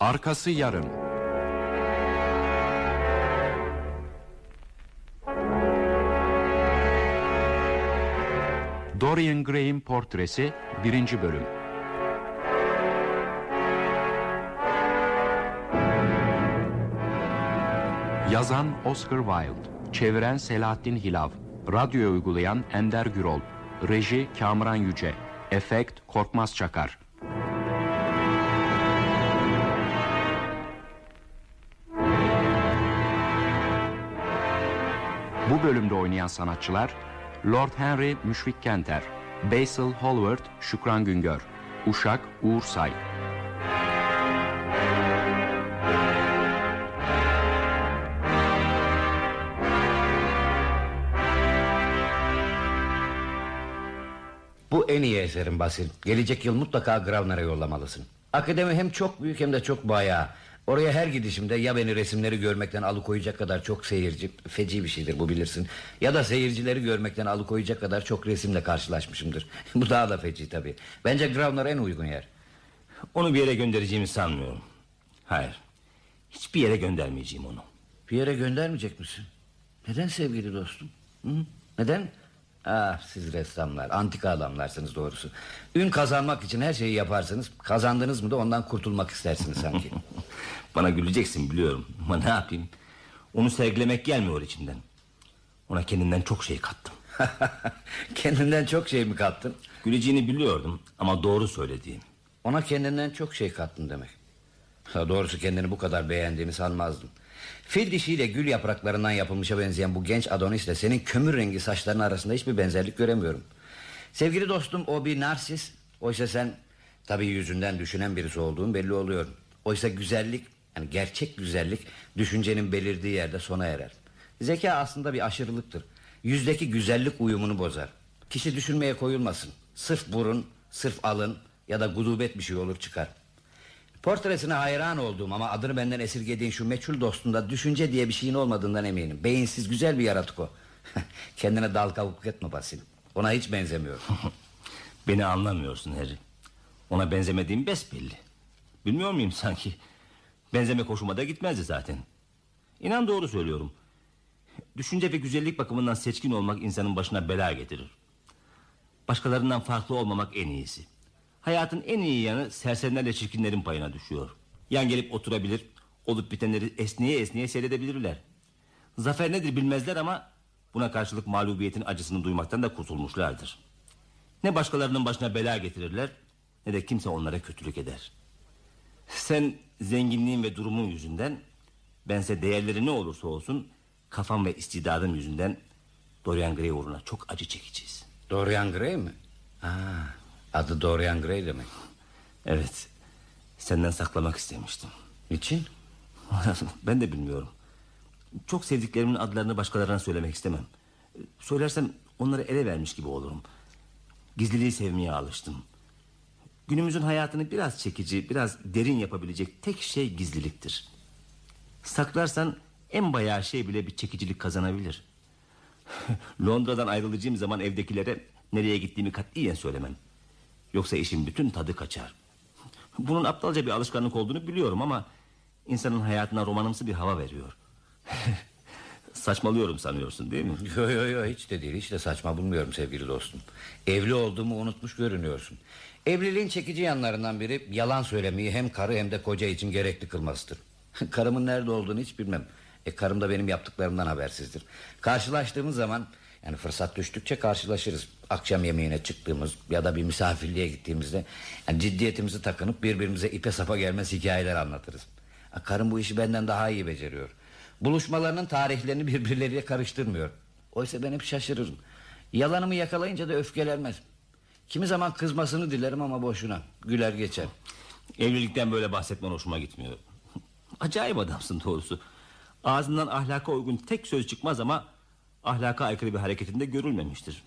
Arkası yarın. Dorian Gray'in portresi birinci bölüm. Yazan Oscar Wilde, çeviren Selahattin Hilav, radyo uygulayan Ender Gürol, reji Kamran Yüce, efekt Korkmaz Çakar. Bu bölümde oynayan sanatçılar Lord Henry Müşfik Kenter, Basil Hallward Şükran Güngör, Uşak Uğur Say. Bu en iyi eserin Basil. Gelecek yıl mutlaka Gravner'a yollamalısın. Akademi hem çok büyük hem de çok bayağı. Oraya her gidişimde ya beni resimleri görmekten alıkoyacak kadar çok seyirci... Feci bir şeydir bu bilirsin. Ya da seyircileri görmekten alıkoyacak kadar çok resimle karşılaşmışımdır. bu daha da feci tabii. Bence Gravner en uygun yer. Onu bir yere göndereceğimi sanmıyorum. Hayır. Hiçbir yere göndermeyeceğim onu. Bir yere göndermeyecek misin? Neden sevgili dostum? Hı? Neden? Ah siz ressamlar, antika adamlarsınız doğrusu. Ün kazanmak için her şeyi yaparsınız. Kazandınız mı da ondan kurtulmak istersiniz sanki. Bana güleceksin biliyorum. Ama ne yapayım? Onu sergilemek gelmiyor içimden. Ona kendinden çok şey kattım. Kendinden çok şey mi kattın? Güleceğini biliyordum ama doğru söylediğim. Ona kendinden çok şey kattın demek. Ha, doğrusu kendini bu kadar beğendiğini sanmazdım. Fil dişiyle gül yapraklarından yapılmışa benzeyen bu genç Adonis'le senin kömür rengi saçların arasında hiçbir benzerlik göremiyorum. Sevgili dostum o bir narsis. Oysa sen tabii yüzünden düşünen birisi olduğun belli oluyor. Oysa güzellik yani gerçek güzellik düşüncenin belirdiği yerde sona erer. Zeka aslında bir aşırılıktır. Yüzdeki güzellik uyumunu bozar. Kişi düşünmeye koyulmasın. Sırf burun, sırf alın ya da gudubet bir şey olur çıkar. Portresine hayran olduğum ama adını benden esirgediğin şu meçhul dostunda düşünce diye bir şeyin olmadığından eminim. Beyinsiz güzel bir yaratık o. Kendine dal kavukluk etme Basil. Ona hiç benzemiyor. Beni anlamıyorsun Harry. Ona benzemediğim besbelli. Bilmiyor muyum sanki? Benzemek hoşuma da gitmezdi zaten. İnan doğru söylüyorum. Düşünce ve güzellik bakımından seçkin olmak insanın başına bela getirir. Başkalarından farklı olmamak en iyisi. Hayatın en iyi yanı serserilerle çirkinlerin payına düşüyor. Yan gelip oturabilir, olup bitenleri esneye esneye seyredebilirler. Zafer nedir bilmezler ama buna karşılık mağlubiyetin acısını duymaktan da kurtulmuşlardır. Ne başkalarının başına bela getirirler ne de kimse onlara kötülük eder. Sen zenginliğin ve durumun yüzünden bense değerleri ne olursa olsun kafam ve istidadım yüzünden Dorian Gray uğruna çok acı çekeceğiz. Dorian Gray mi? Aa, adı Dorian Gray demek. Evet. Senden saklamak istemiştim. Niçin? ben de bilmiyorum. Çok sevdiklerimin adlarını başkalarına söylemek istemem. Söylersem onları ele vermiş gibi olurum. Gizliliği sevmeye alıştım. Günümüzün hayatını biraz çekici, biraz derin yapabilecek tek şey gizliliktir. Saklarsan en bayağı şey bile bir çekicilik kazanabilir. Londra'dan ayrılacağım zaman evdekilere nereye gittiğimi katiyen söylemem. Yoksa işin bütün tadı kaçar. Bunun aptalca bir alışkanlık olduğunu biliyorum ama insanın hayatına romanımsı bir hava veriyor. Saçmalıyorum sanıyorsun değil mi? Yo yo yo hiç de değil hiç de saçma bulmuyorum sevgili dostum. Evli olduğumu unutmuş görünüyorsun. Evliliğin çekici yanlarından biri yalan söylemeyi hem karı hem de koca için gerekli kılmasıdır. Karımın nerede olduğunu hiç bilmem. E karım da benim yaptıklarımdan habersizdir. Karşılaştığımız zaman yani fırsat düştükçe karşılaşırız. Akşam yemeğine çıktığımız ya da bir misafirliğe gittiğimizde yani ciddiyetimizi takınıp birbirimize ipe sapa gelmez hikayeler anlatırız. Karım bu işi benden daha iyi beceriyor. Buluşmalarının tarihlerini birbirleriyle karıştırmıyor. Oysa ben hep şaşırırım. Yalanımı yakalayınca da öfkelenmez. Kimi zaman kızmasını dilerim ama boşuna. Güler geçer. Evlilikten böyle bahsetmen hoşuma gitmiyor. Acayip adamsın doğrusu. Ağzından ahlaka uygun tek söz çıkmaz ama ahlaka aykırı bir hareketinde görülmemiştir.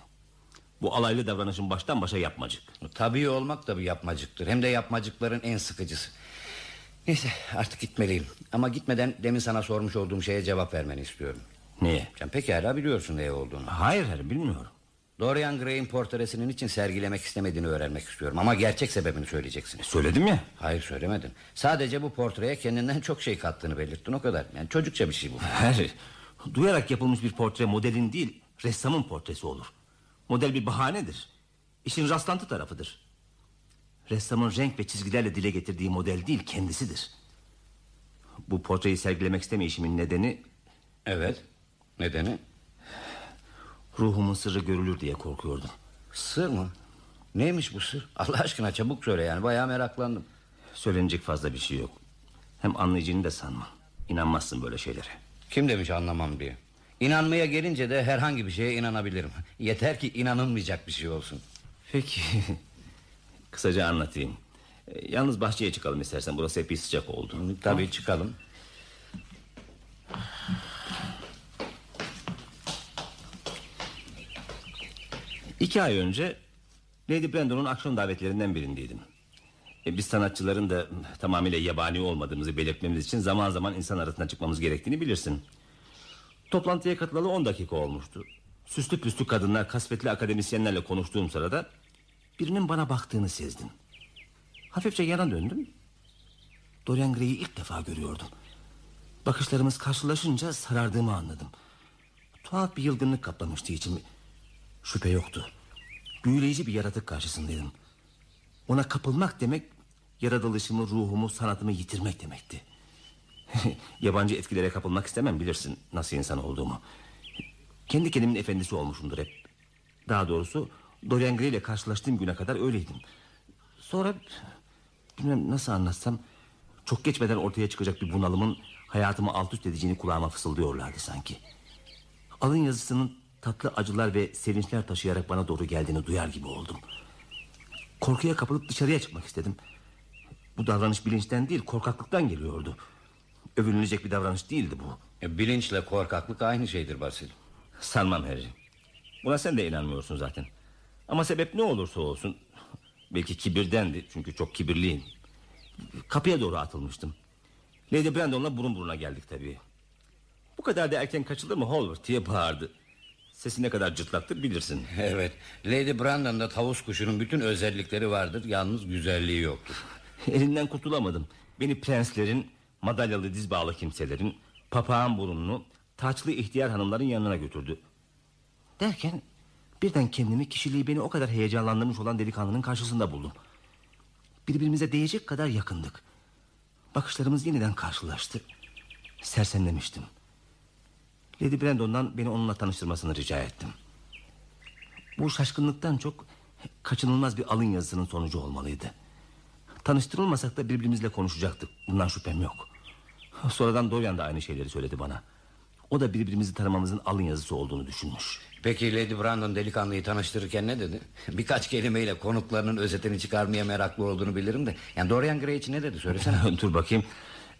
Bu alaylı davranışın baştan başa yapmacık. Tabii olmak da bir yapmacıktır. Hem de yapmacıkların en sıkıcısı. Neyse artık gitmeliyim. Ama gitmeden demin sana sormuş olduğum şeye cevap vermeni istiyorum. Niye? Sen pekala biliyorsun ne olduğunu. Hayır hayır bilmiyorum. Dorian Gray'in portresinin için sergilemek istemediğini öğrenmek istiyorum Ama gerçek sebebini söyleyeceksin Söyledim ya Hayır söylemedin Sadece bu portreye kendinden çok şey kattığını belirttin o kadar Yani çocukça bir şey bu Harry Duyarak yapılmış bir portre modelin değil Ressamın portresi olur. Model bir bahanedir. İşin rastlantı tarafıdır. Ressamın renk ve çizgilerle dile getirdiği model değil kendisidir. Bu portreyi sergilemek istemeyişimin nedeni Evet Nedeni? Ruhumun sırrı görülür diye korkuyordum. Sır mı? Neymiş bu sır? Allah aşkına çabuk söyle yani bayağı meraklandım. Söylenecek fazla bir şey yok. Hem anlayacağını da sanmam İnanmazsın böyle şeylere Kim demiş anlamam diye. İnanmaya gelince de herhangi bir şeye inanabilirim. Yeter ki inanılmayacak bir şey olsun. Peki. Kısaca anlatayım. E, Yalnız bahçeye çıkalım istersen. Burası epey sıcak oldu. Tabii çıkalım. İki ay önce Lady Brandon'un akşam davetlerinden birindeydim Biz sanatçıların da tamamıyla yabani olmadığımızı belirtmemiz için Zaman zaman insan arasına çıkmamız gerektiğini bilirsin. Toplantıya katılalı 10 dakika olmuştu. Süslü püslü kadınlar kasvetli akademisyenlerle konuştuğum sırada Birinin bana baktığını sezdim. Hafifçe yana döndüm. Dorian Gray'i ilk defa görüyordum. Bakışlarımız karşılaşınca sarardığımı anladım. Tuhaf bir yılgınlık kaplamıştı içimi. Şüphe yoktu. Büyüleyici bir yaratık karşısındaydım. Ona kapılmak demek Yaratılışımı, ruhumu, sanatımı yitirmek demekti. Yabancı etkilere kapılmak istemem bilirsin Nasıl insan olduğumu. Kendi kendimin efendisi olmuşumdur hep. Daha doğrusu Dorian Gray ile karşılaştığım güne kadar öyleydim. Sonra Bilmem nasıl anlatsam Çok geçmeden ortaya çıkacak bir bunalımın Hayatımı alt üst edeceğini kulağıma fısıldıyorlardı sanki. Alın yazısının tatlı acılar ve sevinçler taşıyarak bana doğru geldiğini duyar gibi oldum. Korkuya kapılıp dışarıya çıkmak istedim. Bu davranış bilinçten değil korkaklıktan geliyordu. Övünülecek bir davranış değildi bu. E, Bilinçle korkaklık aynı şeydir Basil Sanmam Harry. Buna sen de inanmıyorsun zaten. Ama sebep ne olursa olsun... Belki kibirdendi çünkü çok kibirliyim. Kapıya doğru atılmıştım. Lady Brandon'la burun buruna geldik tabii. Bu kadar da erken kaçılır mı Holbert diye bağırdı. Sesi ne kadar cırtlaktır bilirsin. Evet Lady Brandon'da tavus kuşunun bütün özellikleri vardır Yalnız güzelliği yoktur Elinden kurtulamadım. Beni prenslerin, madalyalı diz bağlı kimselerin, papağan burunlu, taçlı ihtiyar hanımların yanına götürdü. Derken birden kendimi kişiliği beni o kadar heyecanlandırmış olan delikanlının karşısında buldum. Birbirimize değecek kadar yakındık. Bakışlarımız yeniden karşılaştı. Sersemlemiştim. Lady Brandon'dan beni onunla tanıştırmasını rica ettim. Bu şaşkınlıktan çok kaçınılmaz bir alın yazısının sonucu olmalıydı. Tanıştırılmasak da birbirimizle konuşacaktık. Bundan şüphem yok. Sonradan Dorian da aynı şeyleri söyledi bana. O da birbirimizi tanımamızın alın yazısı olduğunu düşünmüş. Peki Lady Brandon delikanlıyı tanıştırırken ne dedi? Birkaç kelimeyle konuklarının özetini çıkarmaya meraklı olduğunu bilirim de. Yani Dorian Gray için ne dedi söylesene. Dur bakayım.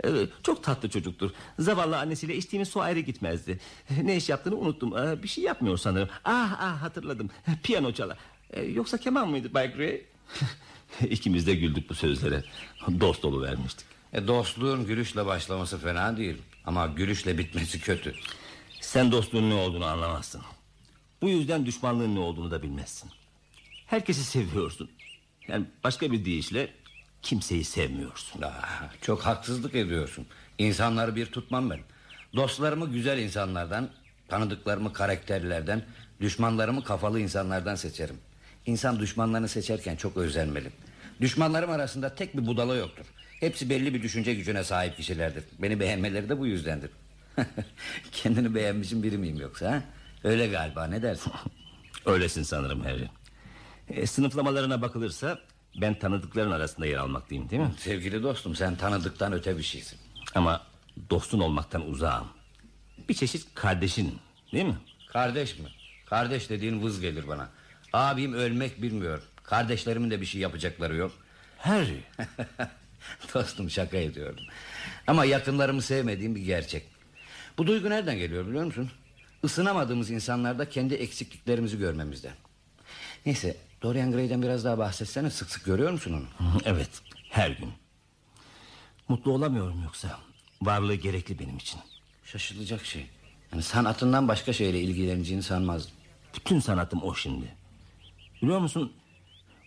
Ee, çok tatlı çocuktur. Zavallı annesiyle içtiğimiz su ayrı gitmezdi. Ne iş yaptığını unuttum. Ee, bir şey yapmıyor sanırım. Ah ah hatırladım. Piyano çalar. Ee, yoksa keman mıydı Bay Gray? İkimiz de güldük bu sözlere. Dost dolu vermiştik. E, dostluğun gülüşle başlaması fena değil. Ama gülüşle bitmesi kötü. Sen dostluğun ne olduğunu anlamazsın. Bu yüzden düşmanlığın ne olduğunu da bilmezsin. Herkesi seviyorsun. Yani başka bir deyişle kimseyi sevmiyorsun. Ah, çok haksızlık ediyorsun. İnsanları bir tutmam ben. Dostlarımı güzel insanlardan, tanıdıklarımı karakterlerden, düşmanlarımı kafalı insanlardan seçerim. İnsan düşmanlarını seçerken çok özenmeli. Düşmanlarım arasında tek bir budala yoktur. Hepsi belli bir düşünce gücüne sahip kişilerdir. Beni beğenmeleri de bu yüzdendir. Kendini beğenmişim biri miyim yoksa ha? Öyle galiba ne dersin? Öylesin sanırım Harry. E, sınıflamalarına bakılırsa ben tanıdıkların arasında yer almaktayım değil mi? Sevgili dostum sen tanıdıktan öte bir şeysin. Ama dostun olmaktan uzağım. Bir çeşit kardeşin değil mi? Kardeş mi? Kardeş dediğin vız gelir bana. Abim ölmek bilmiyor. Kardeşlerimin de bir şey yapacakları yok. Harry. Dostum şaka ediyordum. Ama yakınlarımı sevmediğim bir gerçek. Bu duygu nereden geliyor biliyor musun? Isınamadığımız insanlarda kendi eksikliklerimizi görmemizden. Neyse Dorian Gray'den biraz daha bahsetsene sık sık görüyor musun onu? Evet her gün. Mutlu olamıyorum yoksa. Varlığı gerekli benim için. Şaşılacak şey. Yani sanatından başka şeyle ilgileneceğini sanmazdım. Bütün sanatım o şimdi. Biliyor musun?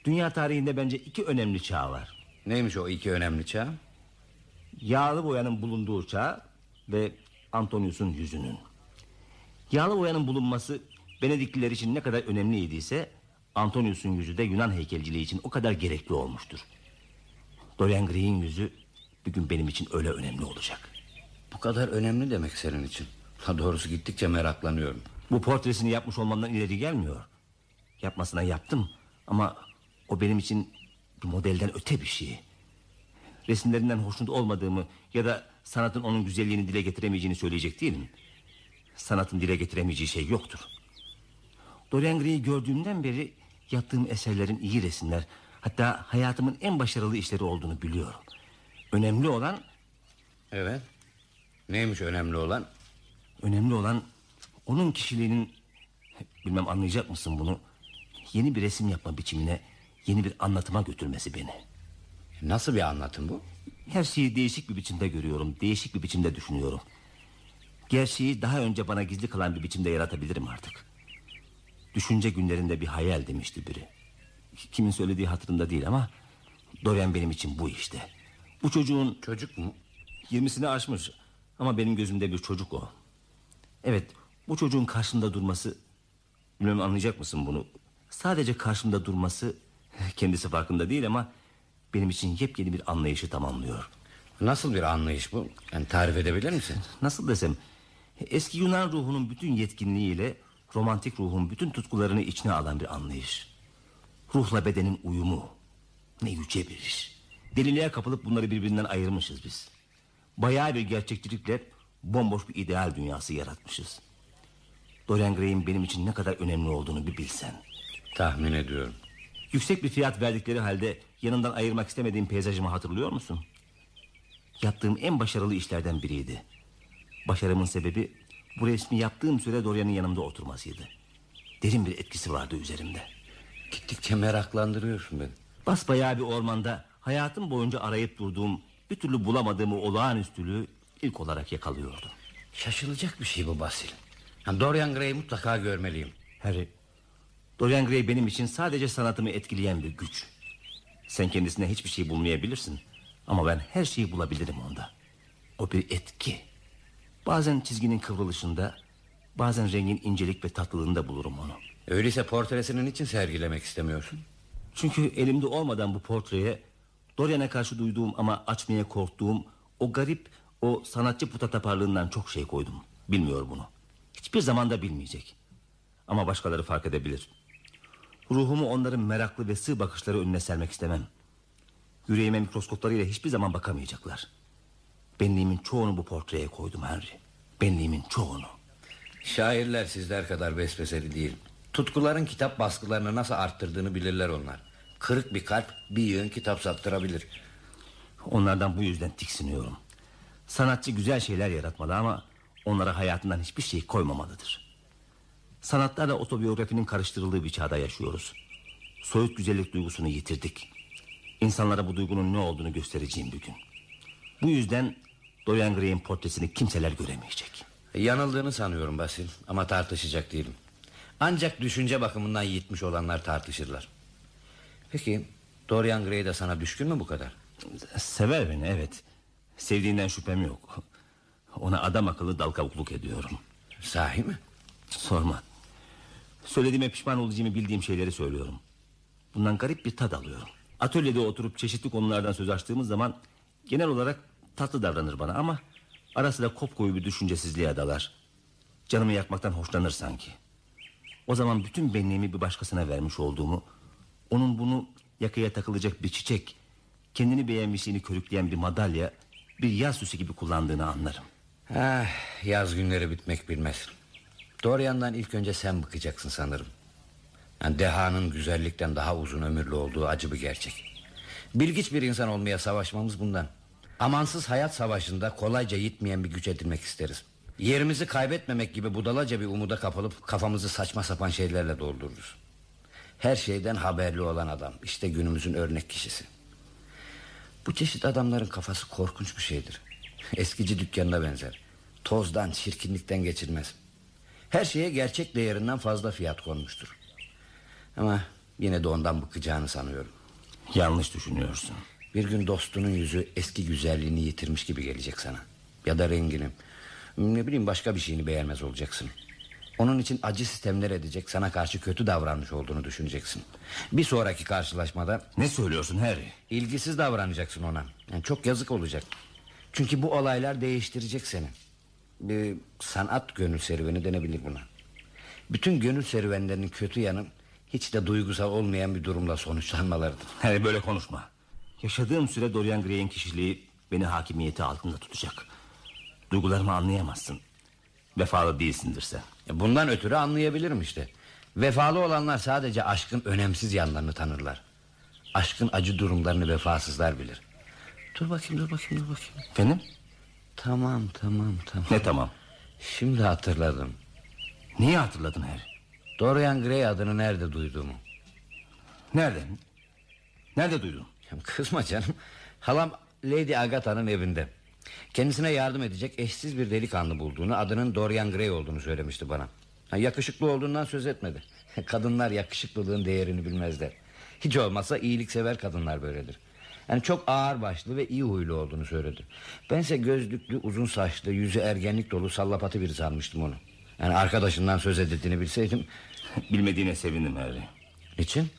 Dünya tarihinde bence iki önemli çağ var. Neymiş o iki önemli çağ? Yağlı boyanın bulunduğu çağ ve Antonius'un yüzünün. Yağlı boyanın bulunması Venedikliler için ne kadar önemliydiyse Antonius'un yüzü de Yunan heykelciliği için o kadar gerekli olmuştur. Dorian Gray'in yüzü bir gün benim için öyle önemli olacak. Bu kadar önemli demek senin için. Ha doğrusu gittikçe meraklanıyorum. Bu portresini yapmış olmamdan ileri gelmiyor. Yapmasına yaptım ama o benim için bir modelden öte bir şey. Resimlerinden hoşnut olmadığımı ya da sanatın onun güzelliğini dile getiremeyeceğini söyleyecek değilim. Sanatın dile getiremeyeceği şey yoktur. Dorian Gray'i gördüğümden beri yaptığım eserlerin iyi resimler, hatta hayatımın en başarılı işleri olduğunu biliyorum. Önemli olan, Evet. Neymiş önemli olan? önemli olan onun kişiliğinin bilmem anlayacak mısın bunu? Yeni bir resim yapma biçimine, yeni bir anlatıma götürmesi beni. Nasıl bir anlatım bu? Her şeyi değişik bir biçimde görüyorum, değişik bir biçimde düşünüyorum. Gerçeği daha önce bana gizli kalan bir biçimde yaratabilirim artık. Düşünce günlerinde bir hayal demişti biri. Kimin söylediği hatırımda değil ama Dorian benim için bu işte. Bu çocuğun Çocuk mu? Yirmisini aşmış ama benim gözümde bir çocuk o. Evet bu çocuğun karşımda durması Bilmem anlayacak mısın bunu Sadece karşımda durması Kendisi farkında değil ama Benim için yepyeni bir anlayışı tamamlıyor. Nasıl bir anlayış bu? Yani tarif edebilir misin? Nasıl desem Eski Yunan ruhunun bütün yetkinliğiyle Romantik ruhun bütün tutkularını içine alan bir anlayış. Ruhla bedenin uyumu. Ne yüce bir iş. Deliliğe kapılıp bunları birbirinden ayırmışız biz. Bayağı bir gerçekçilikle Bomboş bir ideal dünyası yaratmışız. Dorian Gray'in benim için ne kadar önemli olduğunu bir bilsen Tahmin ediyorum. Yüksek bir fiyat verdikleri halde Yanından ayırmak istemediğim peyzajımı hatırlıyor musun? Yaptığım en başarılı işlerden biriydi Başarımın sebebi Bu resmi yaptığım süre Dorian'ın yanımda oturmasıydı Derin bir etkisi vardı üzerimde Gittikçe meraklandırıyorsun beni. Basbayağı bir ormanda Hayatım boyunca arayıp durduğum Bir türlü bulamadığım o olağanüstülüğü ilk olarak yakalıyordum Şaşılacak bir şey bu Basil. Yani Dorian Gray'i mutlaka görmeliyim. Harry Dorian Gray benim için sadece sanatımı etkileyen bir güç. Sen kendisine hiçbir şey bulmayabilirsin. Ama ben her şeyi bulabilirim onda. O bir etki. Bazen çizginin kıvrılışında Bazen rengin incelik ve tatlılığında bulurum onu. Öyleyse portresinin için sergilemek istemiyorsun? Çünkü elimde olmadan bu portreye Dorian'a karşı duyduğum ama açmaya korktuğum O garip o sanatçı putataparlığından çok şey koydum. Bilmiyor bunu. Hiçbir zaman da bilmeyecek. Ama başkaları fark edebilir Ruhumu onların meraklı ve sığ bakışları önüne sermek istemem Yüreğime mikroskoplarıyla hiçbir zaman bakamayacaklar Benliğimin çoğunu bu portreye koydum Henry Benliğimin çoğunu Şairler sizler kadar besbeseli değil. Tutkuların kitap baskılarını nasıl arttırdığını bilirler onlar. Kırık bir kalp bir yığın kitap sattırabilir. Onlardan bu yüzden tiksiniyorum Sanatçı güzel şeyler yaratmalı ama Onlara hayatından hiçbir şey koymamalıdır Sanatlarla otobiyografinin karıştırıldığı bir çağda yaşıyoruz Soyut güzellik duygusunu yitirdik İnsanlara bu duygunun ne olduğunu göstereceğim bir gün Bu yüzden Dorian Gray'in portresini kimseler göremeyecek Yanıldığını sanıyorum Basil ama tartışacak değilim. Ancak düşünce bakımından yitmiş olanlar tartışırlar. Peki Dorian Gray de sana düşkün mü bu kadar? Sever beni evet Sevdiğinden şüphem yok Ona adam akıllı dal kavukluk ediyorum Sahi mi? Sorma Söylediğime pişman olacağımı bildiğim şeyleri söylüyorum. Bundan garip bir tad alıyorum. Atölyede oturup çeşitli konulardan söz açtığımız zaman Genel olarak tatlı davranır bana ama Ara sıra kopkoyu bir düşüncesizliğe dalar. Canımı yakmaktan hoşlanır sanki. O zaman bütün benliğimi bir başkasına vermiş olduğumu Onun bunu yakaya takılacak bir çiçek Kendini beğenmişliğini körükleyen bir madalya Bir yaz süsü gibi kullandığını anlarım. Ah, yaz günleri bitmek bilmez. Dorian'dan ilk önce sen bıkacaksın sanırım. Yani dehanın güzellikten daha uzun ömürlü olduğu acı bir gerçek. Bilgiç bir insan olmaya savaşmamız bundan. Amansız hayat savaşında kolayca yitmeyen bir güç edinmek isteriz. Yerimizi kaybetmemek gibi budalaca bir umuda kapılıp kafamızı saçma sapan şeylerle doldururuz. Her şeyden haberli olan adam işte günümüzün örnek kişisi. Bu çeşit adamların kafası korkunç bir şeydir. Eskici dükkanına benzer. Tozdan, çirkinlikten geçilmez. Her şeye gerçek değerinden fazla fiyat konmuştur. Ama yine de ondan bıkacağını sanıyorum. Yanlış düşünüyorsun. Bir gün dostunun yüzü eski güzelliğini yitirmiş gibi gelecek sana. Ya da rengini. Ne bileyim başka bir şeyini beğenmez olacaksın. Onun için acı sistemler edecek sana karşı kötü davranmış olduğunu düşüneceksin. Bir sonraki karşılaşmada Ne söylüyorsun Harry? ilgisiz davranacaksın ona. Yani çok yazık olacak. Çünkü bu olaylar değiştirecek seni. Bir sanat gönül serüveni denebilir buna. Bütün gönül serüvenlerinin kötü yanı hiç de duygusal olmayan bir durumla sonuçlanmalarıdır. Harry böyle konuşma. Yaşadığım süre Dorian Gray'in kişiliği beni hakimiyeti altında tutacak. Duygularımı anlayamazsın. Vefalı değilsindir sen. E, Bundan ötürü anlayabilirim işte. Vefalı olanlar sadece aşkın önemsiz yanlarını tanırlar. Aşkın acı durumlarını vefasızlar bilir. Dur bakayım dur bakayım dur bakayım. Efendim? Tamam tamam tamam. Ne tamam? Şimdi hatırladım. Niye hatırladın Harry? Dorian Gray adını nerede duyduğumu. Nerede? Nerede duydun? Ya Kızma canım. Halam Lady Agatha'nın evinde. Kendisine yardım edecek eşsiz bir delikanlı bulduğunu... ...adının Dorian Gray olduğunu söylemişti bana. Ha, yakışıklı olduğundan söz etmedi. Kadınlar yakışıklılığın değerini bilmezler. Hiç olmazsa iyiliksever kadınlar böyledir. Yani çok ağır başlı ve iyi huylu olduğunu söyledi. Bense gözlüklü, uzun saçlı, yüzü ergenlik dolu sallapatı biri sanmıştım onu. Yani arkadaşından söz edildiğini bilseydim... Bilmediğine sevindim Harry. Niçin?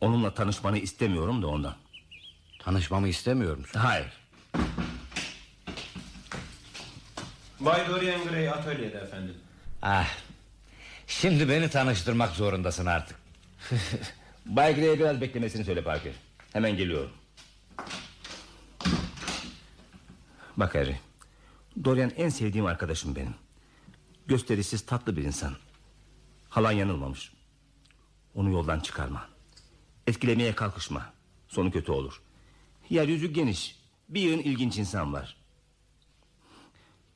Onunla tanışmanı istemiyorum da ondan. Tanışmamı istemiyor musun? Hayır. Bay Dorian Gray atölyede efendim. Ah, şimdi beni tanıştırmak zorundasın artık. Bay Gray'e biraz beklemesini söyle Parker. Hemen geliyorum. Bak Harry. Dorian en sevdiğim arkadaşım benim. Gösterişsiz tatlı bir insan. Halan yanılmamış. Onu yoldan çıkarma. Etkilemeye kalkışma. Sonu kötü olur. Yeryüzü geniş. Bir yığın ilginç insan var.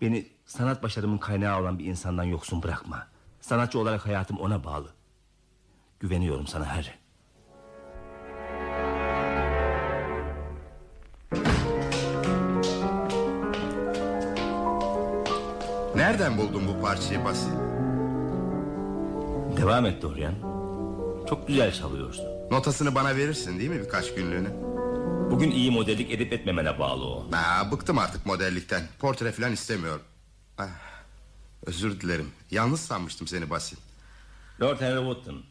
Beni sanat başarımın kaynağı olan bir insandan yoksun bırakma. Sanatçı olarak hayatım ona bağlı. Güveniyorum sana Harry. Nereden buldun bu parçayı Basil? Devam et Dorian. Çok güzel çalıyorsun. Notasını bana verirsin değil mi birkaç günlüğüne? Bugün iyi modellik edip etmemene bağlı o. Aa, bıktım artık modellikten. Portre falan istemiyorum. Ah, özür dilerim. Yalnız sanmıştım seni Basil. Lord Henry Wotton.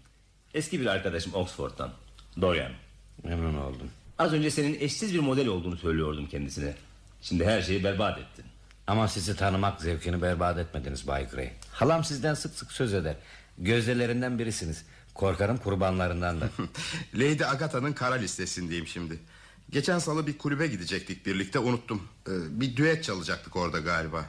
Eski bir arkadaşım Oxford'dan. Dorian. Memnun oldum. Az önce senin eşsiz bir model olduğunu söylüyordum kendisine. Şimdi her şeyi berbat ettin. Ama sizi tanımak zevkini berbat etmediniz Bay Gray. Halam sizden sık sık söz eder. Gözdelerinden birisiniz. Korkarım kurbanlarından da. Lady Agatha'nın kara listesindeyim şimdi. Geçen salı bir kulübe gidecektik birlikte unuttum. Ee, bir düet çalacaktık orada galiba.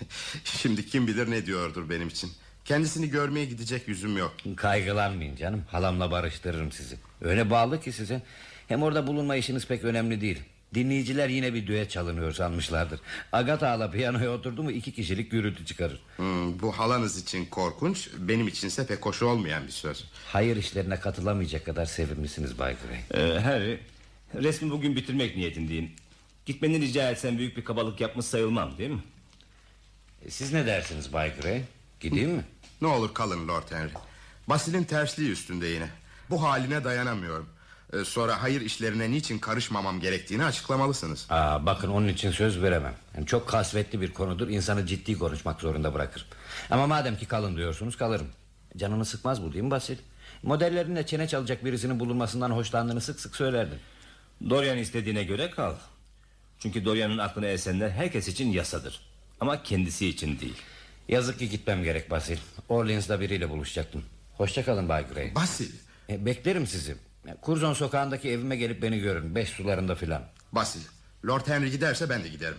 şimdi kim bilir ne diyordur benim için. Kendisini görmeye gidecek yüzüm yok. Kaygılanmayın canım. Halamla barıştırırım sizi. Öyle bağlı ki size. Hem orada bulunma işiniz pek önemli değil. Dinleyiciler yine bir düet çalınıyor sanmışlardır. Agatha hala piyanoya oturdu mu iki kişilik gürültü çıkarır. Hmm, bu halanız için korkunç, benim içinse pek hoş olmayan bir söz. Hayır işlerine katılamayacak kadar sevimlisiniz Bay Gray. Ee, Harry, resmi bugün bitirmek niyetindeyim. Gitmeni rica etsem büyük bir kabalık yapmış sayılmam değil mi? E, Siz ne dersiniz Bay Gray? Gideyim mi? Ne olur kalın Lord Henry. Basil'in tersliği üstünde yine. Bu haline dayanamıyorum. Ee, sonra hayır işlerine niçin karışmamam gerektiğini açıklamalısınız. Aa, bakın onun için söz veremem. Yani çok kasvetli bir konudur. İnsanı ciddi konuşmak zorunda bırakır. Ama madem ki kalın diyorsunuz kalırım. Canını sıkmaz bu değil mi Basil? Modellerinle çene çalacak birisinin bulunmasından hoşlandığını sık sık söylerdin. Dorian istediğine göre kal. Çünkü Dorian'ın aklına esenler herkes için yasadır. Ama kendisi için değil. Yazık ki gitmem gerek Basil. Orleans'da biriyle buluşacaktım. Hoşça kalın Bay Gray. Basil, E, beklerim sizi. Curzon sokağındaki evime gelip beni görün. Beş sularında filan. Basil. Lord Henry giderse ben de giderim.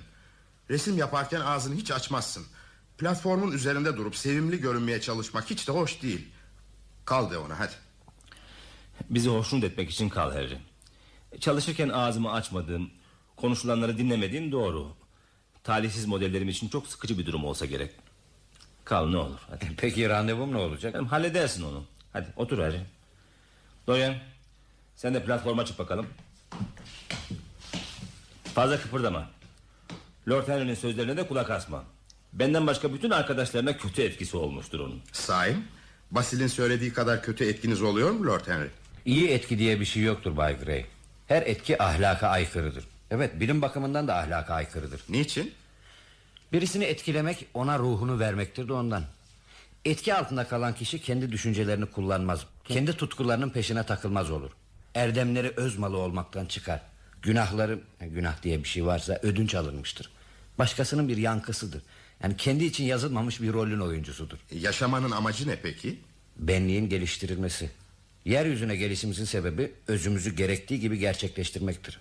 Resim yaparken ağzını hiç açmazsın. Platformun üzerinde durup sevimli görünmeye çalışmak hiç de hoş değil. Kal de ona hadi. Bizi hoşnut etmek için kal Harry. Çalışırken ağzımı açmadığım, konuşulanları dinlemediğim doğru. Talihsiz modellerim için çok sıkıcı bir durum olsa gerek. Kal ne olur hadi. Peki randevum ne olacak? Halledersin onu. Hadi otur Harry. Dorian sen de platforma çık bakalım. Fazla kıpırdama. Lord Henry'nin sözlerine de kulak asma. Benden başka bütün arkadaşlarına kötü etkisi olmuştur onun. Sahi? Basil'in söylediği kadar kötü etkiniz oluyor mu Lord Henry? İyi etki diye bir şey yoktur Bay Gray. Her etki ahlaka aykırıdır. Evet bilim bakımından da ahlaka aykırıdır. Niçin? Birisini etkilemek ona ruhunu vermektir de ondan. Etki altında kalan kişi kendi düşüncelerini kullanmaz. Kendi tutkularının peşine takılmaz olur. Erdemleri öz malı olmaktan çıkar. Günahları, günah diye bir şey varsa ödünç alınmıştır. Başkasının bir yankısıdır. Yani kendi için yazılmamış bir rolün oyuncusudur. Yaşamanın amacı ne peki? Benliğin geliştirilmesi. Yeryüzüne gelişimizin sebebi özümüzü gerektiği gibi gerçekleştirmektir.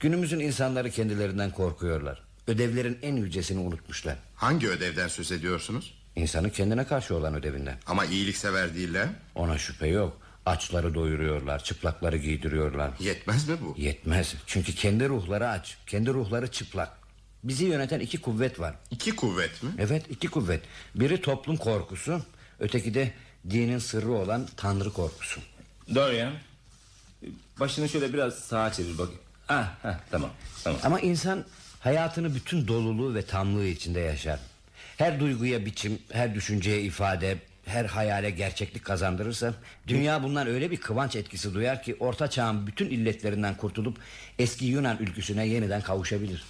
Günümüzün insanları kendilerinden korkuyorlar. Ödevlerin en yücesini unutmuşlar. Hangi ödevden söz ediyorsunuz? İnsanın kendine karşı olan ödevinden. Ama iyiliksever değiller. Ona şüphe yok. Açları doyuruyorlar, çıplakları giydiriyorlar. Yetmez mi bu? Yetmez. Çünkü kendi ruhları aç, kendi ruhları çıplak. Bizi yöneten iki kuvvet var. İki kuvvet mi? Evet, iki kuvvet. Biri toplum korkusu, öteki de dinin sırrı olan tanrı korkusu. Dorian başını şöyle biraz sağa çevir bak. Ah, ah, tamam tamam. Ama insan hayatını bütün doluluğu ve tamlığı içinde yaşar. Her duyguya biçim, her düşünceye ifade, her hayale gerçeklik kazandırırsa dünya bundan öyle bir kıvanç etkisi duyar ki orta çağın bütün illetlerinden kurtulup eski Yunan ülküsüne yeniden kavuşabilir.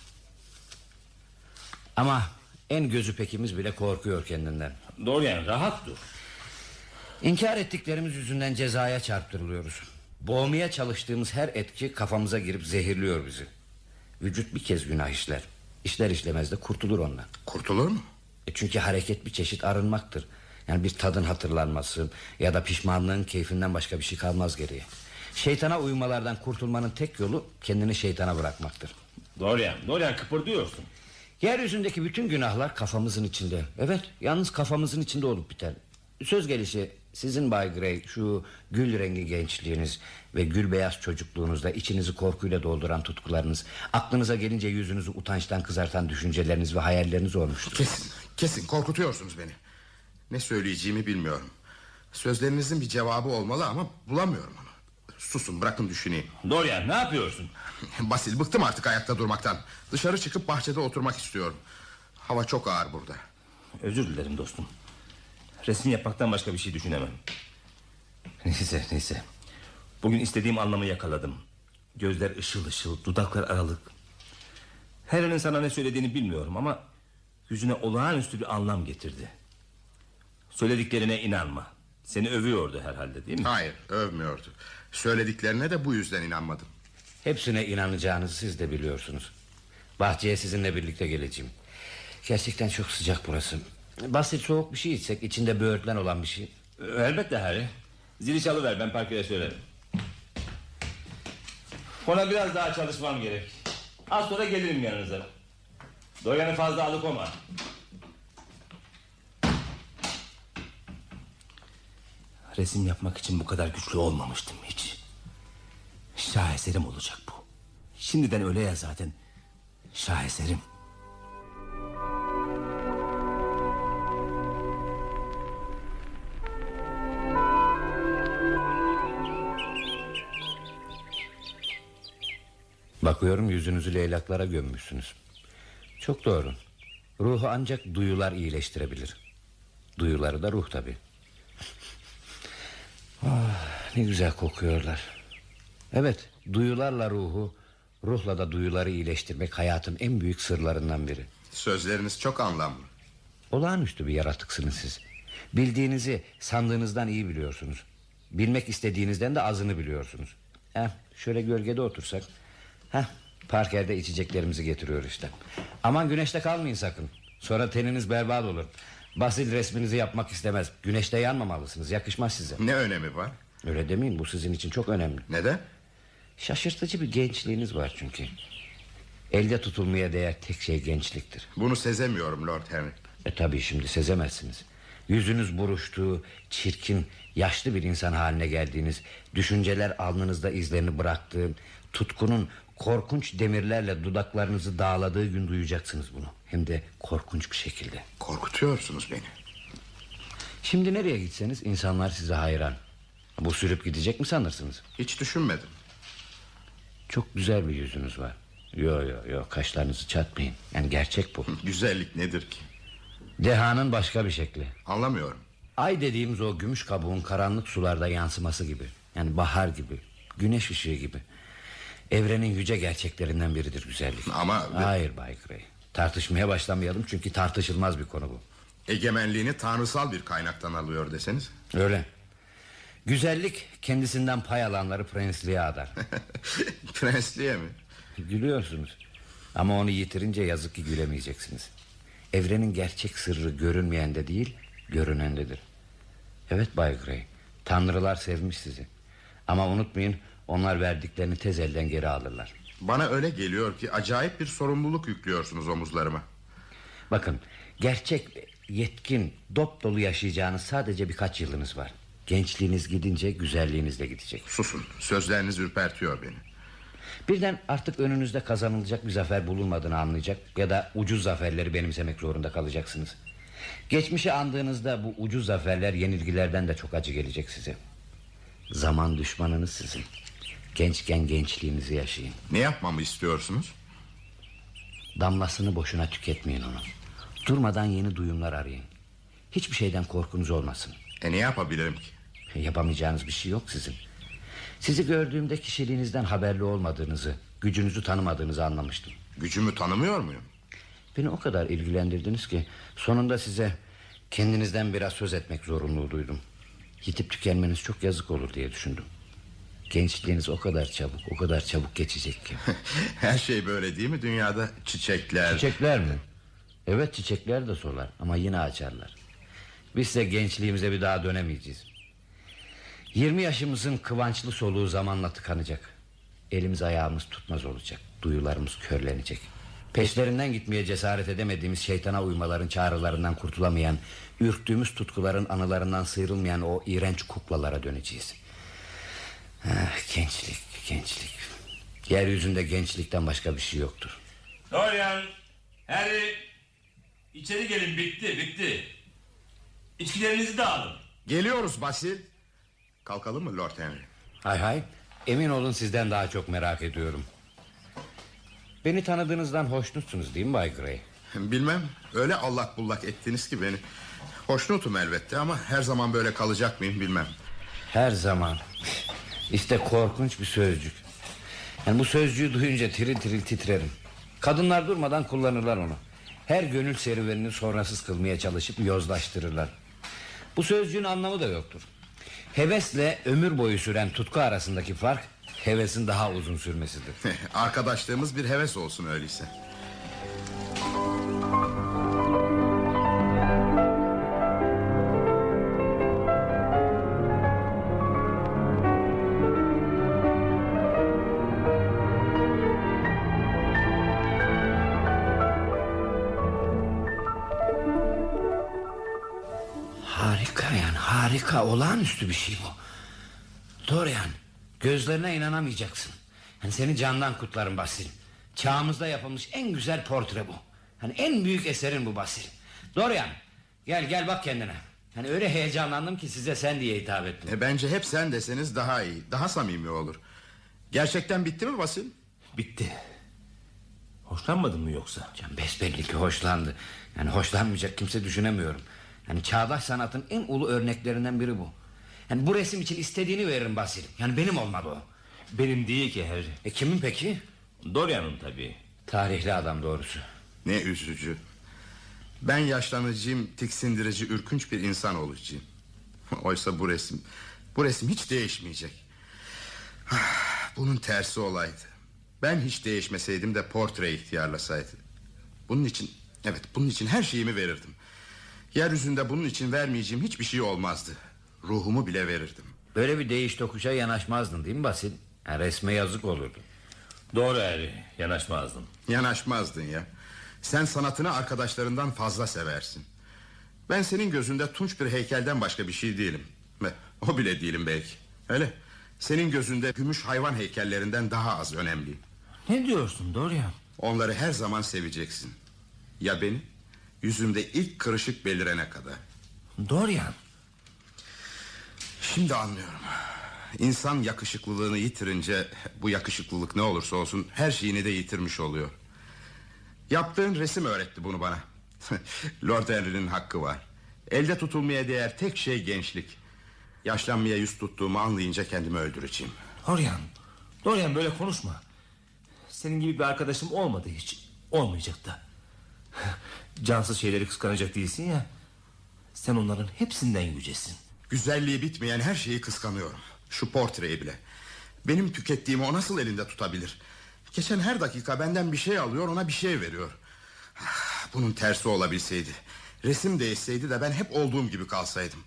Ama en gözü pekimiz bile korkuyor kendinden. Dorian rahat dur. İnkar ettiklerimiz yüzünden cezaya çarptırılıyoruz. Boğmaya çalıştığımız her etki kafamıza girip zehirliyor bizi. Vücut bir kez günah işler. İşler işlemez de kurtulur ondan. Kurtulur mu? E çünkü hareket bir çeşit arınmaktır. Yani bir tadın hatırlanması ya da pişmanlığın keyfinden başka bir şey kalmaz geriye. Şeytana uymalardan kurtulmanın tek yolu kendini şeytana bırakmaktır. Dorian, Dorian kıpırdıyorsun. Yeryüzündeki bütün günahlar kafamızın içinde. Evet, yalnız kafamızın içinde olup biter. Söz gelişi sizin Bay Gray şu gül rengi gençliğiniz ve gül beyaz çocukluğunuzda içinizi korkuyla dolduran tutkularınız, aklınıza gelince yüzünüzü utançtan kızartan düşünceleriniz ve hayalleriniz olmuştur. Kesin, kesin korkutuyorsunuz beni. Ne söyleyeceğimi bilmiyorum. Sözlerinizin bir cevabı olmalı ama bulamıyorum onu. Susun bırakın düşüneyim. Dorian ne yapıyorsun? Basil bıktım artık ayakta durmaktan. Dışarı çıkıp bahçede oturmak istiyorum. Hava çok ağır burada. Özür dilerim dostum. Resim yapmaktan başka bir şey düşünemem. Neyse neyse. Bugün istediğim anlamı yakaladım. Gözler ışıl ışıl, dudaklar aralık. Helen'in sana ne söylediğini bilmiyorum ama... ...yüzüne olağanüstü bir anlam getirdi. Söylediklerine inanma. Seni övüyordu herhalde değil mi? Hayır övmüyordu. Söylediklerine de bu yüzden inanmadım. Hepsine inanacağınızı siz de biliyorsunuz. Bahçeye sizinle birlikte geleceğim. Gerçekten çok sıcak burası. Basit soğuk bir şey içsek içinde böğürtlen olan bir şey. Elbette Harry. Zili çalıver ben parkede söylerim. Ona biraz daha çalışmam gerek. Az sonra gelirim yanınıza. Doyanı fazla alıkoma. Resim yapmak için bu kadar güçlü olmamıştım hiç. Şaheserim olacak bu. Şimdiden öyle ya zaten. Şaheserim. Bakıyorum yüzünüzü leylaklara gömmüşsünüz. Çok doğru. Ruhu ancak duyular iyileştirebilir. Duyuları da ruh tabi. Ah, ne güzel kokuyorlar. Evet, duyularla ruhu, ruhla da duyuları iyileştirmek hayatın en büyük sırlarından biri. Sözleriniz çok anlamlı. Olağanüstü bir yaratıksınız siz. Bildiğinizi sandığınızdan iyi biliyorsunuz. Bilmek istediğinizden de azını biliyorsunuz. Heh, şöyle gölgede otursak. Heh, parkerde içeceklerimizi getiriyor işte. Aman güneşte kalmayın sakın. Sonra teniniz berbat olur. Basil resminizi yapmak istemez. Güneşte yanmamalısınız. Yakışmaz size. Ne önemi var? Öyle demeyin bu sizin için çok önemli. Neden? Şaşırtıcı bir gençliğiniz var çünkü. Elde tutulmaya değer tek şey gençliktir. Bunu sezemiyorum Lord Henry. E tabii şimdi sezemezsiniz. Yüzünüz buruştu, çirkin, yaşlı bir insan haline geldiğiniz, düşünceler alnınızda izlerini bıraktığı, tutkunun korkunç demirlerle dudaklarınızı dağladığı gün duyacaksınız bunu. Hem de korkunç bir şekilde. Korkutuyorsunuz beni. Şimdi nereye gitseniz insanlar size hayran. Bu sürüp gidecek mi sanırsınız? Hiç düşünmedim. Çok güzel bir yüzünüz var. Yo yo yo kaşlarınızı çatmayın. Yani gerçek bu. Güzellik nedir ki? Dehanın başka bir şekli. Anlamıyorum. Ay dediğimiz o gümüş kabuğun karanlık sularda yansıması gibi. Yani bahar gibi, güneş ışığı gibi. Evrenin yüce gerçeklerinden biridir güzellik. Ama- Hayır Bay Gray. Tartışmaya başlamayalım çünkü tartışılmaz bir konu bu. Egemenliğini tanrısal bir kaynaktan alıyor deseniz. Öyle. Güzellik kendisinden pay alanları prensliğe adar. Prensliğe mi? Gülüyorsunuz. Ama onu yitirince yazık ki gülemeyeceksiniz. Evrenin gerçek sırrı görünmeyende değil, görünendedir. Evet Bay Gray, tanrılar sevmiş sizi. Ama unutmayın, onlar verdiklerini tez elden geri alırlar. Bana öyle geliyor ki acayip bir sorumluluk yüklüyorsunuz omuzlarıma. Bakın, gerçek, yetkin, dop dolu yaşayacağınız sadece birkaç yılınız var. Gençliğiniz gidince güzelliğiniz de gidecek. Susun, sözleriniz ürpertiyor beni. Birden artık önünüzde kazanılacak bir zafer bulunmadığını anlayacak ya da ucuz zaferleri benimsemek zorunda kalacaksınız. Geçmişi andığınızda bu ucuz zaferler yenilgilerden de çok acı gelecek size. Zaman düşmanınız sizin. Gençken gençliğinizi yaşayın. Ne yapmamı istiyorsunuz? Damlasını boşuna tüketmeyin onu. Durmadan yeni duyumlar arayın. Hiçbir şeyden korkunuz olmasın. E ne yapabilirim ki? Yapamayacağınız bir şey yok sizin. Sizi gördüğümde kişiliğinizden haberli olmadığınızı, gücünüzü tanımadığınızı anlamıştım. Gücümü tanımıyor muyum? Beni o kadar ilgilendirdiniz ki sonunda size kendinizden biraz söz etmek zorunluluğu duydum. Yitip tükenmeniz çok yazık olur diye düşündüm. Gençliğiniz o kadar çabuk, o kadar çabuk geçecek ki. Her şey böyle değil mi dünyada? Çiçekler. Çiçekler mi? Evet çiçekler de solar ama yine açarlar. Biz de gençliğimize bir daha dönemeyeceğiz. 20 yaşımızın kıvançlı soluğu zamanla tıkanacak. Elimiz ayağımız tutmaz olacak. Duyularımız körlenecek. Peşlerinden gitmeye cesaret edemediğimiz şeytana uymaların çağrılarından kurtulamayan... ...ürktüğümüz tutkuların anılarından sıyrılmayan o iğrenç kuklalara döneceğiz. Ah, gençlik, gençlik. Yeryüzünde gençlikten başka bir şey yoktur. Dorian, Harry, içeri gelin bitti bitti. İçkilerinizi de alın. Geliyoruz Basil. Kalkalım mı Lord Henry? Hay hay emin olun sizden daha çok merak ediyorum Beni tanıdığınızdan hoşnutsunuz değil mi Bay Gray Bilmem öyle allak bullak ettiniz ki beni. Hoşnutum elbette ama her zaman böyle kalacak mıyım bilmem. Her zaman İşte korkunç bir sözcük. Yani Bu sözcüğü duyunca tiril tiril titrerim. Kadınlar durmadan kullanırlar onu. Her gönül serüvenini sonrasız kılmaya çalışıp yozlaştırırlar. Bu sözcüğün anlamı da yoktur. Hevesle ömür boyu süren tutku arasındaki fark Hevesin daha uzun sürmesidir. Arkadaşlığımız bir heves olsun öyleyse. Olağanüstü bir şey bu. Dorian gözlerine inanamayacaksın. Yani Seni candan kutlarım Basil Çağımızda yapılmış en güzel portre bu. Hani En büyük eserin bu Basil Dorian gel gel bak kendine. Hani Öyle heyecanlandım ki size sen diye hitap ettim. E, bence hep sen deseniz daha iyi, daha samimi olur. Gerçekten bitti mi Basil? Bitti. Hoşlanmadın mı yoksa? Can besbelli ki hoşlandı. Yani hoşlanmayacak kimse düşünemiyorum Yani çağdaş sanatın en ulu örneklerinden biri bu Yani bu resim için istediğini veririm Basil Yani benim olmadı o Benim değil ki Harry. E kimin peki? Dorian'ın tabii. Tarihli adam doğrusu Ne üzücü. Ben yaşlanıcıyım, tiksindirici, ürkünç bir insan olacağım. Oysa bu resim, bu resim hiç değişmeyecek. Bunun tersi olaydı. Ben hiç değişmeseydim de portre ihtiyarlasaydı. Bunun için, evet bunun için her şeyimi verirdim. Yeryüzünde bunun için vermeyeceğim hiçbir şey olmazdı. Ruhumu bile verirdim. Böyle bir değiş tokuşa yanaşmazdın değil mi Basil? Yani resme yazık olurdu Doğru Harry. Yanaşmazdım. Yanaşmazdın ya. Sen sanatını arkadaşlarından fazla seversin. Ben senin gözünde tunç bir heykelden başka bir şey değilim. Ve o bile değilim belki. Öyle. Senin gözünde gümüş hayvan heykellerinden daha az önemliyim. Ne diyorsun Dorian? Onları her zaman seveceksin. Ya beni? Yüzümde ilk kırışık belirene kadar. Dorian. Şimdi anlıyorum. İnsan yakışıklılığını yitirince bu yakışıklılık ne olursa olsun her şeyini de yitirmiş oluyor. Yaptığın resim öğretti bunu bana. Lord Henry'nin hakkı var. Elde tutulmaya değer tek şey gençlik. Yaşlanmaya yüz tuttuğumu anlayınca kendimi öldüreceğim. Dorian, Dorian böyle konuşma. Senin gibi bir arkadaşım olmadı hiç. Olmayacak da. Cansız şeyleri kıskanacak değilsin ya. Sen onların hepsinden yücesin. Güzelliği bitmeyen her şeyi kıskanıyorum. Şu portreyi bile. Benim tükettiğimi o nasıl elinde tutabilir? Geçen her dakika benden bir şey alıyor ona bir şey veriyor. Ah, Bunun tersi olabilseydi. Resim değişseydi de ben hep olduğum gibi kalsaydım.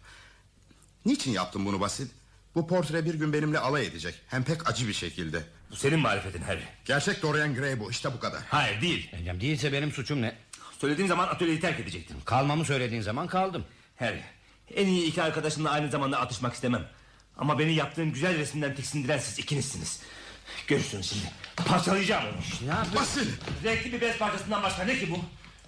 Niçin yaptım bunu Basil? Bu portre bir gün benimle alay edecek. Hem pek acı bir şekilde. Bu senin marifetin Harry. Gerçek Dorian Gray bu işte bu kadar. Hayır değil. Bencem değilse benim suçum ne? Söylediğim zaman atölyeyi terk edecektin. Kalmamı söylediğin zaman kaldım. Harry, en iyi iki arkadaşınla aynı zamanda atışmak istemem. Ama beni yaptığın güzel resimden tiksindiren siz ikinizsiniz. Görürsün şimdi. Parçalayacağım onu. Ne yapıyorsun? Basil Renkli bir bez parçasından başka ne ki bu?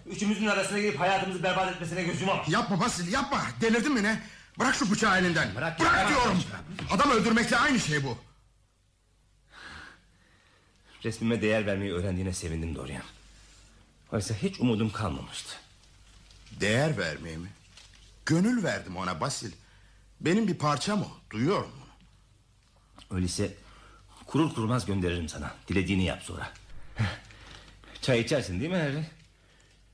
Üçümüzün arasına girip hayatımızı berbat etmesine gözüm ama. yapma Basil yapma. Delirdin mi ne? Bırak şu bıçağı elinden. Bırak, Bırak bırak. diyorum. Adam öldürmekle aynı şey bu. Resmime değer vermeyi öğrendiğine sevindim Dorian. Oysa hiç umudum kalmamıştı. Değer vermeye mi? Gönül verdim ona Basil. Benim bir parçam o. Duyuyorum bunu. Öyleyse kurur kurmaz gönderirim sana. Dilediğini yap sonra. Çay içersin değil mi Harry?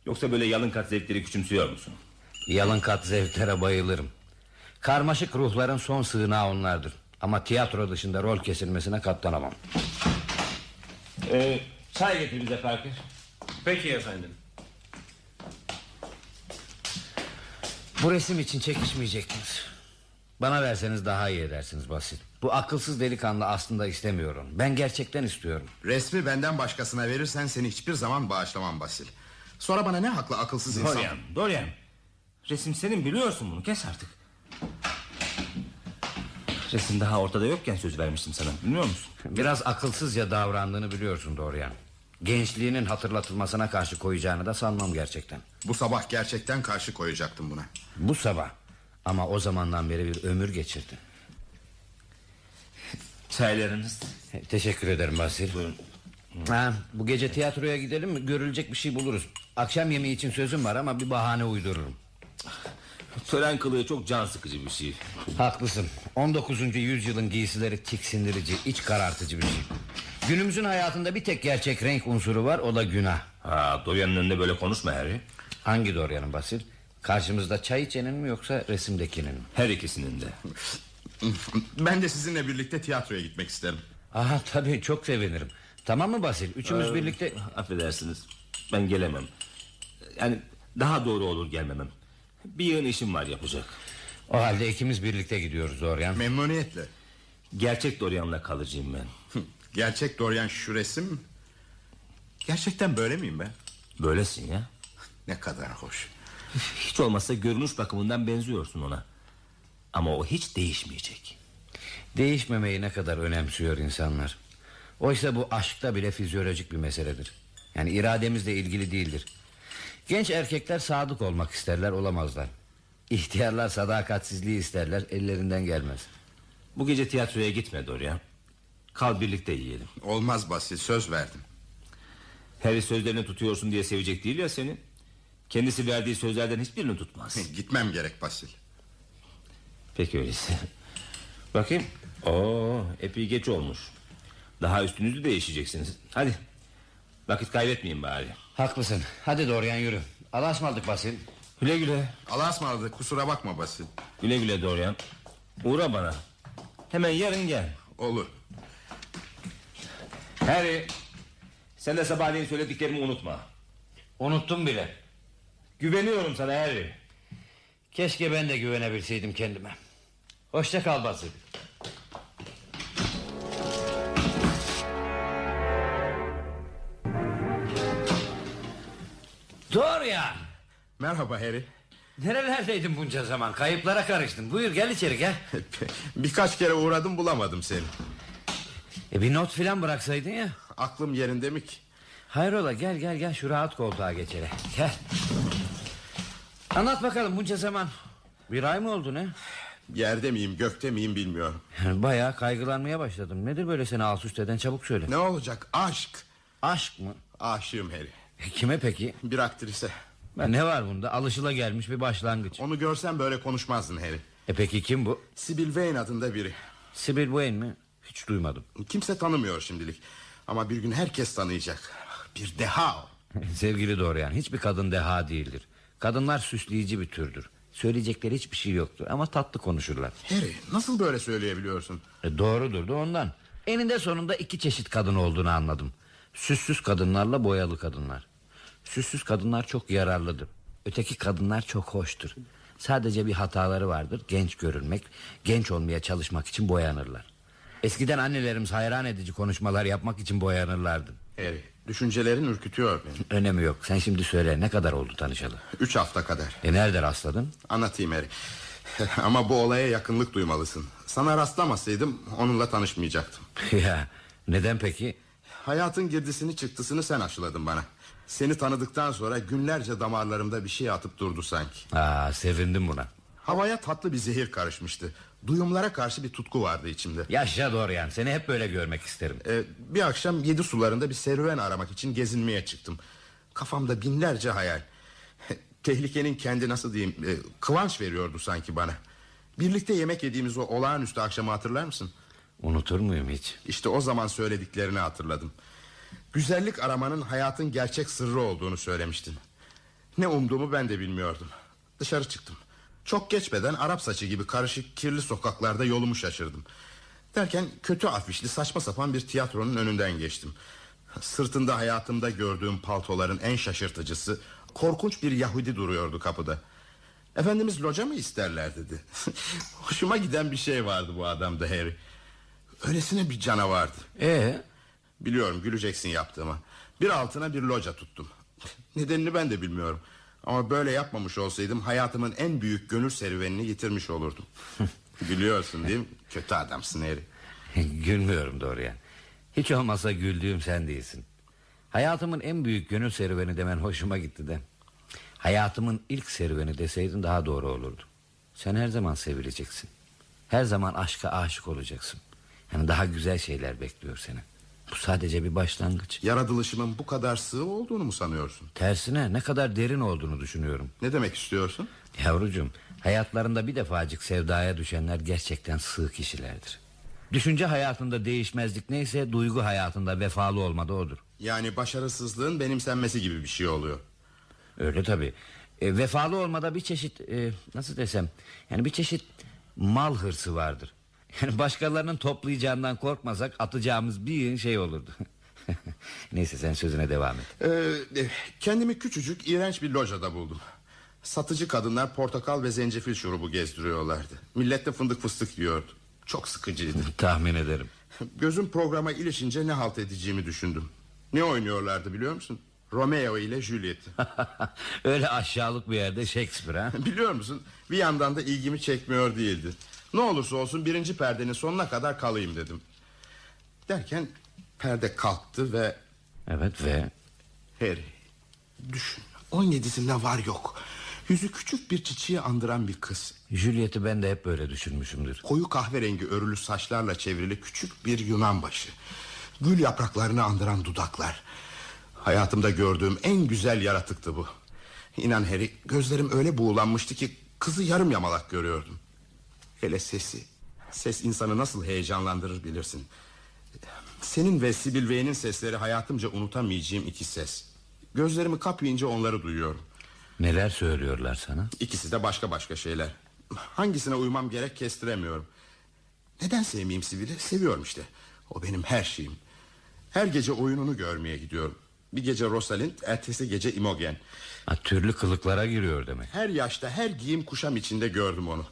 Yoksa böyle yalın kat zevkleri küçümsüyor musun? Yalın kat zevklere bayılırım. Karmaşık ruhların son sığınağı onlardır. Ama tiyatro dışında rol kesilmesine katlanamam. Ee, çay getir bize Parker. Peki efendim. Bu resim için çekişmeyecektiniz. Bana verseniz daha iyi edersiniz Basit. Bu akılsız delikanlı aslında istemiyorum. Ben gerçekten istiyorum. Resmi benden başkasına verirsen seni hiçbir zaman bağışlamam Basil. Sonra bana ne haklı akılsız insan... Dorian, Dorian. Resim senin biliyorsun bunu kes artık. Resim daha ortada yokken söz vermiştim sana bilmiyor musun? Biraz akılsızca davrandığını biliyorsun Dorian. Gençliğinin hatırlatılmasına karşı koyacağını da sanmam gerçekten. Bu sabah gerçekten karşı koyacaktım buna. Bu sabah. Ama o zamandan beri bir ömür geçirdin. Çaylarınız. Teşekkür ederim Basil. Buyurun. Ha, bu gece tiyatroya gidelim mi? Görülecek bir şey buluruz. Akşam yemeği için sözüm var ama bir bahane uydururum. Tören kılığı çok can sıkıcı bir şey. Haklısın. 19. yüzyılın giysileri tiksindirici, iç karartıcı bir şey. Günümüzün hayatında bir tek gerçek renk unsuru var o da günah. Ha, Dorian'ın önünde böyle konuşma Harry. Hangi Dorian'ın Basil? Karşımızda çay içenin mi yoksa resimdekinin mi? Her ikisinin de. Ben de sizinle birlikte tiyatroya gitmek isterim. Aha tabii çok sevinirim. Tamam mı Basil? Üçümüz Ee, birlikte... Affedersiniz. Ben gelemem. Yani daha doğru olur gelmemem. Bir yığın işim var yapacak. O halde ikimiz birlikte gidiyoruz Dorian. Memnuniyetle. Gerçek Dorian'la kalacağım ben. Gerçek Dorian şu resim? Gerçekten böyle miyim ben? Böylesin ya. Ne kadar hoş. Hiç olmazsa görünüş bakımından benziyorsun ona. Ama o hiç değişmeyecek. Değişmemeyi ne kadar önemsiyor insanlar. Oysa bu aşkta bile fizyolojik bir meseledir. Yani irademizle ilgili değildir. Genç erkekler sadık olmak isterler olamazlar. İhtiyarlar sadakatsizliği isterler ellerinden gelmez. Bu gece tiyatroya gitme Dorian. Kal birlikte yiyelim. Olmaz Basil söz verdim. Harry sözlerini tutuyorsun diye sevecek değil ya seni. Kendisi verdiği sözlerden hiçbirini tutmaz. Gitmem gerek Basil. Peki öyleyse. Bakayım. Oo, epey geç olmuş. Daha üstünüzü değişeceksiniz. Hadi. Vakit kaybetmeyin bari. Haklısın. Hadi Dorian yürü. Allah'a ısmarladık Basil. Güle güle. Allah'a ısmarladık kusura bakma Basil. Güle güle Dorian. Uğra bana. Hemen yarın gel. Olur. Harry. Sen de sabahleyin söylediklerimi unutma. Unuttum bile. Güveniyorum sana Harry. Keşke ben de güvenebilseydim kendime. Hoşça kal Basil. Dorian. Merhaba Harry. Nerelerdeydin bunca zaman? Kayıplara karıştın. Buyur gel içeri gel. Birkaç kere uğradım bulamadım seni. E bir not filan bıraksaydın ya. Aklım yerinde mi ki? Hayrola gel gel gel şu rahat koltuğa geç hele. Gel. Anlat bakalım bunca zaman. Bir ay mı oldu ne? Yerde miyim gökte miyim bilmiyorum. Bayağı kaygılanmaya başladım. Nedir böyle seni alt eden çabuk söyle. Ne olacak aşk. Aşk mı? Aşığım Harry. E, Kime peki? Bir aktrise. Ne var bunda alışıla gelmiş bir başlangıç Onu görsen böyle konuşmazdın Harry E peki kim bu Sibyl Vane adında biri Sibyl Wayne mi Hiç duymadım. Kimse tanımıyor şimdilik. Ama bir gün herkes tanıyacak. Bir deha o. Sevgili Dorian hiçbir kadın deha değildir. Kadınlar süsleyici bir türdür. Söyleyecekleri hiçbir şey yoktur ama tatlı konuşurlar. Harry nasıl böyle söyleyebiliyorsun? E, Doğrudur da ondan. Eninde sonunda iki çeşit kadın olduğunu anladım. Süssüz kadınlarla boyalı kadınlar. Süssüz kadınlar çok yararlıdır. Öteki kadınlar çok hoştur. Sadece bir hataları vardır. Genç görünmek Genç olmaya çalışmak için boyanırlar Eskiden annelerimiz hayran edici konuşmalar yapmak için boyanırlardı. Harry düşüncelerin ürkütüyor beni. Önemi yok. Sen şimdi söyle ne kadar oldu tanışalı? Üç hafta kadar. E nerede rastladın? Anlatayım Harry Ama bu olaya yakınlık duymalısın. Sana rastlamasaydım onunla tanışmayacaktım. Ya neden peki? Hayatın girdisini çıktısını sen aşıladın bana. Seni tanıdıktan sonra günlerce damarlarımda bir şey atıp durdu sanki. Aa, sevindim buna Havaya tatlı bir zehir karışmıştı. Duyumlara karşı bir tutku vardı içimde. Yaşa Dorian seni hep böyle görmek isterim. Ee, Bir akşam yedi sularında bir serüven aramak için gezinmeye çıktım. Kafamda binlerce hayal. Tehlikenin kendi nasıl diyeyim e, Kıvanç veriyordu sanki bana. Birlikte yemek yediğimiz o olağanüstü akşamı hatırlar mısın? Unutur muyum hiç? İşte o zaman söylediklerini hatırladım. Güzellik aramanın hayatın gerçek sırrı olduğunu söylemiştin. Ne umduğumu ben de bilmiyordum. Dışarı çıktım Çok geçmeden Arap saçı gibi karışık kirli sokaklarda yolumu şaşırdım. Derken kötü afişli saçma sapan bir tiyatronun önünden geçtim. Sırtında hayatımda gördüğüm paltoların en şaşırtıcısı Korkunç bir Yahudi duruyordu kapıda. Efendimiz loca mı isterler dedi. Hoşuma giden bir şey vardı bu adamda Harry. Öylesine bir canavardı. Ee, Biliyorum güleceksin yaptığıma. Bir altına bir loca tuttum. Nedenini ben de bilmiyorum Ama böyle yapmamış olsaydım Hayatımın en büyük gönül serüvenini yitirmiş olurdum. Gülüyorsun değil mi? Kötü adamsın Harry Gülmüyorum Dorian Hiç olmazsa güldüğüm sen değilsin. Hayatımın en büyük gönül serüveni demen hoşuma gitti de. Hayatımın ilk serüveni deseydin daha doğru olurdu. Sen her zaman sevileceksin. Her zaman aşka aşık olacaksın. Yani daha güzel şeyler bekliyor seni Bu sadece bir başlangıç. Yaratılışımın bu kadar sığ olduğunu mu sanıyorsun? Tersine ne kadar derin olduğunu düşünüyorum. Ne demek istiyorsun? Yavrucuğum hayatlarında bir defacık sevdaya düşenler gerçekten sığ kişilerdir. Düşünce hayatında değişmezlik neyse duygu hayatında vefalı olmada odur. Yani başarısızlığın benimsenmesi gibi bir şey oluyor. Öyle tabi e, Vefalı olmada bir çeşit e, nasıl desem Yani bir çeşit mal hırsı vardır başkalarının toplayacağından korkmasak atacağımız bir yığın şey olurdu. Neyse sen sözüne devam et. Ee, kendimi küçücük iğrenç bir locada buldum. Satıcı kadınlar portakal ve zencefil şurubu gezdiriyorlardı. Millet de fındık fıstık yiyordu. Çok sıkıcıydı. Tahmin ederim. Gözüm programa ilişince ne halt edeceğimi düşündüm. Ne oynuyorlardı biliyor musun? Romeo ile Juliet'i Öyle aşağılık bir yerde Shakespeare ha? Biliyor musun? Bir yandan da ilgimi çekmiyor değildi Ne olursa olsun birinci perdenin sonuna kadar kalayım dedim. Derken perde kalktı ve Evet ve Harry düşün. 17'sinde var yok. Yüzü küçük bir çiçeği andıran bir kız. Juliet'i ben de hep böyle düşünmüşümdür. Koyu kahverengi örülü saçlarla çevrili küçük bir Yunan başı. Gül yapraklarını andıran dudaklar. Hayatımda gördüğüm en güzel yaratıktı bu. İnan Harry gözlerim öyle buğulanmıştı ki Kızı yarım yamalak görüyordum Hele sesi. Ses insanı nasıl heyecanlandırır bilirsin. Senin ve Sibyl Vane'in sesleri hayatımca unutamayacağım iki ses. Gözlerimi kapayınca onları duyuyorum. Neler söylüyorlar sana? İkisi de başka başka şeyler. Hangisine uymam gerek kestiremiyorum. Neden sevmeyeyim Sibel'i seviyorum işte. O benim her şeyim. Her gece oyununu görmeye gidiyorum. Bir gece Rosalind ertesi gece Imogen. Ha, Türlü kılıklara giriyor demek. Her yaşta her giyim kuşam içinde gördüm onu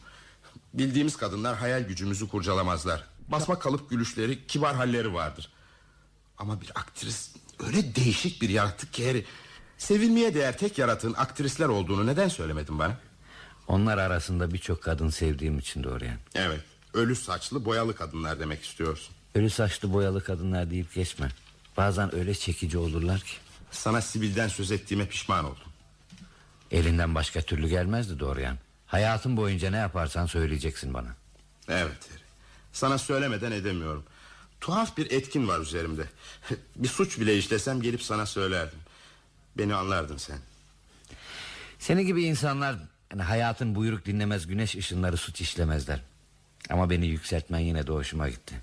Bildiğimiz kadınlar hayal gücümüzü kurcalamazlar. Basma kalıp gülüşleri kibar halleri vardır. Ama bir aktris öyle değişik bir yaratık ki Harry Sevilmeye değer tek yaratığın aktrisler olduğunu neden söylemedin bana? Onlar arasında birçok kadın sevdiğim için Dorian Evet ölü saçlı boyalı kadınlar demek istiyorsun. Ölü saçlı boyalı kadınlar deyip geçme. Bazen öyle çekici olurlar ki. Sana Sibil'den söz ettiğime pişman oldum. Elinden başka türlü gelmezdi Dorian Hayatın boyunca ne yaparsan söyleyeceksin bana Evet. Sana söylemeden edemiyorum Tuhaf bir etkin var üzerimde Bir suç bile işlesem gelip sana söylerdim Beni anlardın sen Seni gibi insanlar yani hayatın buyruk dinlemez güneş ışınları suç işlemezler. Ama beni yükseltmen yine de hoşuma gitti.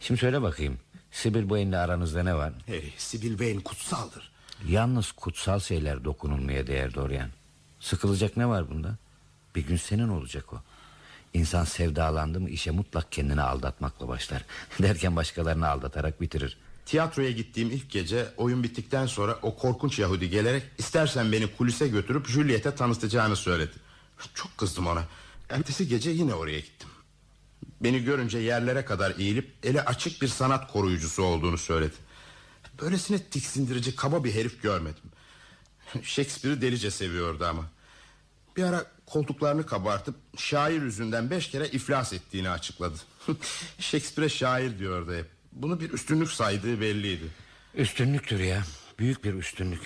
Şimdi söyle bakayım. Sibyl Boyne'le aranızda ne var? Hey, Sibyl Wayne kutsaldır. Yalnız kutsal şeyler dokunulmaya değer Dorian. Sıkılacak ne var bunda? Bir gün senin olacak o. İnsan sevdalandı mı işe mutlak kendini aldatmakla başlar. Derken başkalarını aldatarak bitirir. Tiyatroya gittiğim ilk gece oyun bittikten sonra o korkunç Yahudi gelerek istersen beni kulise götürüp Juliet'e tanıtacağını söyledi. Çok kızdım ona. Ertesi gece yine oraya gittim. Beni görünce yerlere kadar eğilip eli açık bir sanat koruyucusu olduğunu söyledi. Böylesine tiksindirici kaba bir herif görmedim. Shakespeare'i delice seviyordu ama. Bir ara koltuklarını kabartıp şair yüzünden beş kere iflas ettiğini açıkladı. Shakespeare'e şair diyordu hep. Bunu bir üstünlük saydığı belliydi. Üstünlüktür ya. Büyük bir üstünlük.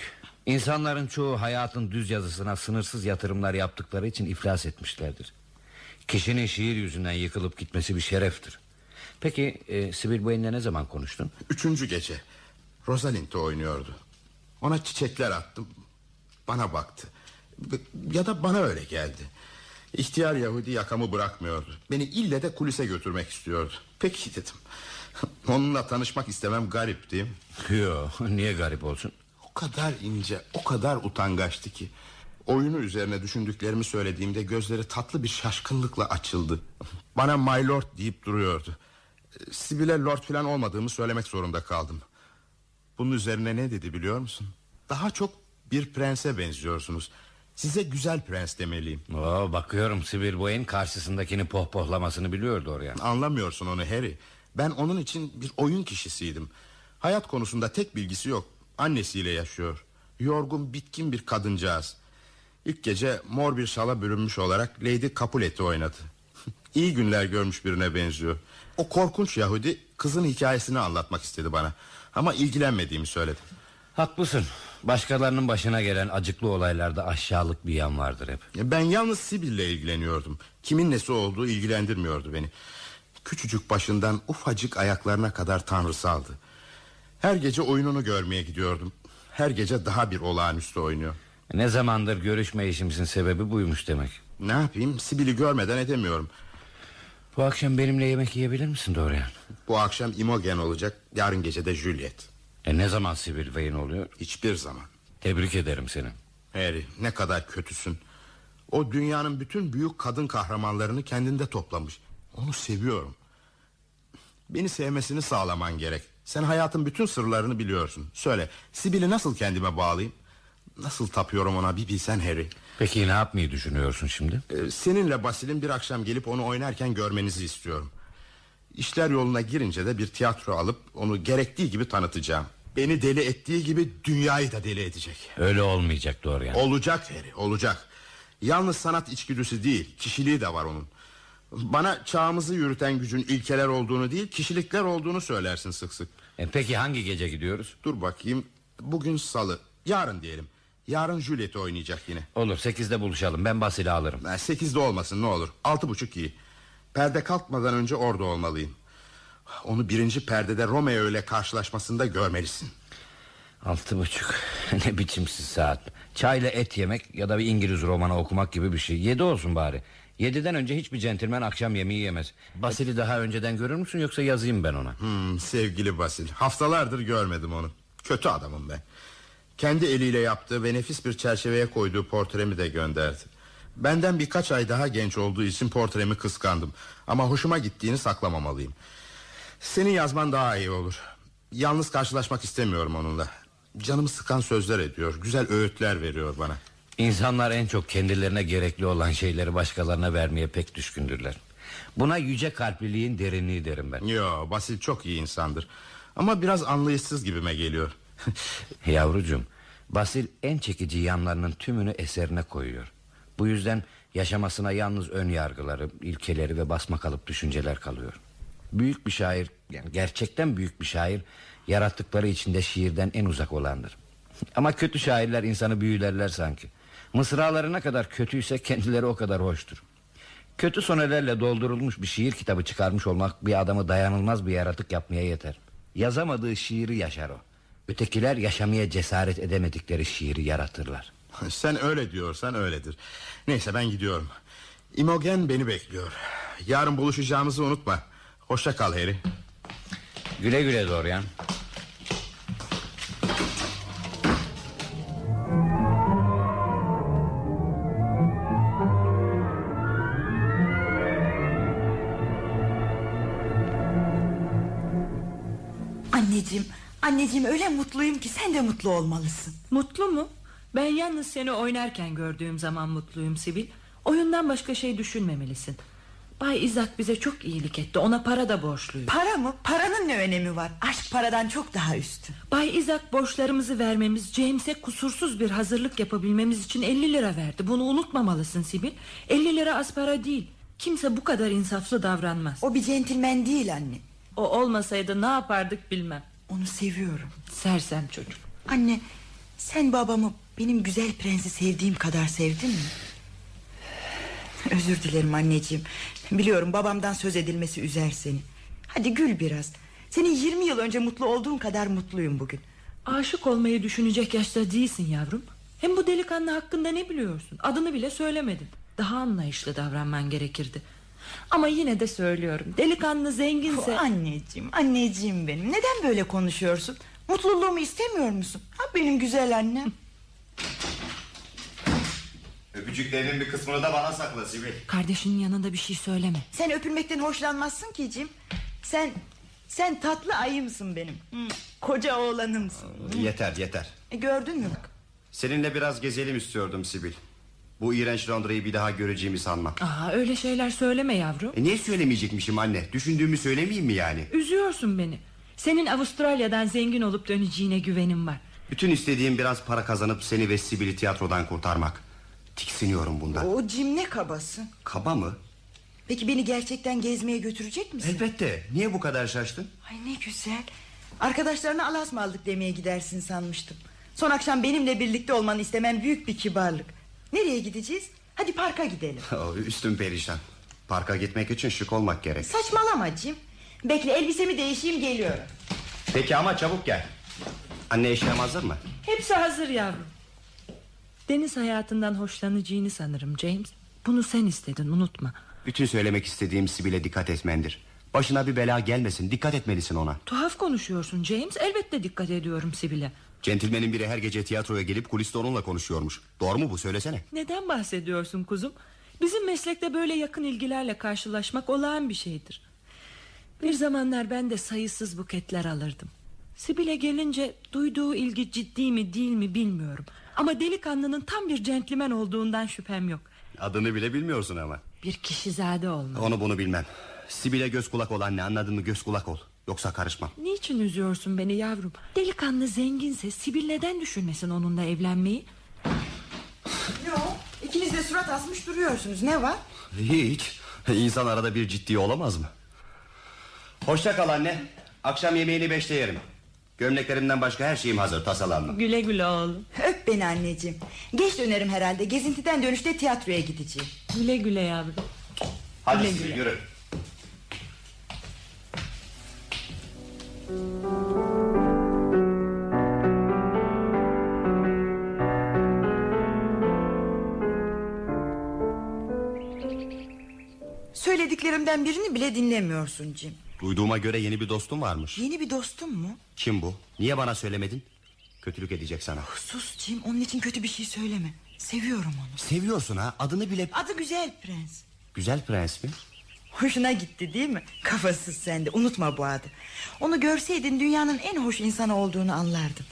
İnsanların çoğu hayatın düz yazısına sınırsız yatırımlar yaptıkları için iflas etmişlerdir. Kişinin şiir yüzünden yıkılıp gitmesi bir şereftir. Peki e, Sibyl Boyne'le ne zaman konuştun? Üçüncü gece Rosalind'de oynuyordu Ona çiçekler attım Bana baktı Ya da bana öyle geldi. İhtiyar Yahudi yakamı bırakmıyordu. Beni ille de kulise götürmek istiyordu. Peki dedim. Onunla tanışmak istemem garip değil mi? Yok niye garip olsun? O kadar ince o kadar utangaçtı ki. Oyunu üzerine düşündüklerimi söylediğimde Gözleri tatlı bir şaşkınlıkla açıldı. Bana my lord deyip duruyordu. Sibyl'e lord falan olmadığımı söylemek zorunda kaldım. Bunun üzerine ne dedi biliyor musun? Daha çok bir prense benziyorsunuz Size güzel prens demeliyim. Oo, Bakıyorum Sibyl Boyne karşısındakini pohpohlamasını biliyordu oraya. Anlamıyorsun onu Harry. Ben onun için bir oyun kişisiydim. Hayat konusunda tek bilgisi yok. Annesiyle yaşıyor. Yorgun bitkin bir kadıncağız. İlk gece mor bir şala bürünmüş olarak Lady Capulet'i oynadı. İyi günler görmüş birine benziyor. O korkunç Yahudi kızın hikayesini anlatmak istedi bana. Ama ilgilenmediğimi söyledi. Haklısın Başkalarının başına gelen acıklı olaylarda aşağılık bir yan vardır hep. Ben yalnız Sibyl'le ilgileniyordum. Kimin nesi olduğu ilgilendirmiyordu beni. Küçücük başından ufacık ayaklarına kadar tanrısaldı Her gece oyununu görmeye gidiyordum. Her gece daha bir olağanüstü oynuyor. Ne zamandır görüşme işimizin sebebi buymuş demek. Ne yapayım? Sibyl'i görmeden edemiyorum. Bu akşam benimle yemek yiyebilir misin Dorian? Bu akşam Imogen olacak. Yarın gece de Juliet E ne zaman Sibyl Wayne oluyor? Hiçbir zaman. Tebrik ederim seni. Harry ne kadar kötüsün. O dünyanın bütün büyük kadın kahramanlarını kendinde toplamış. Onu seviyorum. Beni sevmesini sağlaman gerek. Sen hayatın bütün sırlarını biliyorsun. Söyle Sibyl'i nasıl kendime bağlayayım? Nasıl tapıyorum ona? Bir bilsen Harry. Peki ne yapmayı düşünüyorsun şimdi? Ee, Seninle Basil'in bir akşam gelip onu oynarken görmenizi istiyorum. İşler yoluna girince de bir tiyatro alıp Onu gerektiği gibi tanıtacağım Beni deli ettiği gibi dünyayı da deli edecek. Öyle olmayacak Dorian. Olacak Harry olacak. Yalnız sanat içgüdüsü değil kişiliği de var onun. Bana çağımızı yürüten gücün ilkeler olduğunu değil Kişilikler olduğunu söylersin sık sık. E Peki hangi gece gidiyoruz? Dur bakayım Bugün salı. Yarın diyelim. Yarın Juliet'i oynayacak yine. Olur sekizde buluşalım. Ben Basil'i alırım. Sekizde olmasın ne olur. Altı buçuk iyi. Perde kalkmadan önce orada olmalıyım Onu birinci perdede Romeo ile karşılaşmasında görmelisin. Altı buçuk. Ne biçimsiz saat. Çayla et yemek ya da bir İngiliz romanı okumak gibi bir şey. Yedi olsun bari. Yediden önce hiçbir centilmen akşam yemeği yemez. Basil'i daha önceden görür müsün yoksa yazayım ben ona? Hmm, sevgili Basil haftalardır görmedim onu. Kötü adamım ben. Kendi eliyle yaptığı ve nefis bir çerçeveye koyduğu portremi de gönderdi. Benden birkaç ay daha genç olduğu için portremi kıskandım. Ama hoşuma gittiğini saklamamalıyım Senin yazman daha iyi olur. Yalnız karşılaşmak istemiyorum onunla. Canımı sıkan sözler ediyor Güzel öğütler veriyor bana. İnsanlar en çok kendilerine gerekli olan şeyleri başkalarına vermeye pek düşkündürler. Buna yüce kalpliliğin derinliği derim ben. Yo Basil çok iyi insandır. Ama biraz anlayışsız gibime geliyor. Yavrucuğum Basil en çekici yanlarının tümünü eserine koyuyor. Bu yüzden yaşamasına yalnız ön yargıları, ilkeleri ve basma kalıp düşünceler kalıyor Büyük bir şair yani gerçekten büyük bir şair Yarattıkları içinde şiirden en uzak olandır Ama kötü şairler insanı büyülerler sanki Mısraları ne kadar kötüyse kendileri o kadar hoştur Kötü sonelerle doldurulmuş bir şiir kitabı çıkarmış olmak Bir adamı dayanılmaz bir yaratık yapmaya yeter Yazamadığı şiiri yaşar o Ötekiler yaşamaya cesaret edemedikleri şiiri yaratırlar Sen öyle diyorsan öyledir. Neyse ben gidiyorum. Imogen beni bekliyor. Yarın buluşacağımızı unutma. Hoşça kal Harry. Güle güle Dorian. Anneciğim, anneciğim öyle mutluyum ki sen de mutlu olmalısın. Mutlu mu? Ben yalnız seni oynarken gördüğüm zaman mutluyum Sibil. Oyundan başka şey düşünmemelisin. Bay İzak bize çok iyilik etti. Ona para da borçluyuz. Para mı? Paranın ne önemi var? Aşk paradan çok daha üstün. Bay İzak borçlarımızı vermemiz, James'e kusursuz bir hazırlık yapabilmemiz için 50 lira verdi. Bunu unutmamalısın Sibil. 50 lira az para değil. Kimse bu kadar insaflı davranmaz. O bir centilmen değil anne. O olmasaydı ne yapardık bilmem. Onu seviyorum. Sersem çocuk. Anne, sen babamı benim güzel prensi sevdiğim kadar sevdin mi? Özür dilerim anneciğim. Biliyorum babamdan söz edilmesi üzer seni. Hadi gül biraz. Senin 20 yıl önce mutlu olduğun kadar mutluyum bugün. Aşık olmayı düşünecek yaşta değilsin yavrum. Hem bu delikanlı hakkında ne biliyorsun? Adını bile söylemedin. Daha anlayışlı davranman gerekirdi. Ama yine de söylüyorum. Delikanlı zenginse... Oh, anneciğim, anneciğim benim. Neden böyle konuşuyorsun? Mutluluğumu istemiyor musun? Ha benim güzel annem. Öpücüklerinin bir kısmını da bana sakla Sibil. Kardeşinin yanında bir şey söyleme. Sen öpülmekten hoşlanmazsın ki Cim. Sen sen tatlı ayımsın benim. Hı, Koca oğlanımsın. Yeter yeter. E, gördün mü? Seninle biraz gezelim istiyordum Sibil. Bu iğrenç Londra'yı bir daha göreceğimi sanma. Aa, öyle şeyler söyleme yavrum. E niye söylemeyecekmişim anne? Düşündüğümü söylemeyeyim mi yani? Üzüyorsun beni. Senin Avustralya'dan zengin olup döneceğine güvenim var. Bütün istediğim biraz para kazanıp seni ve Sibil'i tiyatrodan kurtarmak. Tiksiniyorum bundan. O Cim ne kabası. Kaba mı? Peki beni gerçekten gezmeye götürecek misin? Elbette. Niye bu kadar şaştın? Ay ne güzel. Arkadaşlarına alas mı aldık demeye gidersin sanmıştım. Son akşam benimle birlikte olmanı istemem büyük bir kibarlık. Nereye gideceğiz? Hadi parka gidelim. Oh, üstüm perişan. Parka gitmek için şık olmak gerek. Saçmalama Cim. Bekle elbisemi değişeyim geliyorum. Peki ama çabuk gel. Anne eşyam hazır mı? Hepsi hazır yavrum. Deniz hayatından hoşlanacağını sanırım James. Bunu sen istedin unutma. Bütün söylemek istediğim Sibil'e dikkat etmendir. Başına bir bela gelmesin. Dikkat etmelisin ona. Tuhaf konuşuyorsun James. Elbette dikkat ediyorum Sibil'e. Centilmenin biri her gece tiyatroya gelip kuliste onunla konuşuyormuş. Doğru mu bu söylesene. Neden bahsediyorsun kuzum? Bizim meslekte böyle yakın ilgilerle karşılaşmak olağan bir şeydir. Bir zamanlar ben de sayısız buketler alırdım. Sibil'e gelince duyduğu ilgi ciddi mi değil mi bilmiyorum. Ama delikanlının tam bir centilmen olduğundan şüphem yok. Adını bile bilmiyorsun ama. Bir kişizade olmalı. Onu bunu bilmem. Sibil'e göz kulak ol anne anladın mı göz kulak ol. Yoksa karışmam. Niçin üzüyorsun beni yavrum? Delikanlı zenginse Sibil neden düşünmesin onunla evlenmeyi? Yok. İkiniz de surat asmış duruyorsunuz. Ne var? Hiç. İnsan arada bir ciddi olamaz mı? Hoşça kal anne. Akşam yemeğini beşte yerim. Gömleklerimden başka her şeyim hazır tasalanma. Güle güle oğlum. Öp beni anneciğim. Geç dönerim herhalde. Gezintiden dönüşte tiyatroya gideceğim. Güle güle yavrum. Hadi Güle Sibil güle. yürü. Söylediklerimden birini bile dinlemiyorsun Cim. Duyduğuma göre yeni bir dostun varmış. Yeni bir dostum mu? Kim bu? Niye bana söylemedin? Kötülük edecek sana. Sus Cim onun için kötü bir şey söyleme. Seviyorum onu. Seviyorsun ha adını bile... Adı Güzel Prens. Güzel prens mi? Hoşuna gitti değil mi? Kafasız sende unutma bu adı. Onu görseydin dünyanın en hoş insanı olduğunu anlardın.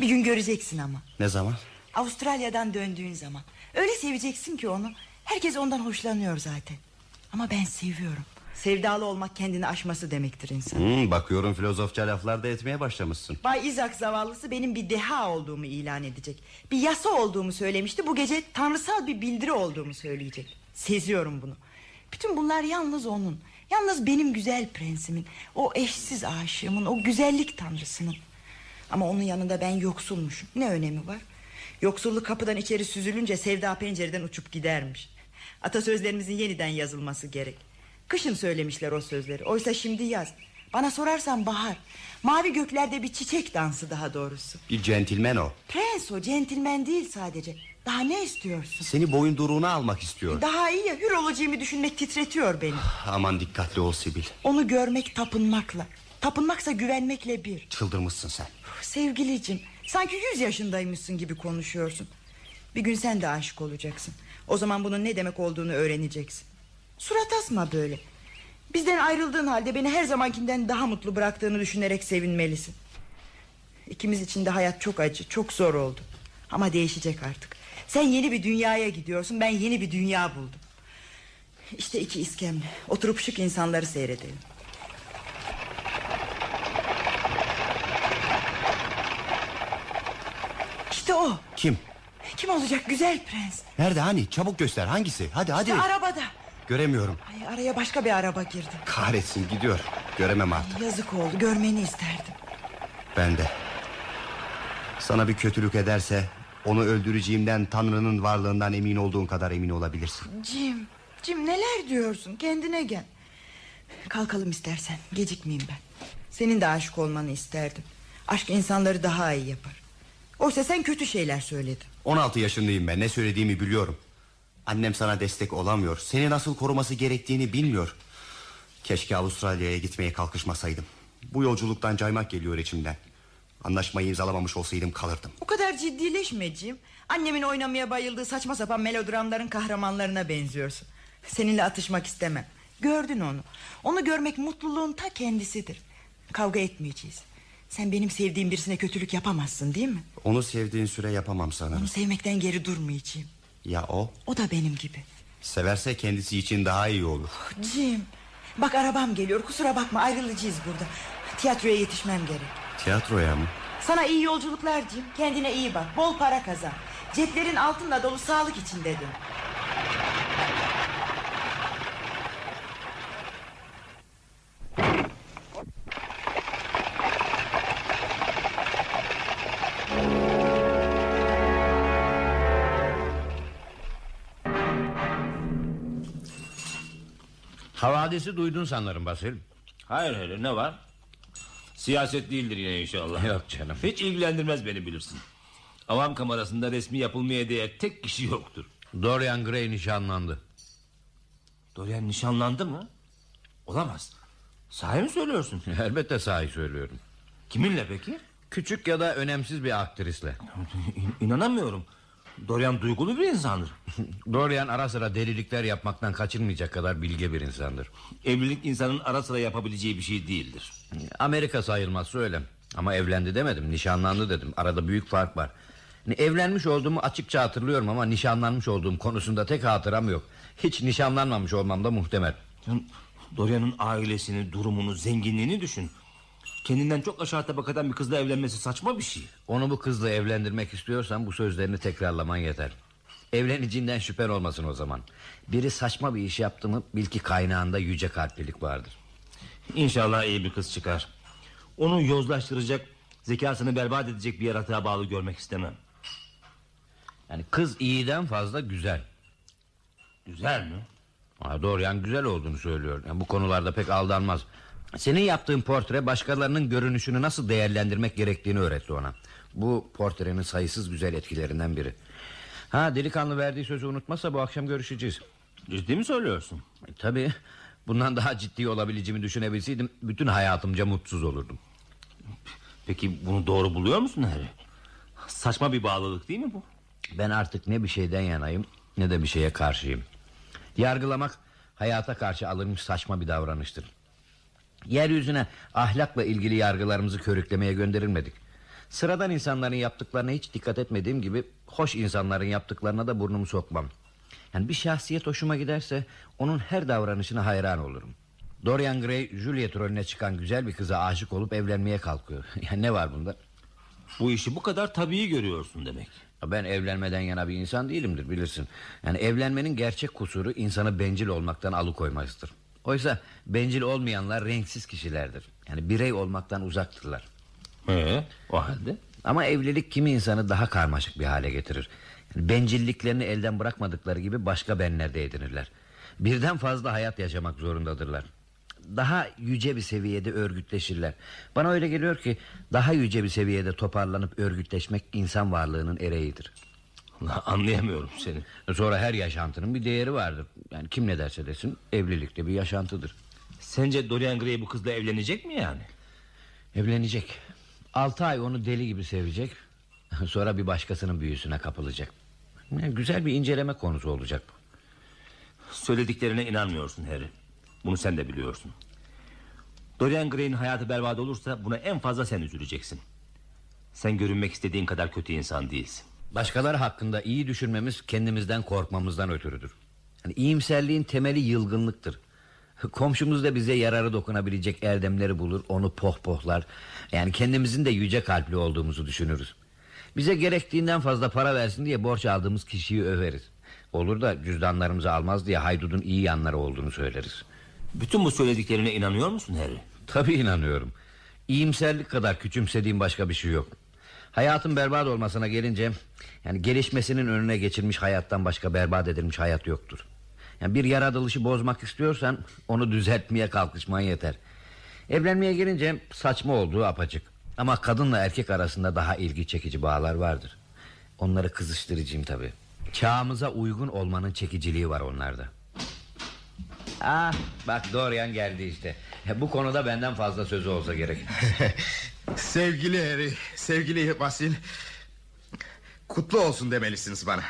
Bir gün göreceksin ama. Ne zaman? Avustralya'dan döndüğün zaman. Öyle seveceksin ki onu. Herkes ondan hoşlanıyor zaten. Ama ben seviyorum. Sevdalı olmak kendini aşması demektir insan. Hmm, bakıyorum filozofça laflar da etmeye başlamışsın. Bay Isaac zavallısı benim bir deha olduğumu ilan edecek. Bir yasa olduğumu söylemişti. Bu gece tanrısal bir bildiri olduğumu söyleyecek. Seziyorum bunu. Bütün bunlar yalnız onun. Yalnız benim güzel prensimin. O eşsiz aşığımın. O güzellik tanrısının. Ama onun yanında ben yoksulmuşum. Ne önemi var? Yoksulluk kapıdan içeri süzülünce sevda pencereden uçup gidermiş. Atasözlerimizin yeniden yazılması gerek. Kışın söylemişler o sözleri. Oysa şimdi yaz. Bana sorarsan bahar. Mavi göklerde bir çiçek dansı daha doğrusu. Bir centilmen o. Prens o, centilmen değil sadece. Daha ne istiyorsun? Seni boyunduruğuna almak istiyor. Daha iyi ya hür olacağımı düşünmek titretiyor beni. Aman dikkatli ol Sibil. Onu görmek tapınmakla. Tapınmaksa güvenmekle bir. Çıldırmışsın sen. Sevgilicim sanki yüz yaşındaymışsın gibi konuşuyorsun. Bir gün sen de aşık olacaksın. O zaman bunun ne demek olduğunu öğreneceksin. Surat asma böyle. Bizden ayrıldığın halde beni her zamankinden daha mutlu bıraktığını düşünerek sevinmelisin. İkimiz için de hayat çok acı, çok zor oldu. Ama değişecek artık. Sen yeni bir dünyaya gidiyorsun, ben yeni bir dünya buldum. İşte iki iskemle. Oturup şık insanları seyredelim. İşte o. Kim? Kim olacak güzel prens? Nerede hani? Çabuk göster. Hangisi? Hadi hadi. İşte arabada. Göremiyorum. Ay, araya başka bir araba girdi. Kahretsin gidiyor. Göremem artık. Yazık oldu görmeni isterdim. Ben de. Sana bir kötülük ederse onu öldüreceğimden Tanrı'nın varlığından emin olduğun kadar emin olabilirsin. Jim, Jim neler diyorsun kendine gel. Kalkalım istersen gecikmeyeyim ben. Senin de aşık olmanı isterdim. Aşk insanları daha iyi yapar. Oysa sen kötü şeyler söyledin. 16 yaşındayım ben ne söylediğimi biliyorum. Annem sana destek olamıyor. Seni nasıl koruması gerektiğini bilmiyor. Keşke Avustralya'ya gitmeye kalkışmasaydım. Bu yolculuktan caymak geliyor içimden. Anlaşmayı imzalamamış olsaydım kalırdım. O kadar ciddileşme Jim. Annemin oynamaya bayıldığı saçma sapan melodramların kahramanlarına benziyorsun. Seninle atışmak istemem. Gördün onu. Onu görmek mutluluğun ta kendisidir. Kavga etmeyeceğiz. Sen benim sevdiğim birisine kötülük yapamazsın değil mi? Onu sevdiğin süre yapamam sanırım. Onu sevmekten geri durmayacağım. Ya o? O da benim gibi. Severse kendisi için daha iyi olur. Jim bak arabam geliyor kusura bakma ayrılacağız burada. Tiyatroya yetişmem gerek. Tiyatroya mı? Sana iyi yolculuklar Jim. Kendine iyi bak. Bol para kazan. Ceplerin altınla dolu sağlık içinde dön. Havadisi duydun sanırım Basil. Hayır hayır ne var? Siyaset değildir yine inşallah. Yok canım. Hiç ilgilendirmez beni bilirsin. Avam kamerasında resmi yapılmaya değer tek kişi yoktur. Dorian Gray nişanlandı. Dorian nişanlandı mı? Olamaz. Sahi mi söylüyorsun? Elbette sahi söylüyorum. Kiminle peki? Küçük ya da önemsiz bir aktrisle. İn- İnanamıyorum. Dorian duygulu bir insandır. Dorian ara sıra delilikler yapmaktan kaçınmayacak kadar bilge bir insandır. Evlilik insanın ara sıra yapabileceği bir şey değildir. Amerika sayılmaz öyle. Ama evlendi demedim nişanlandı dedim. Arada büyük fark var. Evlenmiş olduğumu açıkça hatırlıyorum ama nişanlanmış olduğum konusunda tek hatıram yok. Hiç nişanlanmamış olmam da muhtemel. Dorian'ın ailesini, durumunu, zenginliğini düşün. Kendinden çok aşağı tabakadan bir kızla evlenmesi saçma bir şey. Onu bu kızla evlendirmek istiyorsan bu sözlerini tekrarlaman yeter. Evlenicinden şüphen olmasın o zaman. Biri saçma bir iş yaptı mı bil ki kaynağında yüce kalplilik vardır. İnşallah iyi bir kız çıkar. Onu yozlaştıracak, zekasını berbat edecek bir yaratığa bağlı görmek istemem. Yani kız iyiden fazla güzel. Güzel mi? Ha, Dorian güzel olduğunu söylüyor. Yani bu konularda pek aldanmaz. Senin yaptığın portre başkalarının görünüşünü nasıl değerlendirmek gerektiğini öğretti ona. Bu portrenin sayısız güzel etkilerinden biri. Ha delikanlı verdiği sözü unutmazsa bu akşam görüşeceğiz. Ciddi mi söylüyorsun? E, tabii bundan daha ciddi olabileceğimi düşünebilseydim bütün hayatımca mutsuz olurdum. Peki bunu doğru buluyor musun Harry? Saçma bir bağlılık değil mi bu? Ben artık ne bir şeyden yanayım ne de bir şeye karşıyım. Yargılamak hayata karşı alınmış saçma bir davranıştır. Yeryüzüne ahlakla ilgili yargılarımızı körüklemeye gönderilmedik. Sıradan insanların yaptıklarına hiç dikkat etmediğim gibi hoş insanların yaptıklarına da burnumu sokmam. Yani bir şahsiyet hoşuma giderse onun her davranışına hayran olurum. Dorian Gray Juliet rolüne çıkan güzel bir kıza aşık olup evlenmeye kalkıyor. Yani ne var bunda? Bu işi bu kadar tabii görüyorsun demek. Ben evlenmeden yana bir insan değilimdir bilirsin. Yani evlenmenin gerçek kusuru insanı bencil olmaktan alıkoymasıdır. Oysa bencil olmayanlar renksiz kişilerdir. Yani birey olmaktan uzaktırlar. Ee, o halde? Ama evlilik kimi insanı daha karmaşık bir hale getirir. Yani bencilliklerini elden bırakmadıkları gibi başka benler de edinirler. Birden fazla hayat yaşamak zorundadırlar. Daha yüce bir seviyede örgütleşirler. Bana öyle geliyor ki daha yüce bir seviyede toparlanıp örgütleşmek insan varlığının ereğidir. Anlayamıyorum seni. Sonra her yaşantının bir değeri vardır. Yani kim ne derse desin evlilikte bir yaşantıdır. Sence Dorian Gray bu kızla evlenecek mi yani? Evlenecek. Altı ay onu deli gibi sevecek. Sonra bir başkasının büyüsüne kapılacak. Yani güzel bir inceleme konusu olacak bu. Söylediklerine inanmıyorsun Harry. Bunu sen de biliyorsun. Dorian Gray'in hayatı berbat olursa buna en fazla sen üzüleceksin. Sen görünmek istediğin kadar kötü insan değilsin. Başkaları hakkında iyi düşünmemiz kendimizden korkmamızdan ötürüdür. Yani iyimserliğin temeli yılgınlıktır. Komşumuz da bize yararı dokunabilecek erdemleri bulur, onu pohpohlar. Yani kendimizin de yüce kalpli olduğumuzu düşünürüz. Bize gerektiğinden fazla para versin diye borç aldığımız kişiyi överiz. Olur da cüzdanlarımızı almaz diye haydudun iyi yanları olduğunu söyleriz. Bütün bu söylediklerine inanıyor musun Harry? Tabii inanıyorum. İyimserlik kadar küçümsediğim başka bir şey yok. Hayatın berbat olmasına gelince yani gelişmesinin önüne geçilmiş hayattan başka berbat edilmiş hayat yoktur. Yani bir yaratılışı bozmak istiyorsan onu düzeltmeye kalkışman yeter. Evlenmeye gelince saçma olduğu apaçık. Ama kadınla erkek arasında daha ilgi çekici bağlar vardır. Onları kızıştırıcıyım tabii. Çağımıza uygun olmanın çekiciliği var onlarda. Ah bak Dorian geldi işte. Bu konuda benden fazla sözü olsa gerek. Sevgili Harry, sevgili Basil. Kutlu olsun demelisiniz bana.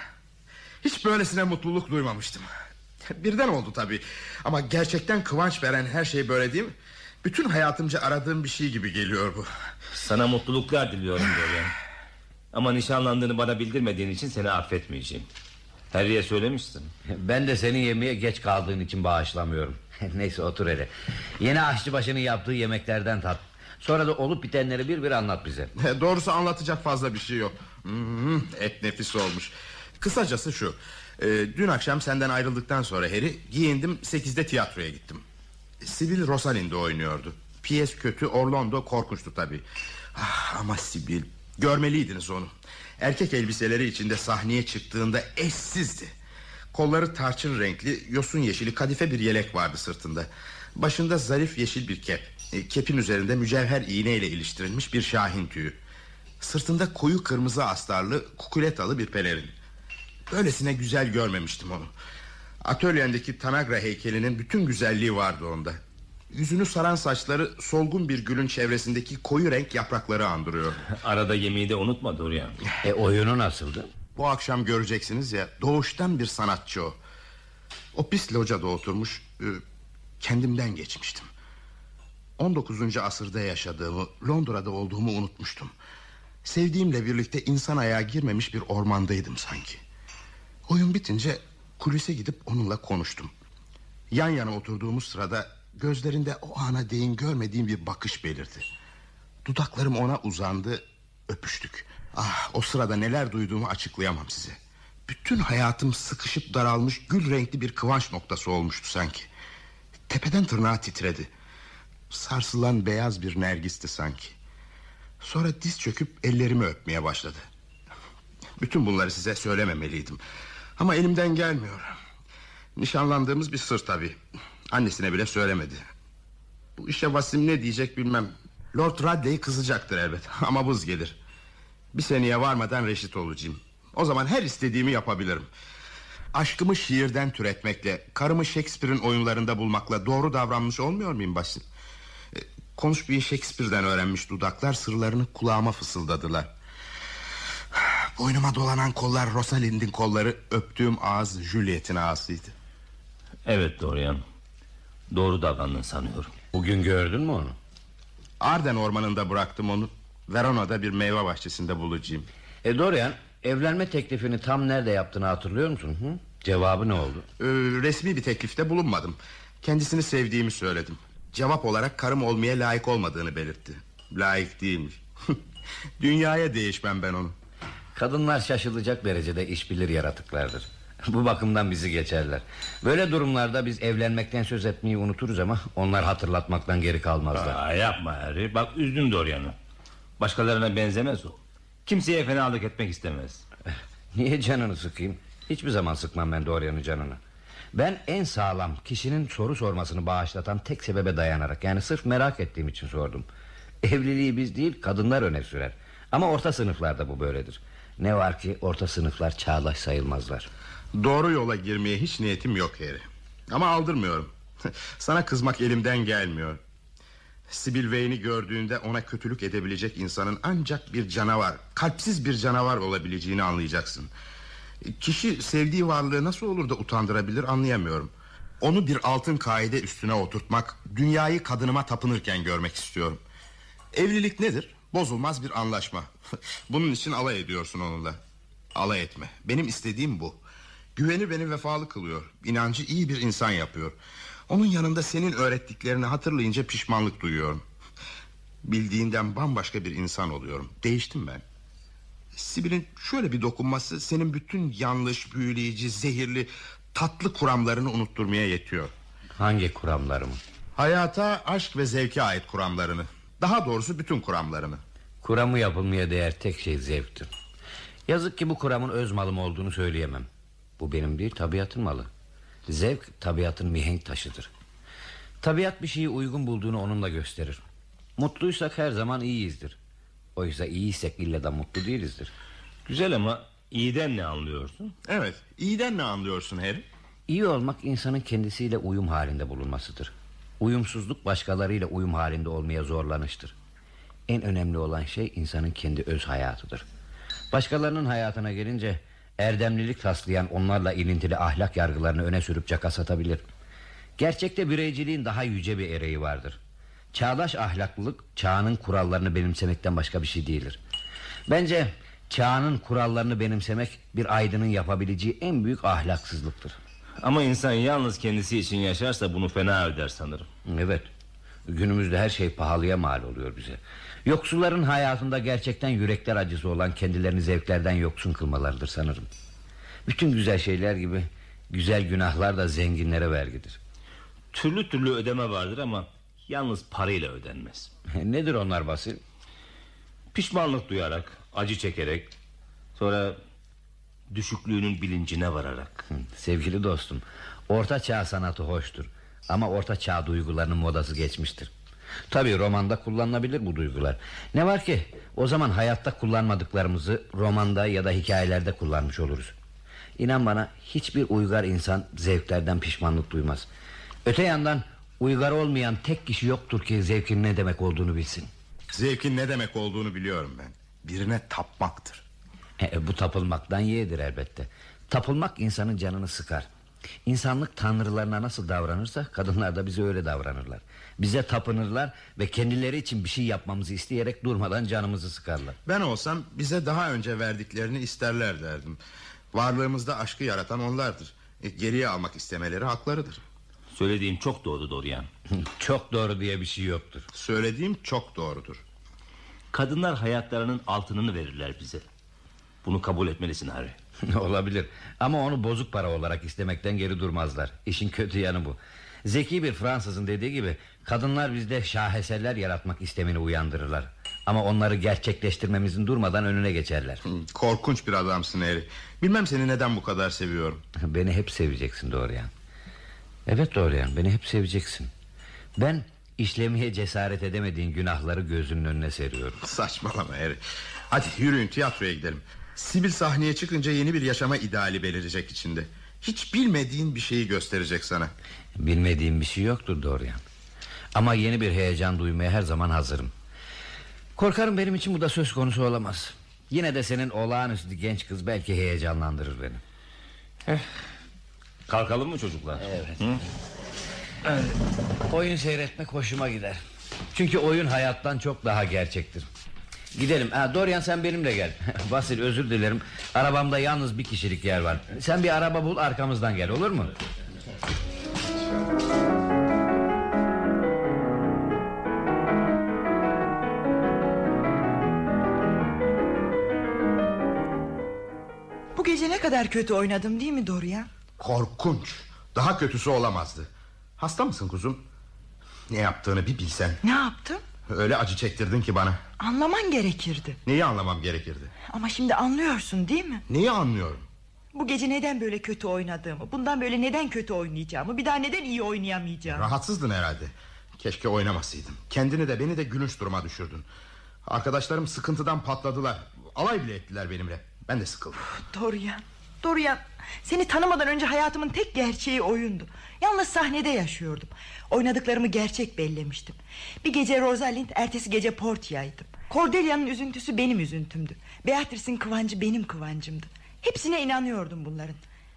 Hiç böylesine mutluluk duymamıştım. Birden oldu tabii. Ama gerçekten kıvanç veren her şey böyle değil mi? Bütün hayatımca aradığım bir şey gibi geliyor bu. Sana mutluluklar diliyorum Dorian. Ama nişanlandığını bana bildirmediğin için seni affetmeyeceğim. Harry'e söylemiştin. Ben de senin yemeğe geç kaldığın için bağışlamıyorum. Neyse otur hele. Yeni aşçıbaşının yaptığı yemeklerden tat. Sonra da olup bitenleri bir bir anlat bize. Doğrusu anlatacak fazla bir şey yok. Hmm, et nefis olmuş. Kısacası şu. E, dün akşam senden ayrıldıktan sonra Harry giyindim sekizde tiyatroya gittim. Sibyl Rosalind'i oynuyordu. Piyes kötü Orlando korkunçtu tabii. Ah, ama Sibyl görmeliydiniz onu. Erkek elbiseleri içinde sahneye çıktığında eşsizdi. Kolları tarçın renkli yosun yeşili kadife bir yelek vardı sırtında. Başında zarif yeşil bir kep. E, kepin üzerinde mücevher iğneyle iliştirilmiş bir şahin tüyü. Sırtında koyu kırmızı astarlı kukuletalı bir pelerin. Böylesine güzel görmemiştim onu. Atölyendeki Tanagra heykelinin bütün güzelliği vardı onda. Yüzünü saran saçları solgun bir gülün çevresindeki koyu renk yaprakları andırıyor. Arada yemeği de unutma Dorian. E oyunu nasıldı? Bu akşam göreceksiniz ya doğuştan bir sanatçı o. O pis locada oturmuş e, kendimden geçmiştim. 19. asırda yaşadığımı Londra'da olduğumu unutmuştum. Sevdiğimle birlikte insan ayağı girmemiş bir ormandaydım sanki. Oyun bitince kulise gidip onunla konuştum. Yan yana oturduğumuz sırada gözlerinde o ana değin görmediğim bir bakış belirdi. Dudaklarım ona uzandı, öpüştük. Ah, o sırada neler duyduğumu açıklayamam size. Bütün hayatım sıkışıp daralmış gül renkli bir kıvanç noktası olmuştu sanki. Tepeden tırnağa titredi. Sarsılan beyaz bir nergisti sanki. Sonra diz çöküp ellerimi öpmeye başladı. Bütün bunları size söylememeliydim. Ama elimden gelmiyor. Nişanlandığımız bir sır tabii. Annesine bile söylemedi. Bu işe Vasim ne diyecek bilmem. Lord Radley kızacaktır elbet ama buz gelir. Bir seneye varmadan reşit olacağım. O zaman her istediğimi yapabilirim. Aşkımı şiirden türetmekle, karımı Shakespeare'in oyunlarında bulmakla doğru davranmış olmuyor muyum Basim? E, konuşmayı Shakespeare'den öğrenmiş dudaklar sırlarını kulağıma fısıldadılar. Boynuma dolanan kollar Rosalind'in kolları, öptüğüm ağız Juliet'in ağzıydı. Evet Dorian. Doğru davrandın sanıyorum. Bugün gördün mü onu? Arden ormanında bıraktım onu. Verona'da bir meyve bahçesinde bulacağım. E Dorian evlenme teklifini tam nerede yaptığını hatırlıyor musun? Hı? Cevabı ne oldu? Ee, resmi bir teklifte bulunmadım. Kendisini sevdiğimi söyledim. Cevap olarak karım olmaya layık olmadığını belirtti. Layık değilmiş. Dünyaya değişmem ben onu. Kadınlar şaşılacak derecede iş bilir yaratıklardır. Bu bakımdan bizi geçerler. Böyle durumlarda biz evlenmekten söz etmeyi unuturuz ama onlar hatırlatmaktan geri kalmazlar. Aa, yapma Harry. Bak üzdün Dorian'ı. Başkalarına benzemez o. Kimseye fenalık etmek istemez. Niye canını sıkayım? Hiçbir zaman sıkmam ben Dorian'ın canını. Ben en sağlam kişinin soru sormasını bağışlatan tek sebebe dayanarak yani sırf merak ettiğim için sordum. Evliliği biz değil kadınlar öne sürer. Ama orta sınıflarda bu böyledir. Ne var ki orta sınıflar çağdaş sayılmazlar. Doğru yola girmeye hiç niyetim yok Harry. Ama aldırmıyorum. Sana kızmak elimden gelmiyor. Sibyl Vane'i gördüğünde ona kötülük edebilecek insanın ancak bir canavar, kalpsiz bir canavar olabileceğini anlayacaksın. Kişi sevdiği varlığı nasıl olur da utandırabilir anlayamıyorum. Onu bir altın kaide üstüne oturtmak, dünyayı kadınıma tapınırken görmek istiyorum. Evlilik nedir? Bozulmaz bir anlaşma. Bunun için alay ediyorsun onunla. Alay etme. Benim istediğim bu. Güveni beni vefalı kılıyor. İnancı iyi bir insan yapıyor. Onun yanında senin öğrettiklerini hatırlayınca pişmanlık duyuyorum. Bildiğinden bambaşka bir insan oluyorum. Değiştim ben. Sibel'in şöyle bir dokunması senin bütün yanlış, büyüleyici, zehirli, tatlı kuramlarını unutturmaya yetiyor. Hangi kuramlarımı? Hayata, aşk ve zevke ait kuramlarını. Daha doğrusu bütün kuramlarını. Kuramı yapılmaya değer tek şey zevktir. Yazık ki bu kuramın öz malım olduğunu söyleyemem. Bu benim bir tabiatın malı. Zevk tabiatın mihenk taşıdır. Tabiat bir şeyi uygun bulduğunu onunla gösterir. Mutluysak her zaman iyiyizdir. Oysa iyiysek illa da mutlu değilizdir. Güzel ama iyiden ne anlıyorsun? Evet, iyiden ne anlıyorsun Harry? İyi olmak insanın kendisiyle uyum halinde bulunmasıdır. Uyumsuzluk başkalarıyla uyum halinde olmaya zorlanıştır. En önemli olan şey insanın kendi öz hayatıdır. Başkalarının hayatına gelince erdemlilik taslayan onlarla ilintili ahlak yargılarını öne sürüp caka satabilir. Gerçekte bireyciliğin daha yüce bir ereği vardır. Çağdaş ahlaklılık çağının kurallarını benimsemekten başka bir şey değildir. Bence çağının kurallarını benimsemek bir aydının yapabileceği en büyük ahlaksızlıktır. Ama insan yalnız kendisi için yaşarsa bunu fena öder sanırım. Evet. Günümüzde her şey pahalıya mal oluyor bize. Yoksulların hayatında gerçekten yürekler acısı olan kendilerini zevklerden yoksun kılmalarıdır sanırım. Bütün güzel şeyler gibi güzel günahlar da zenginlere vergidir. Türlü türlü ödeme vardır ama yalnız parayla ödenmez. Nedir onlar Basil? Pişmanlık duyarak, acı çekerek, sonra düşüklüğünün bilincine vararak. Sevgili dostum, orta çağ sanatı hoştur. Ama orta çağ duygularının modası geçmiştir. Tabii romanda kullanılabilir bu duygular. Ne var ki o zaman hayatta kullanmadıklarımızı romanda ya da hikayelerde kullanmış oluruz. İnan bana hiçbir uygar insan zevklerden pişmanlık duymaz. Öte yandan uygar olmayan tek kişi yoktur ki zevkin ne demek olduğunu bilsin. Zevkin ne demek olduğunu biliyorum ben. Birine tapmaktır. E, bu tapılmaktan yeğdir elbette. Tapılmak insanın canını sıkar. İnsanlık tanrılarına nasıl davranırsa kadınlar da bize öyle davranırlar. Bize tapınırlar ve kendileri için bir şey yapmamızı isteyerek durmadan canımızı sıkarlar. Ben olsam bize daha önce verdiklerini isterler derdim. Varlığımızda aşkı yaratan onlardır. E, geriye almak istemeleri haklarıdır. Söylediğim çok doğru Dorian. Çok doğru diye bir şey yoktur. Söylediğim çok doğrudur. Kadınlar hayatlarının altınını verirler bize. Bunu kabul etmelisin Harry. Olabilir ama onu bozuk para olarak istemekten geri durmazlar. İşin kötü yanı bu. Zeki bir Fransızın dediği gibi kadınlar bizde şaheserler yaratmak istemini uyandırırlar. Ama onları gerçekleştirmemizin durmadan önüne geçerler. Korkunç bir adamsın Harry. Bilmem seni neden bu kadar seviyorum. Beni hep seveceksin Dorian. Evet Dorian beni hep seveceksin. Ben işlemeye cesaret edemediğin günahları gözünün önüne seriyorum. Saçmalama Harry. Hadi yürüyün tiyatroya gidelim. Sibyl sahneye çıkınca yeni bir yaşama ideali belirecek içinde. Hiç bilmediğin bir şeyi gösterecek sana. Bilmediğim bir şey yoktur Dorian. Ama yeni bir heyecan duymaya her zaman hazırım. Korkarım benim için bu da söz konusu olamaz. Yine de senin olağanüstü genç kız belki heyecanlandırır beni. Kalkalım mı çocuklar? Evet. Oyun seyretmek hoşuma gider. Çünkü oyun hayattan çok daha gerçektir. Gidelim. Ha, Dorian sen benimle gel. Basil özür dilerim. Arabamda yalnız bir kişilik yer var. Sen bir araba bul arkamızdan gel olur mu? Kadar kötü oynadım değil mi Dorian? Korkunç. Daha kötüsü olamazdı. Hasta mısın kuzum? Ne yaptığını bir bilsen. Ne yaptım? Öyle acı çektirdin ki bana. Anlaman gerekirdi. Neyi anlamam gerekirdi? Ama şimdi anlıyorsun değil mi? Neyi anlıyorum? Bu gece neden böyle kötü oynadığımı Bundan böyle neden kötü oynayacağımı Bir daha neden iyi oynayamayacağımı Rahatsızdın herhalde. Keşke oynamasaydım. Kendini de beni de gülünç duruma düşürdün. Arkadaşlarım sıkıntıdan patladılar. Alay bile ettiler benimle. Ben de sıkıldım. Dorian, Dorian. Seni tanımadan önce hayatımın tek gerçeği oyundu. Yalnız sahnede yaşıyordum. Oynadıklarımı gerçek bellemiştim. Bir gece Rosalind, ertesi gece Portia'ydım. Cordelia'nın üzüntüsü benim üzüntümdü. Beatrice'in kıvancı benim kıvancımdı. Hepsine inanıyordum bunların.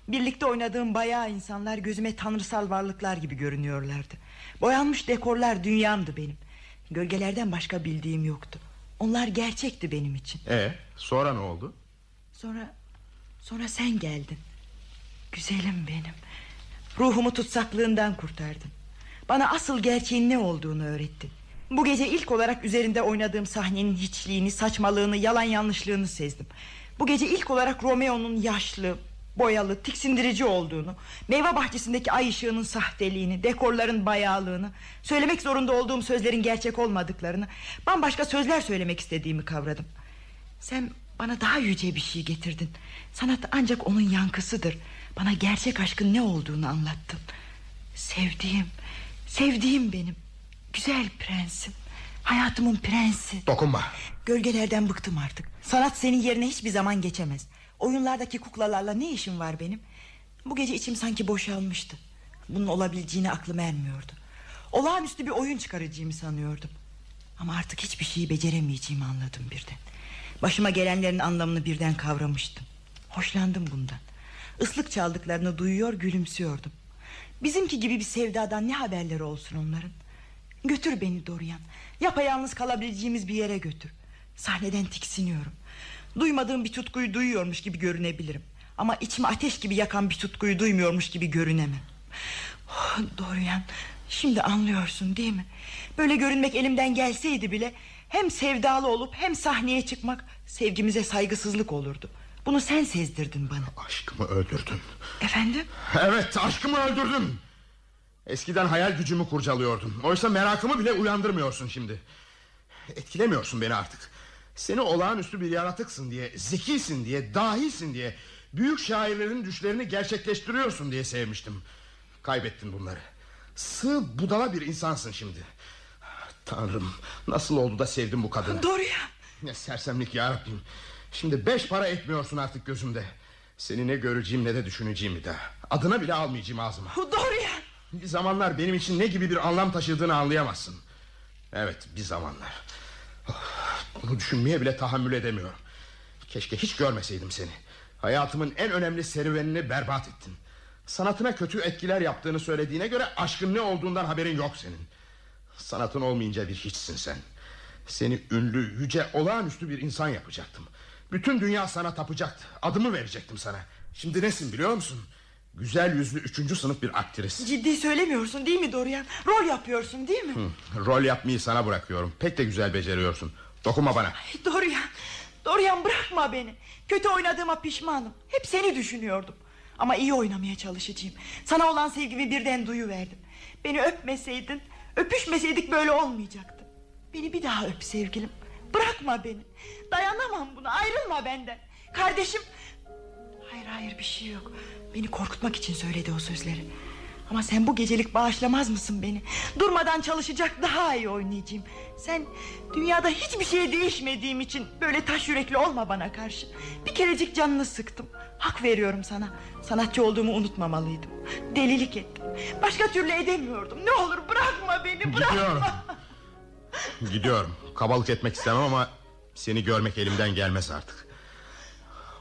Birlikte oynadığım bayağı insanlar gözüme tanrısal varlıklar gibi görünüyorlardı. Boyanmış dekorlar dünyamdı benim. Gölgelerden başka bildiğim yoktu. Onlar gerçekti benim için. E sonra ne oldu? Sonra sonra sen geldin. Güzelim benim. Ruhumu tutsaklığından kurtardın. Bana asıl gerçeğin ne olduğunu öğrettin. Bu gece ilk olarak üzerinde oynadığım sahnenin hiçliğini, saçmalığını, yalan yanlışlığını sezdim. Bu gece ilk olarak Romeo'nun yaşlı, boyalı, tiksindirici olduğunu, meyve bahçesindeki ay ışığının sahteliğini, dekorların bayağılığını, söylemek zorunda olduğum sözlerin gerçek olmadıklarını, bambaşka sözler söylemek istediğimi kavradım. Sen bana daha yüce bir şey getirdin. Sanat ancak onun yankısıdır. Bana gerçek aşkın ne olduğunu anlattın. Sevdiğim, sevdiğim benim. Güzel prensim. Hayatımın prensi. Dokunma. Gölgelerden bıktım artık. Sanat senin yerine hiçbir zaman geçemez. Oyunlardaki kuklalarla ne işim var benim? Bu gece içim sanki boşalmıştı. Bunun olabileceğine aklım ermiyordu. Olağanüstü bir oyun çıkaracağımı sanıyordum. Ama artık hiçbir şeyi beceremeyeceğimi anladım birden. Başıma gelenlerin anlamını birden kavramıştım. Hoşlandım bundan. Islık çaldıklarını duyuyor gülümsüyordum. Bizimki gibi bir sevdadan ne haberleri olsun onların? Götür beni Dorian. Yapayalnız kalabileceğimiz bir yere götür. Sahneden tiksiniyorum. Duymadığım bir tutkuyu duyuyormuş gibi görünebilirim. Ama içimi ateş gibi yakan bir tutkuyu duymuyormuş gibi görünemem. Oh, Dorian, şimdi anlıyorsun değil mi? Böyle görünmek elimden gelseydi bile... ...hem sevdalı olup hem sahneye çıkmak... ...sevgimize saygısızlık olurdu. Bunu sen sezdirdin bana. Aşkımı öldürdün. Efendim? Evet aşkımı öldürdün. Eskiden hayal gücümü kurcalıyordun. Oysa merakımı bile uyandırmıyorsun şimdi. Etkilemiyorsun beni artık. Seni olağanüstü bir yaratıksın diye, zekisin diye, dahisin diye... ...büyük şairlerin düşlerini gerçekleştiriyorsun diye sevmiştim. Kaybettin bunları. Sığ budala bir insansın şimdi. Tanrım nasıl oldu da sevdim bu kadını. Dorian. Ne sersemlik yarabbim. Şimdi beş para etmiyorsun artık gözümde. Seni ne göreceğim ne de düşüneceğim bir daha. Adına bile almayacağım ağzıma. Dorian. Bir zamanlar benim için ne gibi bir anlam taşıdığını anlayamazsın. Evet bir zamanlar. Oh, Bunu düşünmeye bile tahammül edemiyorum. Keşke hiç görmeseydim seni. Hayatımın en önemli serüvenini berbat ettin. Sanatına kötü etkiler yaptığını söylediğine göre aşkın ne olduğundan haberin yok senin. Sanatın olmayınca bir hiçsin sen. Seni ünlü, yüce, olağanüstü bir insan yapacaktım. Bütün dünya sana tapacaktı. Adımı verecektim sana. Şimdi nesin biliyor musun? Güzel yüzlü üçüncü sınıf bir aktris. Ciddi söylemiyorsun değil mi Dorian? Rol yapıyorsun değil mi? Hı, rol yapmayı sana bırakıyorum. Pek de güzel beceriyorsun. Dokunma bana. Ay, Dorian, Dorian bırakma beni. Kötü oynadığıma pişmanım. Hep seni düşünüyordum. Ama iyi oynamaya çalışacağım. Sana olan sevgimi birden duyuverdim. Beni öpmeseydin, öpüşmeseydik böyle olmayacaktı. Beni bir daha öp sevgilim. Bırakma beni. Dayanamam buna. Ayrılma benden. Kardeşim... Hayır hayır bir şey yok. Beni korkutmak için söyledi o sözleri. Ama sen bu gecelik bağışlamaz mısın beni? Durmadan çalışacak daha iyi oynayacağım. Sen dünyada hiçbir şey değişmediğim için böyle taş yürekli olma bana karşı. Bir kerecik canını sıktım. Hak veriyorum sana. Sanatçı olduğumu unutmamalıydım. Delilik ettim. Başka türlü edemiyordum. Ne olur bırakma beni bırakma. Gidiyorum. Gidiyorum. Kabalık etmek istemem ama seni görmek elimden gelmez artık.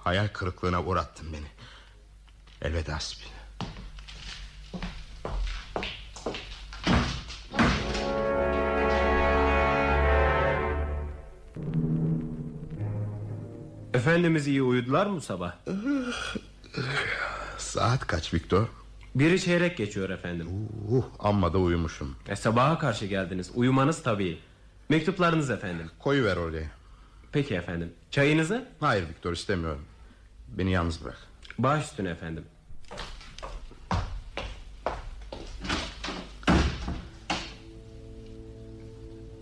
Hayal kırıklığına uğrattın beni. Elveda Spin. Efendimiz iyi uyudular mı sabah? Saat kaç Viktor? Biri çeyrek geçiyor efendim. Uh, amma da uyumuşum. E, sabaha karşı geldiniz. Uyumanız tabii. Mektuplarınız efendim. Koyu ver oraya. Peki efendim. Çayınızı? Hayır Viktor istemiyorum. Beni yalnız bırak. Baş üstüne efendim.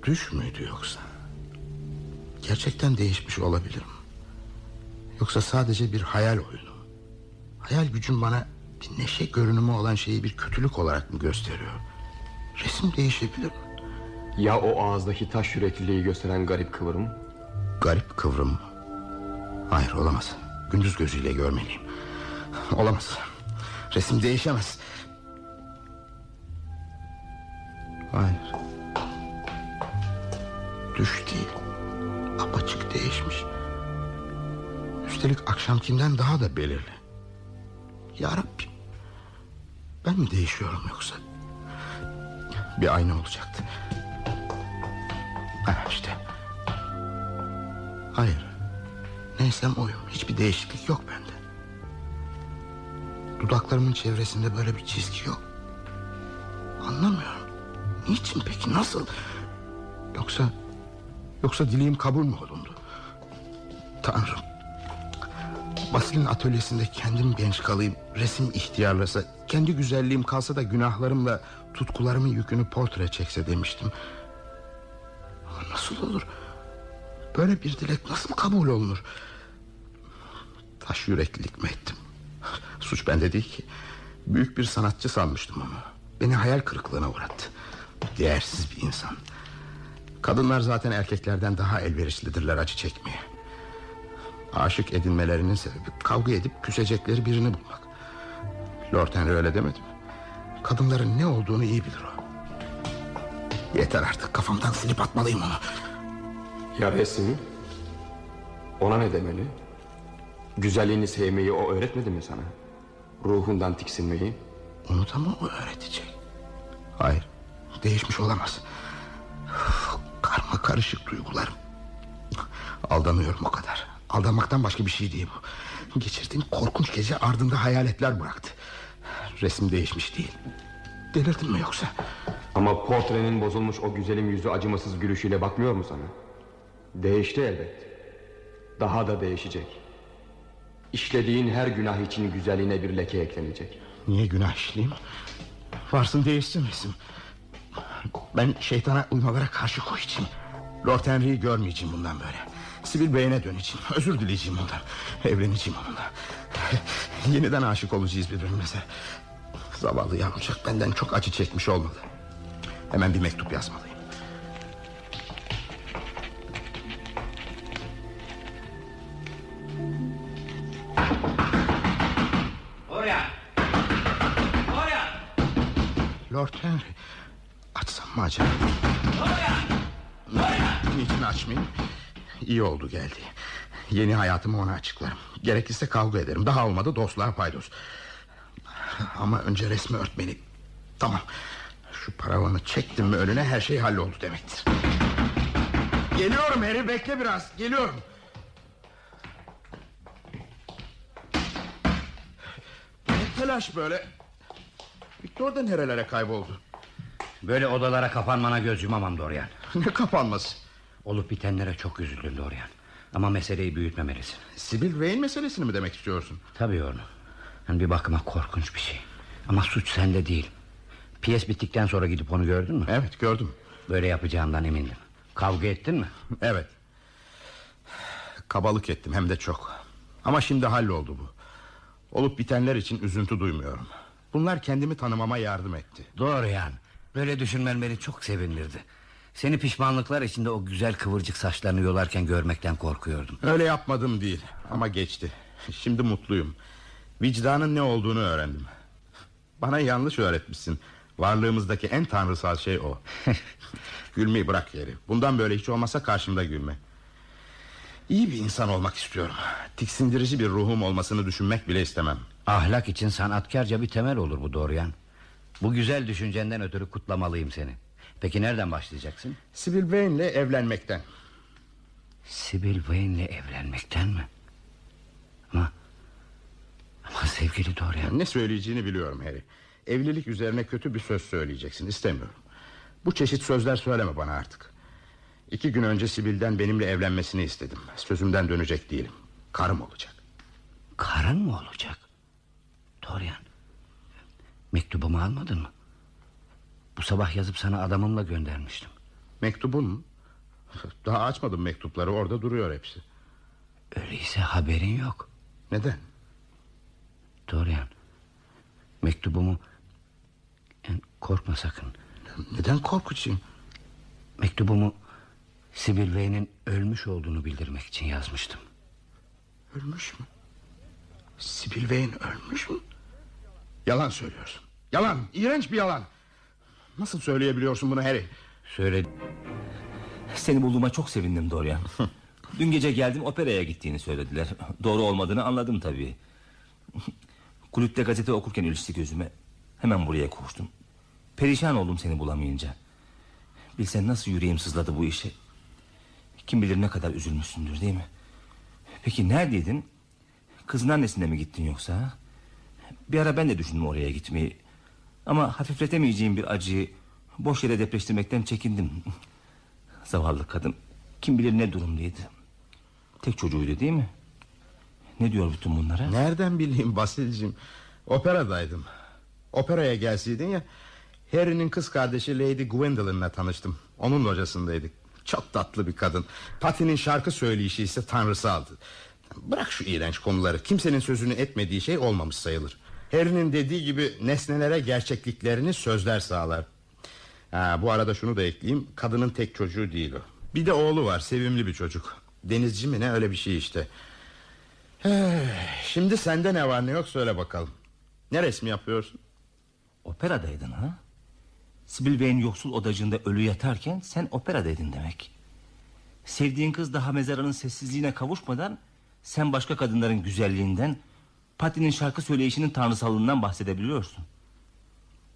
Düş müydü yoksa? Gerçekten değişmiş olabilirim. Yoksa sadece bir hayal oyunu. Hayal gücüm bana bir neşe görünümü olan şeyi bir kötülük olarak mı gösteriyor? Resim değişebilir mi? Ya o ağızdaki taş yürekliliği gösteren garip kıvırım? Garip kıvrım? Hayır olamaz. Gündüz gözüyle görmeliyim. Olamaz. Resim değişemez. Hayır. Düş değil. Apaçık değişmiş. Üstelik akşamkinden daha da belirli. Ya Rabbim. Ben mi değişiyorum yoksa? Bir ayna olacaktı. Ha işte. Hayır. Neysem oyum. Hiçbir değişiklik yok bende. Dudaklarımın çevresinde böyle bir çizgi yok. Anlamıyorum. Niçin peki nasıl? Yoksa yoksa dileğim kabul mü olundu? Tanrım. Basil'in atölyesinde kendim genç kalayım Resim ihtiyarlasa Kendi güzelliğim kalsa da günahlarımla Tutkularımın yükünü portre çekse demiştim Ama nasıl olur Böyle bir dilek nasıl kabul olunur Taş yüreklilik mi ettim Suç bende değil ki Büyük bir sanatçı sanmıştım onu Beni hayal kırıklığına uğrattı Değersiz bir insan Kadınlar zaten erkeklerden daha elverişlidirler acı çekmeye Aşık edinmelerinin sebebi kavga edip küsecekleri birini bulmak. Lord Henry öyle demedi mi? Kadınların ne olduğunu iyi bilir o. Yeter artık kafamdan silip atmalıyım onu. Ya resim? Ona ne demeli? Güzelliğini sevmeyi o öğretmedi mi sana? Ruhundan tiksinmeyi? Onu da mı o öğretecek? Hayır değişmiş olamaz. Karma karışık duygularım. Aldanıyorum o kadar. Aldanmaktan başka bir şey değil bu. Geçirdiğim korkunç gece ardında hayaletler bıraktı. Resim değişmiş değil. Delirdin mi yoksa? Ama portrenin bozulmuş o güzelim yüzü acımasız gülüşüyle bakmıyor mu sana? Değişti elbet. Daha da değişecek. İşlediğin her günah için güzelliğine bir leke eklenecek. Niye günah işleyeyim? Varsın değişsin resim. Ben şeytana uymalara karşı koyacağım. Lord Henry'i görmeyeceğim bundan böyle. Sivil Bey'ine döneceğim Özür dileyeceğim ondan Evleneceğim onunla Yeniden aşık olacağız birbirimize Zavallı yavrucak benden çok acı çekmiş olmalı Hemen bir mektup yazmalıyım Lord Henry. Açsam mı acaba? Oraya Niçin açmayayım? İyi oldu geldi. Yeni hayatımı ona açıklarım. Gerekirse kavga ederim. Daha olmadı dostluğa paydos. Ama önce resmi örtmeliyim Tamam. Şu paravanı çektim mi önüne her şey halloldu demektir. Geliyorum Harry bekle biraz. Geliyorum. Ne telaş böyle Victor da nerelere kayboldu? Böyle odalara kapanmana göz yumamam Dorian. Ne kapanması? Olup bitenlere çok üzüldüm Dorian. Ama meseleyi büyütmemelisin. Sibyl Vane meselesini mi demek istiyorsun? Tabii onu yani Bir bakıma korkunç bir şey. Ama suç sende değil. Piyes bittikten sonra gidip onu gördün mü? Evet gördüm. Böyle yapacağından emindim. Kavga ettin mi? Evet. Kabalık ettim hem de çok. Ama şimdi halloldu bu. Olup bitenler için üzüntü duymuyorum Bunlar kendimi tanımama yardım etti. Doğru yani. Böyle düşünmen beni çok sevindirdi. Seni pişmanlıklar içinde o güzel kıvırcık saçlarını yolarken görmekten korkuyordum. Öyle yapmadım değil. Ama geçti. Şimdi mutluyum. Vicdanın ne olduğunu öğrendim. Bana yanlış öğretmişsin. Varlığımızdaki en tanrısal şey o. Gülmeyi bırak yeri. Bundan böyle hiç olmazsa karşımda gülme. İyi bir insan olmak istiyorum. Tiksindirici bir ruhum olmasını düşünmek bile istemem Ahlak için sanatkarca bir temel olur bu Dorian. Bu güzel düşüncenden ötürü kutlamalıyım seni. Peki nereden başlayacaksın? Sibyl Vane ile evlenmekten. Sibyl Vane ile evlenmekten mi? Ama Ama sevgili Dorian. Ne söyleyeceğini biliyorum Harry. Evlilik üzerine kötü bir söz söyleyeceksin istemiyorum. Bu çeşit sözler söyleme bana artık. İki gün önce Sibyl'den benimle evlenmesini istedim. Sözümden dönecek değilim. Karım olacak. Karın mı olacak? Dorian Mektubumu almadın mı? Bu sabah yazıp sana adamımla göndermiştim Mektubun mu? Daha açmadım mektupları orada duruyor hepsi Öyleyse haberin yok Neden? Dorian Mektubumu yani Korkma sakın Neden korkucuyum? Mektubumu Sibyl Vane'in ölmüş olduğunu bildirmek için yazmıştım Ölmüş mü? Sibyl Vane ölmüş mü? Yalan söylüyorsun. Yalan, iğrenç bir yalan. Nasıl söyleyebiliyorsun bunu Harry? Söyle. Seni bulduğuma çok sevindim Dorian. Dün gece geldim operaya gittiğini söylediler. Doğru olmadığını anladım tabii. Kulüpte gazete okurken ilişti gözüme. Hemen buraya koştum. Perişan oldum seni bulamayınca. Bilsen nasıl yüreğim sızladı bu işe. Kim bilir ne kadar üzülmüşsündür değil mi? Peki neredeydin? Kızın annesine mi gittin yoksa? Bir ara ben de düşündüm oraya gitmeyi. Ama hafifletemeyeceğim bir acıyı boş yere depreştirmekten çekindim. Zavallı kadın kim bilir ne durumdaydı. Tek çocuğuydu değil mi? Ne diyor bütün bunlara? Nereden bileyim Basil'cim? Operadaydım. Operaya gelseydin ya... Harry'nin kız kardeşi Lady Gwendolyn'la tanıştım. Onun locasındaydık. Çok tatlı bir kadın. Pati'nin şarkı söyleyişi ise tanrısı aldı. Bırak şu iğrenç konuları. Kimsenin sözünü etmediği şey olmamış sayılır. Harry'nin dediği gibi nesnelere gerçekliklerini sözler sağlar. Ha, bu arada şunu da ekleyeyim. Kadının tek çocuğu değil o. Bir de oğlu var sevimli bir çocuk. Denizci mi ne öyle bir şey işte. Şimdi sende ne var ne yok söyle bakalım. Ne resmi yapıyorsun? Operadaydın ha? Sibyl Bey'in yoksul odacığında ölü yatarken sen operadaydın demek. Sevdiğin kız daha mezarının sessizliğine kavuşmadan... ...sen başka kadınların güzelliğinden... ...Pati'nin şarkı söyleyişinin tanrısallığından bahsedebiliyorsun.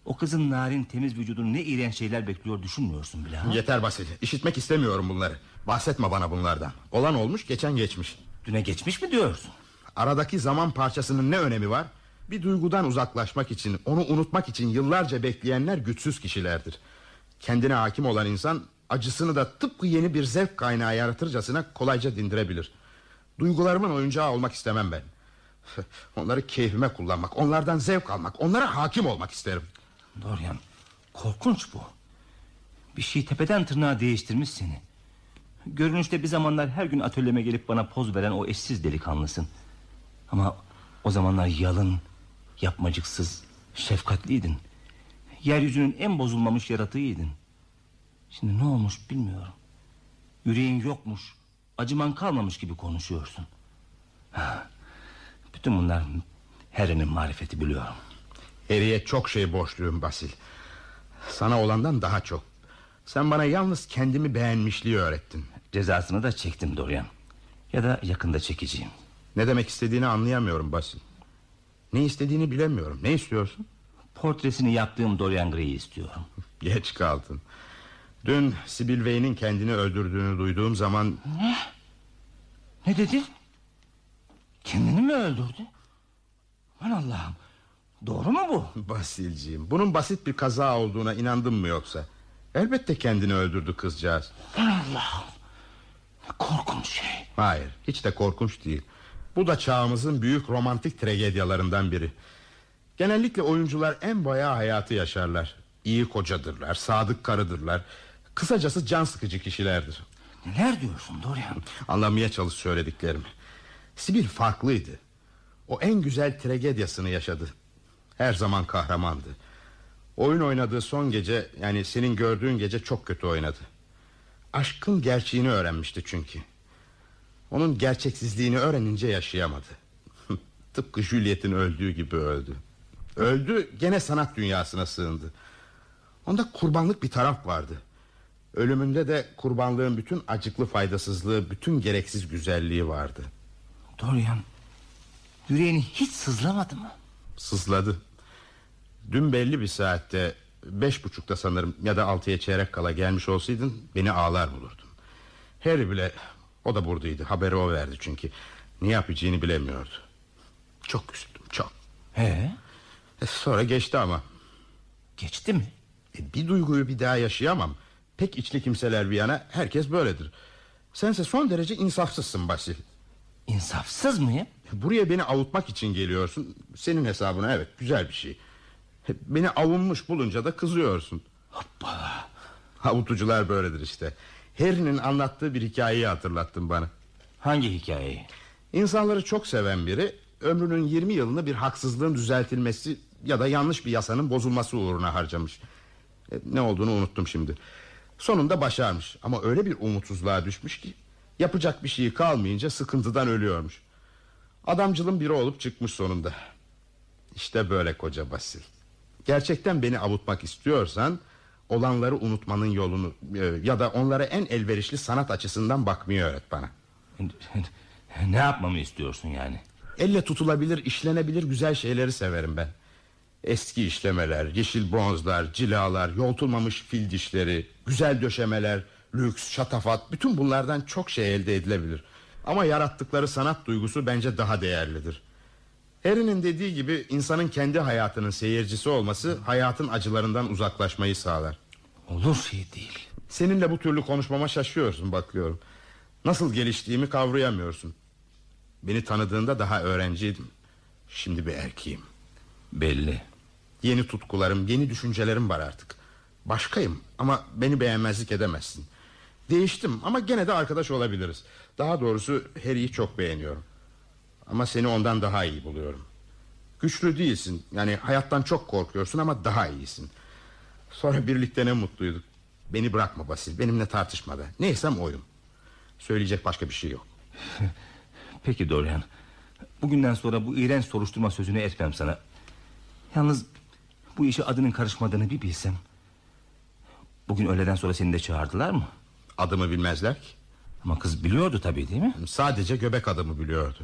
O kızın narin temiz vücudunu ne iğrenç şeyler bekliyor düşünmüyorsun bile ha? Yeter Basil. İşitmek istemiyorum bunları. Bahsetme bana bunlardan. Olan olmuş geçen geçmiş. Düne geçmiş mi diyorsun? Aradaki zaman parçasının ne önemi var? Bir duygudan uzaklaşmak için, onu unutmak için yıllarca bekleyenler güçsüz kişilerdir. Kendine hakim olan insan acısını da tıpkı yeni bir zevk kaynağı yaratırcasına kolayca dindirebilir. Duygularımın oyuncağı olmak istemem ben. Onları keyfime kullanmak, onlardan zevk almak, onlara hakim olmak isterim. Dorian korkunç bu. Bir şey tepeden tırnağa değiştirmiş seni. Görünüşte bir zamanlar her gün atölyeme gelip bana poz veren o eşsiz delikanlısın. Ama o zamanlar yalın, yapmacıksız, şefkatliydin. Yeryüzünün en bozulmamış yaratığıydın. Şimdi ne olmuş bilmiyorum. Yüreğin yokmuş, acıman kalmamış gibi konuşuyorsun. Bütün bunlar Harry'nin marifeti biliyorum. Harry'e çok şey borçluyum Basil. Sana olandan daha çok. Sen bana yalnız kendimi beğenmişliği öğrettin. Cezasını da çektim Dorian. Ya da yakında çekeceğim. Ne demek istediğini anlayamıyorum Basil. Ne istediğini bilemiyorum. Ne istiyorsun? Portresini yaptığım Dorian Gray'i istiyorum. Geç kaldın. Dün Sibyl Vane'in kendini öldürdüğünü duyduğum zaman... Ne? Ne dedin? Kendini mi öldürdü? Aman Allah'ım. Doğru mu bu? Basilciğim bunun basit bir kaza olduğuna inandın mı yoksa? Elbette kendini öldürdü kızcağız. Aman Allah'ım. Korkunç şey. Hayır hiç de korkunç değil. Bu da çağımızın büyük romantik tragedyalarından biri. Genellikle oyuncular en bayağı hayatı yaşarlar. İyi kocadırlar, sadık karıdırlar. Kısacası can sıkıcı kişilerdir. Neler diyorsun Dorian? Anlamaya çalış söylediklerimi. Sibyl farklıydı. O en güzel tragedyasını yaşadı. Her zaman kahramandı. Oyun oynadığı son gece yani senin gördüğün gece çok kötü oynadı. Aşkın gerçeğini öğrenmişti çünkü. Onun gerçeksizliğini öğrenince yaşayamadı. Tıpkı Juliet'in öldüğü gibi öldü. Öldü gene sanat dünyasına sığındı. Onda kurbanlık bir taraf vardı. Ölümünde de kurbanlığın bütün acıklı faydasızlığı, bütün gereksiz güzelliği vardı. Dorian, yüreğini hiç sızlamadı mı? Sızladı. Dün belli bir saatte beş buçukta sanırım ya da altıya çeyrek kala gelmiş olsaydın beni ağlar bulurdun. Harry bile o da buradaydı haberi o verdi çünkü. Ne yapacağını bilemiyordu. Çok üzüldüm çok. He? E, sonra geçti ama. Geçti mi? E, bir duyguyu bir daha yaşayamam. Pek içli kimseler bir yana herkes böyledir. Sense son derece insafsızsın Basil. İnsafsız mıyım? Buraya beni avutmak için geliyorsun. Senin hesabına evet güzel bir şey. Beni avunmuş bulunca da kızıyorsun. Hoppala. Avutucular böyledir işte. Harry'nin anlattığı bir hikayeyi hatırlattın bana. Hangi hikayeyi? İnsanları çok seven biri ömrünün 20 yılını bir haksızlığın düzeltilmesi ya da yanlış bir yasanın bozulması uğruna harcamış. E, ne olduğunu unuttum şimdi. Sonunda başarmış ama öyle bir umutsuzluğa düşmüş ki yapacak bir şey kalmayınca sıkıntıdan ölüyormuş. Adamcılın biri olup çıkmış sonunda. İşte böyle koca Basil. Gerçekten beni avutmak istiyorsan olanları unutmanın yolunu e, ya da onlara en elverişli sanat açısından bakmayı öğret bana. Ne yapmamı istiyorsun yani? Elle tutulabilir, işlenebilir güzel şeyleri severim ben. Eski işlemeler, yeşil bronzlar, cilalar, yoltulmamış fil dişleri, güzel döşemeler, lüks, şatafat bütün bunlardan çok şey elde edilebilir. Ama yarattıkları sanat duygusu bence daha değerlidir. Harry'nin dediği gibi insanın kendi hayatının seyircisi olması hayatın acılarından uzaklaşmayı sağlar. Olur şey değil. Seninle bu türlü konuşmama şaşıyorsun bakıyorum. Nasıl geliştiğimi kavrayamıyorsun. Beni tanıdığında daha öğrenciydim. Şimdi bir erkeğim. Belli. Yeni tutkularım, yeni düşüncelerim var artık. Başkayım ama beni beğenmezlik edemezsin. Değiştim ama gene de arkadaş olabiliriz. Daha doğrusu Harry'i çok beğeniyorum. Ama seni ondan daha iyi buluyorum. Güçlü değilsin. Yani hayattan çok korkuyorsun ama daha iyisin. Sonra birlikte ne mutluyduk. Beni bırakma Basil. Benimle tartışma da. Neysem oyum. Söyleyecek başka bir şey yok. Peki Dorian. Bugünden sonra bu iğrenç soruşturma sözünü etmem sana. Yalnız bu işe adının karışmadığını bir bilsem. Bugün öğleden sonra seni de çağırdılar mı? Adımı bilmezler ki. Ama kız biliyordu tabii değil mi? Sadece göbek adımı biliyordu.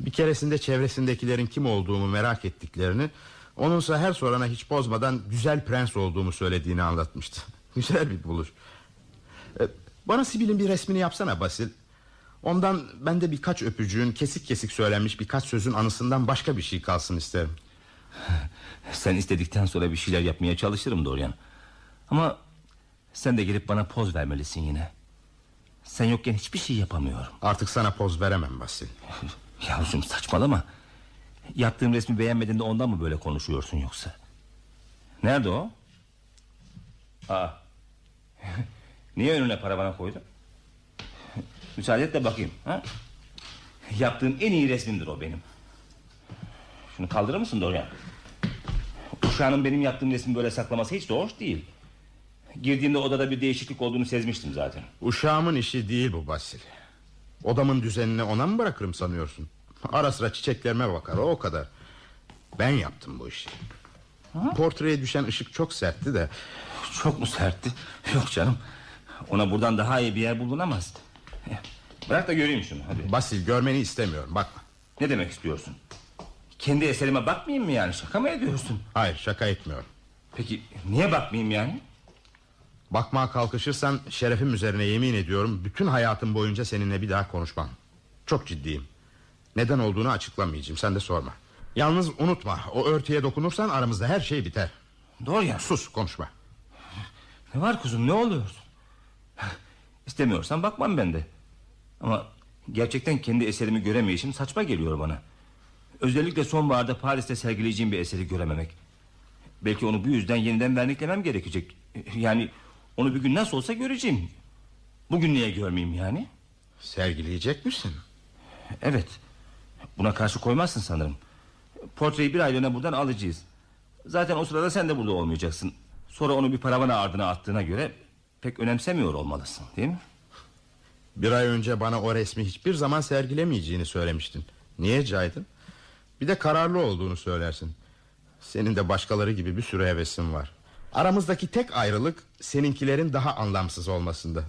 Bir keresinde çevresindekilerin kim olduğumu merak ettiklerini... ...onunsa her sorana hiç bozmadan güzel prens olduğumu söylediğini anlatmıştı. Güzel bir buluş. Ee, Bana Sibil'in bir resmini yapsana Basil. Ondan bende birkaç öpücüğün kesik kesik söylenmiş birkaç sözün anısından başka bir şey kalsın isterim. Sen istedikten sonra bir şeyler yapmaya çalışırım Dorian. Ama sen de gelip bana poz vermelisin yine. Sen yokken hiçbir şey yapamıyorum. Artık sana poz veremem Basil. Yavrucuğum saçmalama. Yaptığım resmi beğenmediğinde ondan mı böyle konuşuyorsun yoksa? Nerede o? Aa. Niye önüne paravanı koydun? Müsaade et de bakayım. Ha? Yaptığım en iyi resmimdir o benim. Şunu kaldırır mısın Dorian? Uşağının benim yaptığım resmi böyle saklaması hiç de hoş değil. Girdiğimde odada bir değişiklik olduğunu sezmiştim zaten. Uşağımın işi değil bu Basil. Odamın düzenini ona mı bırakırım sanıyorsun? Ara sıra çiçeklerime bakar o, kadar. Ben yaptım bu işi. Portreye düşen ışık çok sertti de. Çok mu sertti? Yok canım. Ona buradan daha iyi bir yer bulunamaz. Bırak da göreyim şunu hadi. Basil görmeni istemiyorum bakma. Ne demek istiyorsun? Kendi eserime bakmayayım mı yani şaka mı ediyorsun? Hayır şaka etmiyorum. Peki niye bakmayayım yani? Bakmaya kalkışırsan şerefim üzerine yemin ediyorum bütün hayatım boyunca seninle bir daha konuşmam. Çok ciddiyim. Neden olduğunu açıklamayacağım sen de sorma. Yalnız unutma o örtüye dokunursan aramızda her şey biter. Doğru ya. Sus konuşma. Ne var kuzum ne oluyorsun? İstemiyorsan bakmam ben de. Ama gerçekten kendi eserimi göremeyişim saçma geliyor bana. Özellikle sonbaharda Paris'te sergileyeceğim bir eseri görememek. Belki onu bu yüzden yeniden verniklemem gerekecek. Yani onu bir gün nasıl olsa göreceğim. Bugün niye görmeyeyim yani? Sergileyecek misin? Evet. Buna karşı koymazsın sanırım. Portreyi bir aylığına buradan alacağız. Zaten o sırada sen de burada olmayacaksın. Sonra onu bir paravana ardına attığına göre pek önemsemiyor olmalısın değil mi? Bir ay önce bana o resmi hiçbir zaman sergilemeyeceğini söylemiştin. Niye caydın? Bir de kararlı olduğunu söylersin. Senin de başkaları gibi bir sürü hevesin var. Aramızdaki tek ayrılık seninkilerin daha anlamsız olmasında.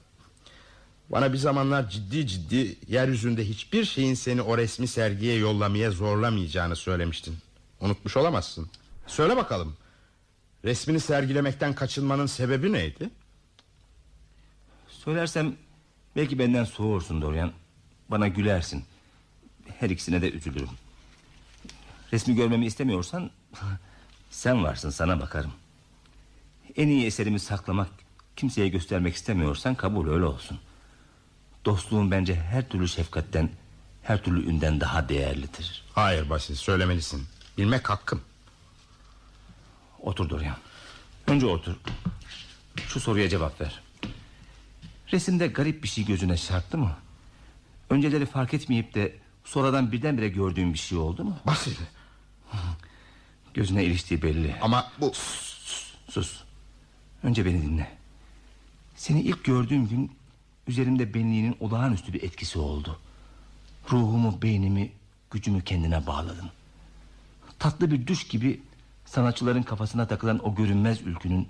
Bana bir zamanlar ciddi ciddi yeryüzünde hiçbir şeyin seni o resmi sergiye yollamaya zorlamayacağını söylemiştin. Unutmuş olamazsın. Söyle bakalım. Resmini sergilemekten kaçınmanın sebebi neydi? Söylersem belki benden soğursun Dorian. Bana gülersin. Her ikisine de üzülürüm. Resmi görmemi istemiyorsan sen varsın sana bakarım. En iyi eserimi saklamak, kimseye göstermek istemiyorsan kabul öyle olsun. Dostluğun bence her türlü şefkatten, her türlü ünden daha değerlidir. Hayır Basil söylemelisin. Bilmek hakkım. Otur Dorian. Önce otur. Şu soruya cevap ver. Resimde garip bir şey gözüne çarptı mı? Önceleri fark etmeyip de sonradan birdenbire gördüğün bir şey oldu mu? Basil. Gözüne iliştiği belli. Ama bu... Sus, sus. Önce beni dinle. Seni ilk gördüğüm gün üzerimde benliğinin olağanüstü bir etkisi oldu. Ruhumu, beynimi gücümü kendine bağladın. Tatlı bir düş gibi sanatçıların kafasına takılan o görünmez ülkünün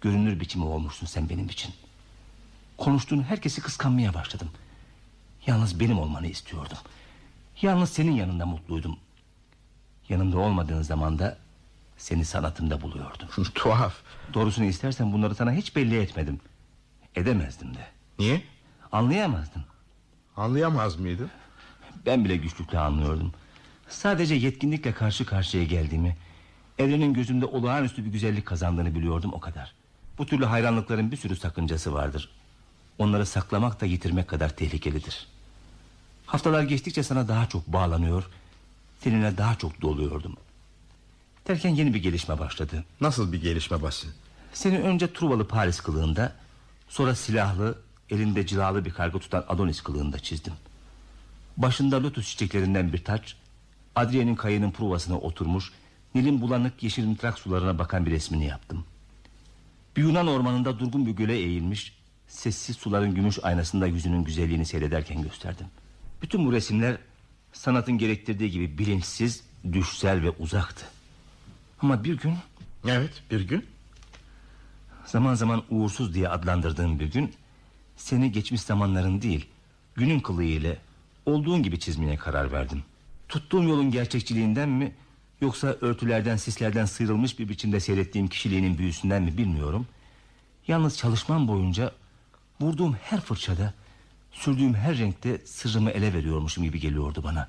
görünür biçimi olmuşsun sen benim için. Konuştuğun herkesi kıskanmaya başladım. Yalnız benim olmanı istiyordum. Yalnız senin yanında mutluydum. Yanımda olmadığın zaman da seni sanatımda buluyordum. Tuhaf. Doğrusunu istersen bunları sana hiç belli etmedim. Edemezdim de. Niye? Anlayamazdın. Anlayamaz mıydı? Ben bile güçlükle anlıyordum. Sadece yetkinlikle karşı karşıya geldiğimi... ...evrenin gözümde olağanüstü bir güzellik kazandığını biliyordum o kadar. Bu türlü hayranlıkların bir sürü sakıncası vardır. Onları saklamak da yitirmek kadar tehlikelidir. Haftalar geçtikçe sana daha çok bağlanıyor... ...seninle daha çok doluyordum. Derken yeni bir gelişme başladı. Nasıl bir gelişme Basil? Seni önce Truvalı Paris kılığında... ...sonra silahlı, elinde cilalı bir karga tutan Adonis kılığında çizdim. Başında lotus çiçeklerinden bir taç... Adriye'nin kayının pruvasına oturmuş... Nil'in bulanık yeşil mıtrak sularına bakan bir resmini yaptım. Bir Yunan ormanında durgun bir göle eğilmiş... Sessiz suların gümüş aynasında yüzünün güzelliğini seyrederken gösterdim. Bütün bu resimler sanatın gerektirdiği gibi bilinçsiz, düşsel ve uzaktı. Ama bir gün... Evet bir gün. Zaman zaman uğursuz diye adlandırdığım bir gün... Seni geçmiş zamanların değil... Günün kılığıyla olduğun gibi çizmeye karar verdim. Tuttuğum yolun gerçekçiliğinden mi... Yoksa örtülerden sislerden sıyrılmış bir biçimde seyrettiğim kişiliğinin büyüsünden mi bilmiyorum. Yalnız çalışmam boyunca vurduğum her fırçada sürdüğüm her renkte sırrımı ele veriyormuşum gibi geliyordu bana.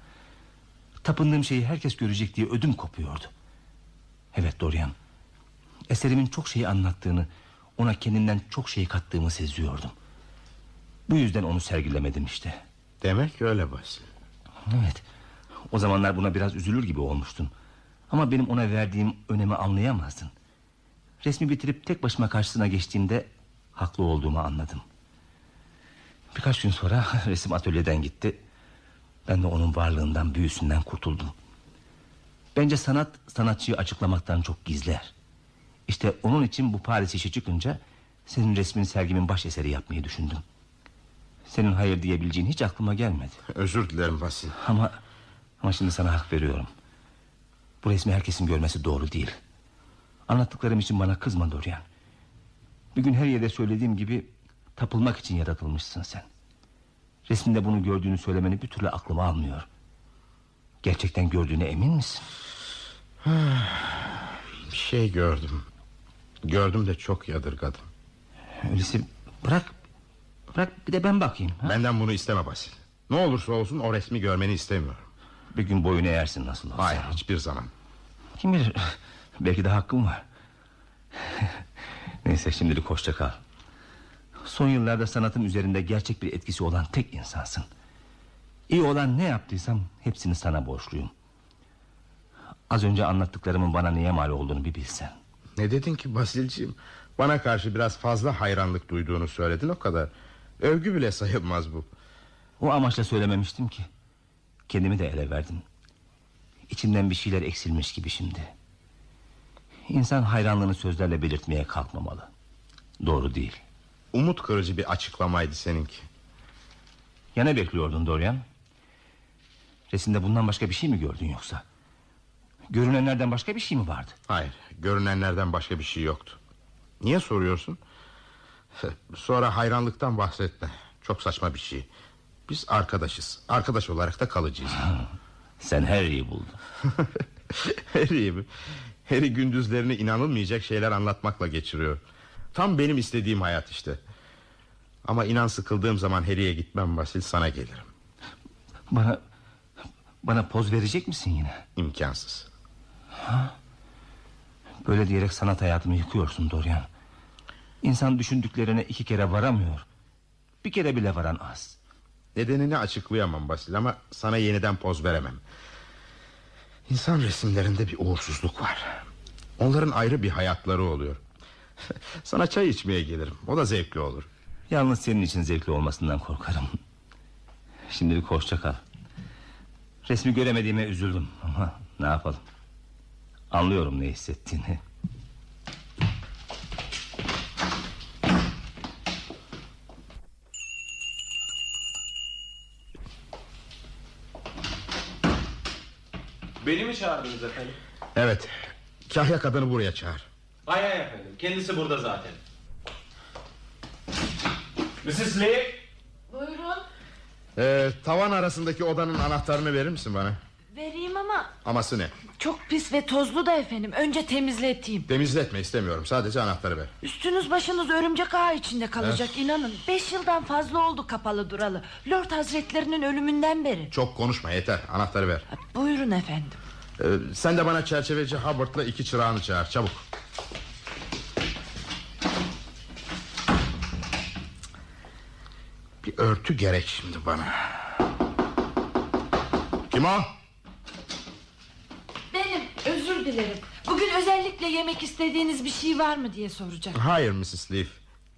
Tapındığım şeyi herkes görecek diye ödüm kopuyordu. Evet Dorian. Eserimin çok şeyi anlattığını, ona kendinden çok şey kattığımı seziyordum. Bu yüzden onu sergilemedim işte. Demek öyle Basil. Evet. O zamanlar buna biraz üzülür gibi olmuştun. Ama benim ona verdiğim önemi anlayamazdın. Resmi bitirip tek başıma karşısına geçtiğimde haklı olduğumu anladım. Birkaç gün sonra resim atölyeden gitti. Ben de onun varlığından, büyüsünden kurtuldum. Bence sanat sanatçıyı açıklamaktan çok gizler. İşte onun için bu Paris işi çıkınca senin resmin sergimin baş eseri yapmayı düşündüm. Senin hayır diyebileceğin hiç aklıma gelmedi. Özür dilerim Basil. Ama ama şimdi sana hak veriyorum. Bu resmi herkesin görmesi doğru değil. Anlattıklarım için bana kızma Dorian. Bir gün her yerde söylediğim gibi tapılmak için yaratılmışsın sen. Resminde bunu gördüğünü söylemeni bir türlü aklıma almıyor. Gerçekten gördüğüne emin misin? Bir şey gördüm. Gördüm de çok yadırgadım. Öyleyse bırak. Bırak bir de ben bakayım. Ha? Benden bunu isteme Basil. Ne olursa olsun o resmi görmeni istemiyorum. Bir gün boyunu eğersin nasıl olsa. Hayır hiçbir zaman. Kim bilir belki de hakkım var. Neyse şimdilik hoşça kal. Son yıllarda sanatım üzerinde gerçek bir etkisi olan tek insansın. İyi olan ne yaptıysam hepsini sana borçluyum. Az önce anlattıklarımın bana niye mal olduğunu bir bilsen. Ne dedin ki Basilciğim? Bana karşı biraz fazla hayranlık duyduğunu söyledin o kadar. Övgü bile sayılmaz bu. O amaçla söylememiştim ki. Kendimi de ele verdim. İçimden bir şeyler eksilmiş gibi şimdi. İnsan hayranlığını sözlerle belirtmeye kalkmamalı. Doğru değil. Umut kırıcı bir açıklamaydı seninki. Ya ne bekliyordun Dorian? Resimde bundan başka bir şey mi gördün yoksa? Görünenlerden başka bir şey mi vardı? Hayır görünenlerden başka bir şey yoktu. Niye soruyorsun? Sonra hayranlıktan bahsetme. Çok saçma bir şey. Biz arkadaşız. Arkadaş olarak da kalacağız. Sen Harry'i buldun. Harry mi? Harry gündüzlerini inanılmayacak şeyler anlatmakla geçiriyor. Tam benim istediğim hayat işte. Ama inan sıkıldığım zaman Harry'e gitmem Basil sana gelirim. Bana bana poz verecek misin yine? İmkansız. Böyle diyerek sanat hayatımı yıkıyorsun Dorian. İnsan düşündüklerine iki kere varamıyor. Bir kere bile varan az. Nedenini açıklayamam Basil ama sana yeniden poz veremem. İnsan resimlerinde bir uğursuzluk var. Onların ayrı bir hayatları oluyor. Sana çay içmeye gelirim. O da zevkli olur. Yalnız senin için zevkli olmasından korkarım. Şimdilik hoşça kal. Resmi göremediğime üzüldüm ama ne yapalım. Anlıyorum ne hissettiğini. Beni mi çağırdınız efendim? Evet. Kahya kadını buraya çağır. Hay hay efendim. Kendisi burada zaten. Mrs. Lee. Buyurun. Ee, tavan arasındaki odanın anahtarını verir misin bana? Vereyim ama Aması ne? çok pis ve tozlu da efendim. Önce temizleteyim. Temizletme istemiyorum. Sadece anahtarı ver. Üstünüz başınız örümcek ağı içinde kalacak inanın. Beş yıldan fazla oldu kapalı duralı. Lord hazretlerinin ölümünden beri. Çok konuşma yeter. Anahtarı ver. Buyurun efendim. Ee, sen de bana çerçeveci Hubbard'la iki çırağını çağır. Çabuk. Bir örtü gerek şimdi bana. Kim o? Benim özür dilerim. Bugün özellikle yemek istediğiniz bir şey var mı diye soracak. Hayır Mrs. Leaf.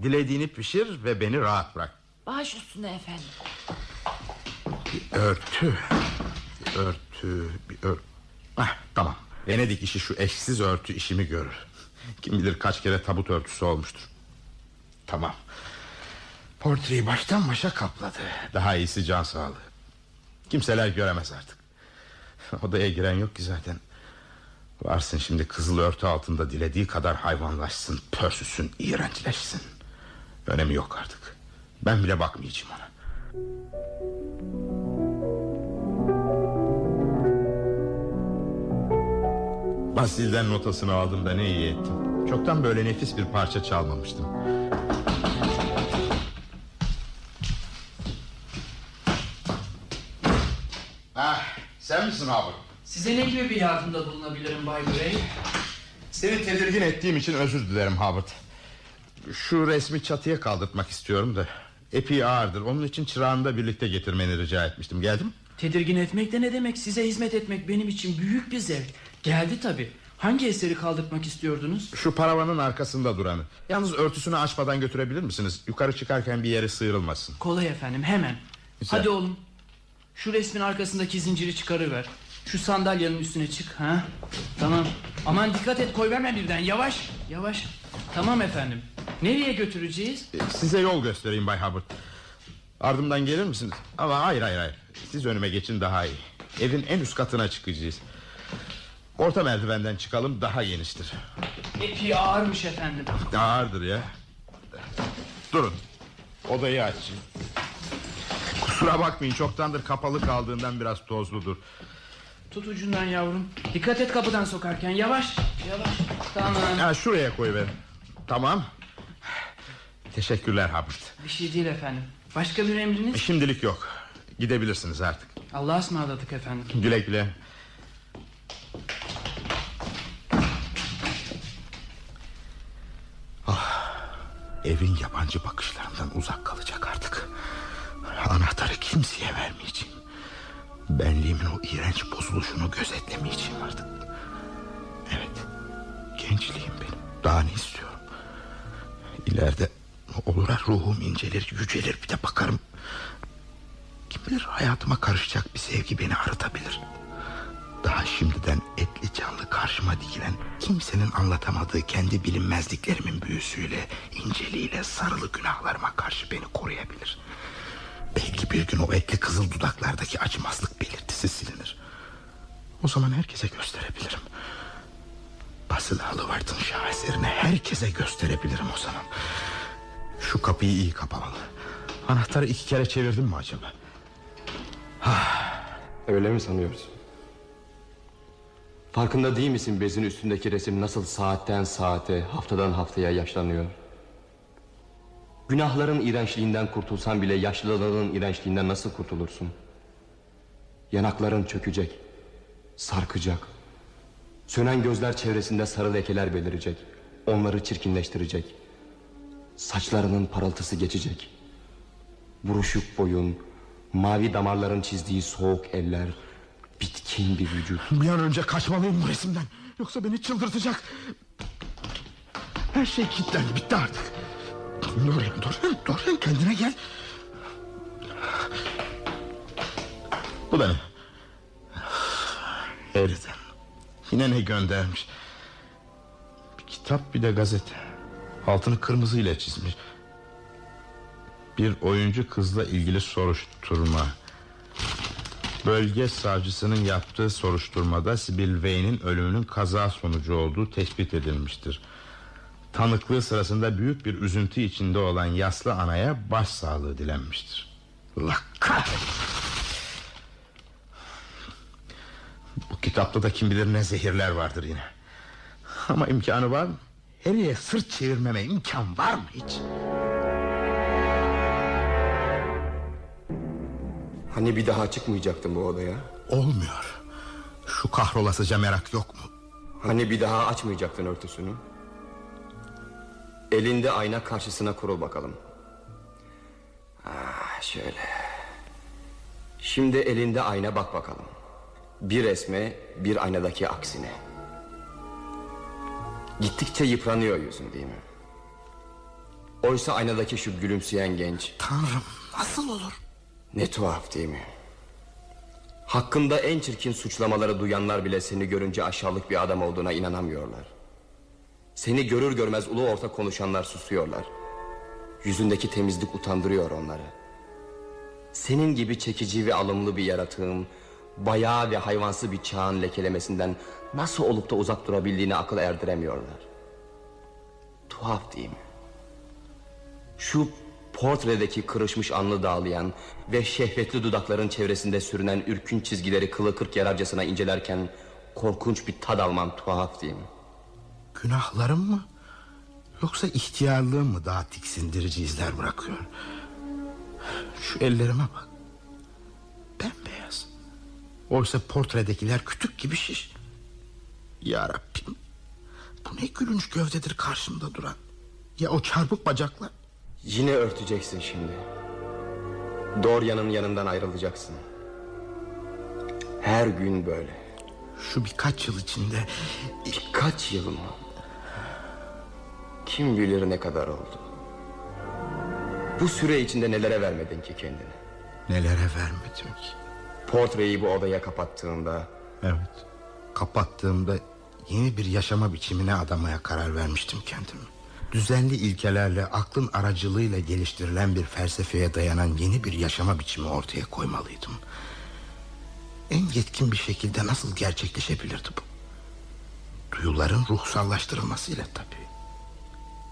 Dilediğini pişir ve beni rahat bırak. Baş üstüne efendim. Bir örtü. Bir örtü. Bir örtü. Ah, tamam. Venedik işi şu eşsiz örtü işimi görür. Kim bilir kaç kere tabut örtüsü olmuştur. Tamam. Portreyi baştan başa kapladı. Daha iyisi can sağlığı. Kimseler göremez artık. Odaya giren yok ki zaten. Varsın şimdi kızıl örtü altında dilediği kadar hayvanlaşsın, pörsüsün, iğrençleşsin. Önemi yok artık. Ben bile bakmayacağım ona. Basil'den notasını aldım da ne iyi ettim. Çoktan böyle nefis bir parça çalmamıştım. Ah, sen misin abi? Size ne gibi bir yardımda bulunabilirim Bay Gray? Seni tedirgin ettiğim için özür dilerim Howard. Şu resmi çatıya kaldırtmak istiyorum da. Epey ağırdır. Onun için çırağını da birlikte getirmeni rica etmiştim. Geldim. Tedirgin etmek de ne demek? Size hizmet etmek benim için büyük bir zevk. Geldi tabi. Hangi eseri kaldırtmak istiyordunuz? Şu paravanın arkasında duranı. Yalnız örtüsünü açmadan götürebilir misiniz? Yukarı çıkarken bir yere sıyrılmasın. Kolay efendim hemen. Güzel. Hadi oğlum. Şu resmin arkasındaki zinciri çıkarıver. Şu sandalyenin üstüne çık. ha? Tamam. Aman dikkat et koy verme birden. Yavaş. Yavaş. Tamam efendim. Nereye götüreceğiz? E, Size yol göstereyim Bay Hubbard. Ardımdan gelir misiniz? Ama hayır hayır hayır. Siz önüme geçin daha iyi. Evin en üst katına çıkacağız. Orta merdivenden çıkalım daha geniştir. Epey ağırmış efendim. Ağırdır ya. Durun. Odayı açayım. Kusura bakmayın çoktandır kapalı kaldığından biraz tozludur. Tut ucundan yavrum. Dikkat et kapıdan sokarken. Yavaş. Yavaş. Tamam. Ha, şuraya koyuver. Tamam. Teşekkürler Hubbard. Bir şey değil efendim. Başka bir emriniz? Şimdilik yok. Gidebilirsiniz artık. Allah'a ısmarladık efendim. Güle güle. Ah, evin yabancı bakışlarından uzak kalacak artık. Anahtarı kimseye vermeyeceğim. Benliğimin o iğrenç bozuluşunu gözetlemeyeceğim artık. Evet, gençliğim benim. Daha ne istiyorum? İleride olura ruhum incelir, yücelir bir de bakarım. Kim bilir hayatıma karışacak bir sevgi beni arıtabilir. Daha şimdiden etli canlı karşıma dikilen kimsenin anlatamadığı kendi bilinmezliklerimin büyüsüyle, inceliğiyle sarılı günahlarıma karşı beni koruyabilir. Belki bir gün o etli kızıl dudaklardaki acımaslık belirtisi silinir. O zaman herkese gösterebilirim. Basil Hallward'ın şaheserini herkese gösterebilirim o zaman. Şu kapıyı iyi kapamalı. Anahtarı iki kere çevirdim mi acaba? Öyle mi sanıyorsun? Farkında değil misin bezin üstündeki resim nasıl saatten saate, haftadan haftaya yaşlanıyor? Günahların iğrençliğinden kurtulsan bile yaşlılığın iğrençliğinden nasıl kurtulursun? Yanakların çökecek, sarkacak. Sönen gözler çevresinde sarı lekeler belirecek. Onları çirkinleştirecek. Saçlarının parıltısı geçecek. Buruşuk boyun, mavi damarların çizdiği soğuk eller, bitkin bir vücut. Bir an önce kaçmalıyım bu resimden. Yoksa beni çıldırtacak. Her şey kilitlendi bitti artık. Dorian, Dorian, Dorian kendine gel. Bu benim. Harry'den. Yine ne göndermiş. Bir kitap bir de gazete. Altını kırmızıyla çizmiş. Bir oyuncu kızla ilgili soruşturma. Bölge savcısının yaptığı soruşturmada Sibyl Vane'in ölümünün kaza sonucu olduğu tespit edilmiştir. Tanıklığı sırasında büyük bir üzüntü içinde olan yaslı anaya başsağlığı dilenmiştir. Allah kahretsin. Bu kitapta da kim bilir ne zehirler vardır yine. Ama imkanı var mı? Harry'e sırt çevirmeme imkan var mı hiç? Hani bir daha çıkmayacaktın bu odaya? Olmuyor. Şu kahrolasıca merak yok mu? Hani bir daha açmayacaktın örtüsünü? Elinde ayna karşısına kurul bakalım. Ah, şöyle. Şimdi elinde ayna bak bakalım. Bir resme, bir aynadaki aksine. Gittikçe yıpranıyor yüzün değil mi? Oysa aynadaki şu gülümseyen genç... Tanrım nasıl olur? Ne tuhaf değil mi? Hakkında en çirkin suçlamaları duyanlar bile seni görünce aşağılık bir adam olduğuna inanamıyorlar. Seni görür görmez ulu orta konuşanlar susuyorlar. Yüzündeki temizlik utandırıyor onları. Senin gibi çekici ve alımlı bir yaratığın bayağı ve hayvansı bir çağın lekelemesinden nasıl olup da uzak durabildiğini akıl erdiremiyorlar. Tuhaf değil mi? Şu portredeki kırışmış anlı dağlayan ve şehvetli dudakların çevresinde sürünen ürkünç çizgileri kılı kırk yararcasına incelerken korkunç bir tad almam tuhaf değil mi? Günahlarım mı? Yoksa ihtiyarlığım mı daha tiksindirici izler bırakıyor? Şu ellerime bak. Bembeyaz. Oysa portredekiler kütük gibi şiş. Ya Rabbim. Bu ne gülünç gövdedir karşımda duran. Ya o çarpık bacaklar? Yine örteceksin şimdi. Dorian'ın yanından ayrılacaksın. Her gün böyle. Şu birkaç yıl içinde... Birkaç yıl mı? Kim bilir ne kadar oldu. Bu süre içinde nelere vermedin ki kendini? Nelere vermedim ki? Portreyi bu odaya kapattığında... Evet. Kapattığımda yeni bir yaşama biçimine adamaya karar vermiştim kendimi. Düzenli ilkelerle aklın aracılığıyla geliştirilen bir felsefeye dayanan yeni bir yaşama biçimi ortaya koymalıydım. En yetkin bir şekilde nasıl gerçekleşebilirdi bu? Duyuların ruhsallaştırılmasıyla tabii.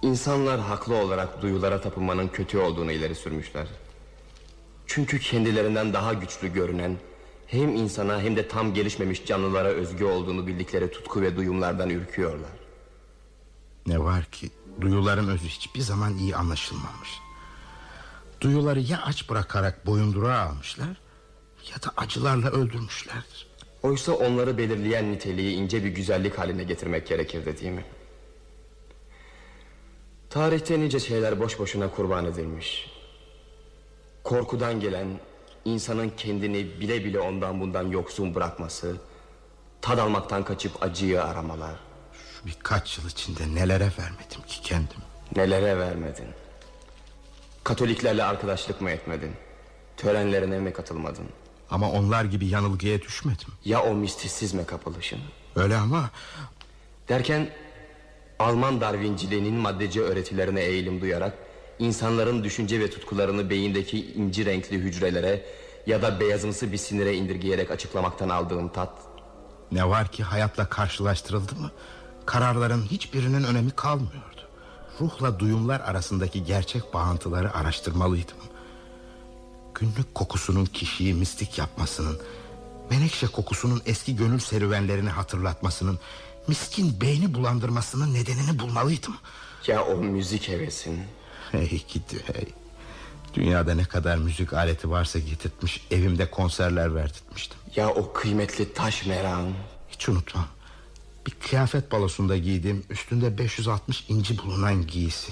İnsanlar haklı olarak duyulara tapınmanın kötü olduğunu ileri sürmüşler. Çünkü kendilerinden daha güçlü görünen hem insana hem de tam gelişmemiş canlılara özgü olduğunu bildikleri tutku ve duyumlardan ürküyorlar. Ne var ki duyuların özü hiçbir zaman iyi anlaşılmamış. Duyuları ya aç bırakarak boyunduruğa almışlar ya da acılarla öldürmüşlerdir. Oysa onları belirleyen niteliği ince bir güzellik haline getirmek gerekirdi değil mi? Tarihte nice şeyler boş boşuna kurban edilmiş. Korkudan gelen insanın kendini bile bile ondan bundan yoksun bırakması, tad almaktan kaçıp acıyı aramalar. Şu birkaç yıl içinde nelere vermedim ki kendim. Nelere vermedin? Katoliklerle arkadaşlık mı etmedin? Törenlerine mi katılmadın? Ama onlar gibi yanılgıya düşmedim. Ya o mistisizme kapılışın? Öyle ama... Derken Alman Darwinciliğinin maddeci öğretilerine eğilim duyarak insanların düşünce ve tutkularını beyindeki inci renkli hücrelere ya da beyazımsı bir sinire indirgeyerek açıklamaktan aldığın tat. Ne var ki hayatla karşılaştırıldı mı? Kararların hiçbirinin önemi kalmıyordu. Ruhla duyumlar arasındaki gerçek bağıntıları araştırmalıydım. Günlük kokusunun kişiyi mistik yapmasının, menekşe kokusunun eski gönül serüvenlerini hatırlatmasının, miskin beyni bulandırmasının nedenini bulmalıydım. Ya o müzik hevesin? Hey gidi hey. Dünyada ne kadar müzik aleti varsa getirtmiş evimde konserler verdirtmiştim. Ya o kıymetli taş merakın? Hiç unutmam. Bir kıyafet balosunda giydiğim üstünde 560 inci bulunan giysi.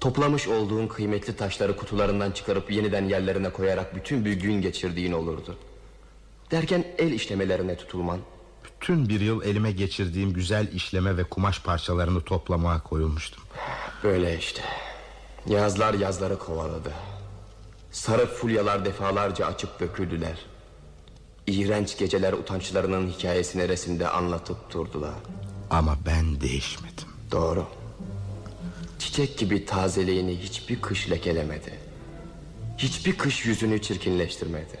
Toplamış olduğun kıymetli taşları kutularından çıkarıp yeniden yerlerine koyarak bütün bir gün geçirdiğin olurdu. Derken el işlemelerine tutulman. Bütün bir yıl elime geçirdiğim güzel işleme ve kumaş parçalarını toplamaya koyulmuştum. Böyle işte. Yazlar yazları kovaladı. Sarı fulyalar defalarca açıp döküldüler. İğrenç geceler utançlarının hikayesini resimde anlatıp durdular. Ama ben değişmedim. Doğru. Çiçek gibi tazeliğini hiçbir kış lekelemedi. Hiçbir kış yüzünü çirkinleştirmedi.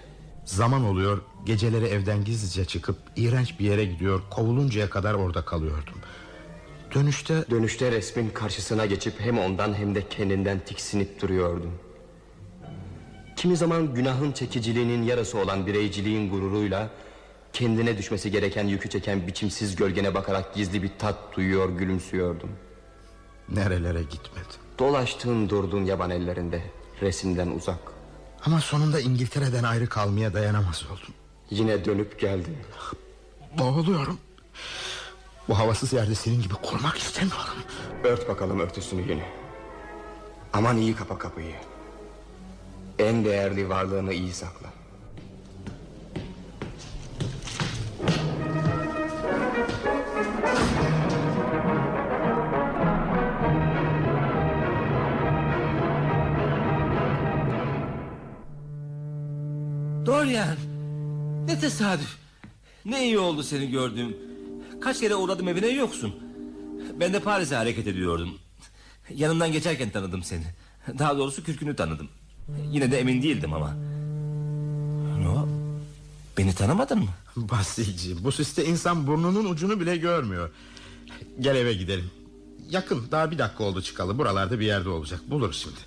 Zaman oluyor geceleri evden gizlice çıkıp iğrenç bir yere gidiyor kovuluncaya kadar orada kalıyordum. Dönüşte... Dönüşte resmin karşısına geçip hem ondan hem de kendinden tiksinip duruyordum. Kimi zaman günahın çekiciliğinin yarısı olan bireyciliğin gururuyla... ...kendine düşmesi gereken yükü çeken biçimsiz gölgene bakarak gizli bir tat duyuyor gülümsüyordum. Nerelere gitmedi. Dolaştığın durdun yaban ellerinde resimden uzak. Ama sonunda İngiltere'den ayrı kalmaya dayanamaz oldum. Yine dönüp geldin. Boğuluyorum. Bu havasız yerde senin gibi kurmak istemiyorum. Ört bakalım örtüsünü yine. Aman iyi kapa kapıyı. En değerli varlığını iyi sakla. Dorian Ne tesadüf Ne iyi oldu seni gördüğüm Kaç kere uğradım evine yoksun Ben de Paris'e hareket ediyordum Yanından geçerken tanıdım seni Daha doğrusu kürkünü tanıdım Yine de emin değildim ama Ne o? Beni tanımadın mı? Basilci bu siste insan burnunun ucunu bile görmüyor. Gel eve gidelim. Yakın daha bir dakika oldu çıkalı. Buralarda bir yerde olacak. Buluruz şimdi.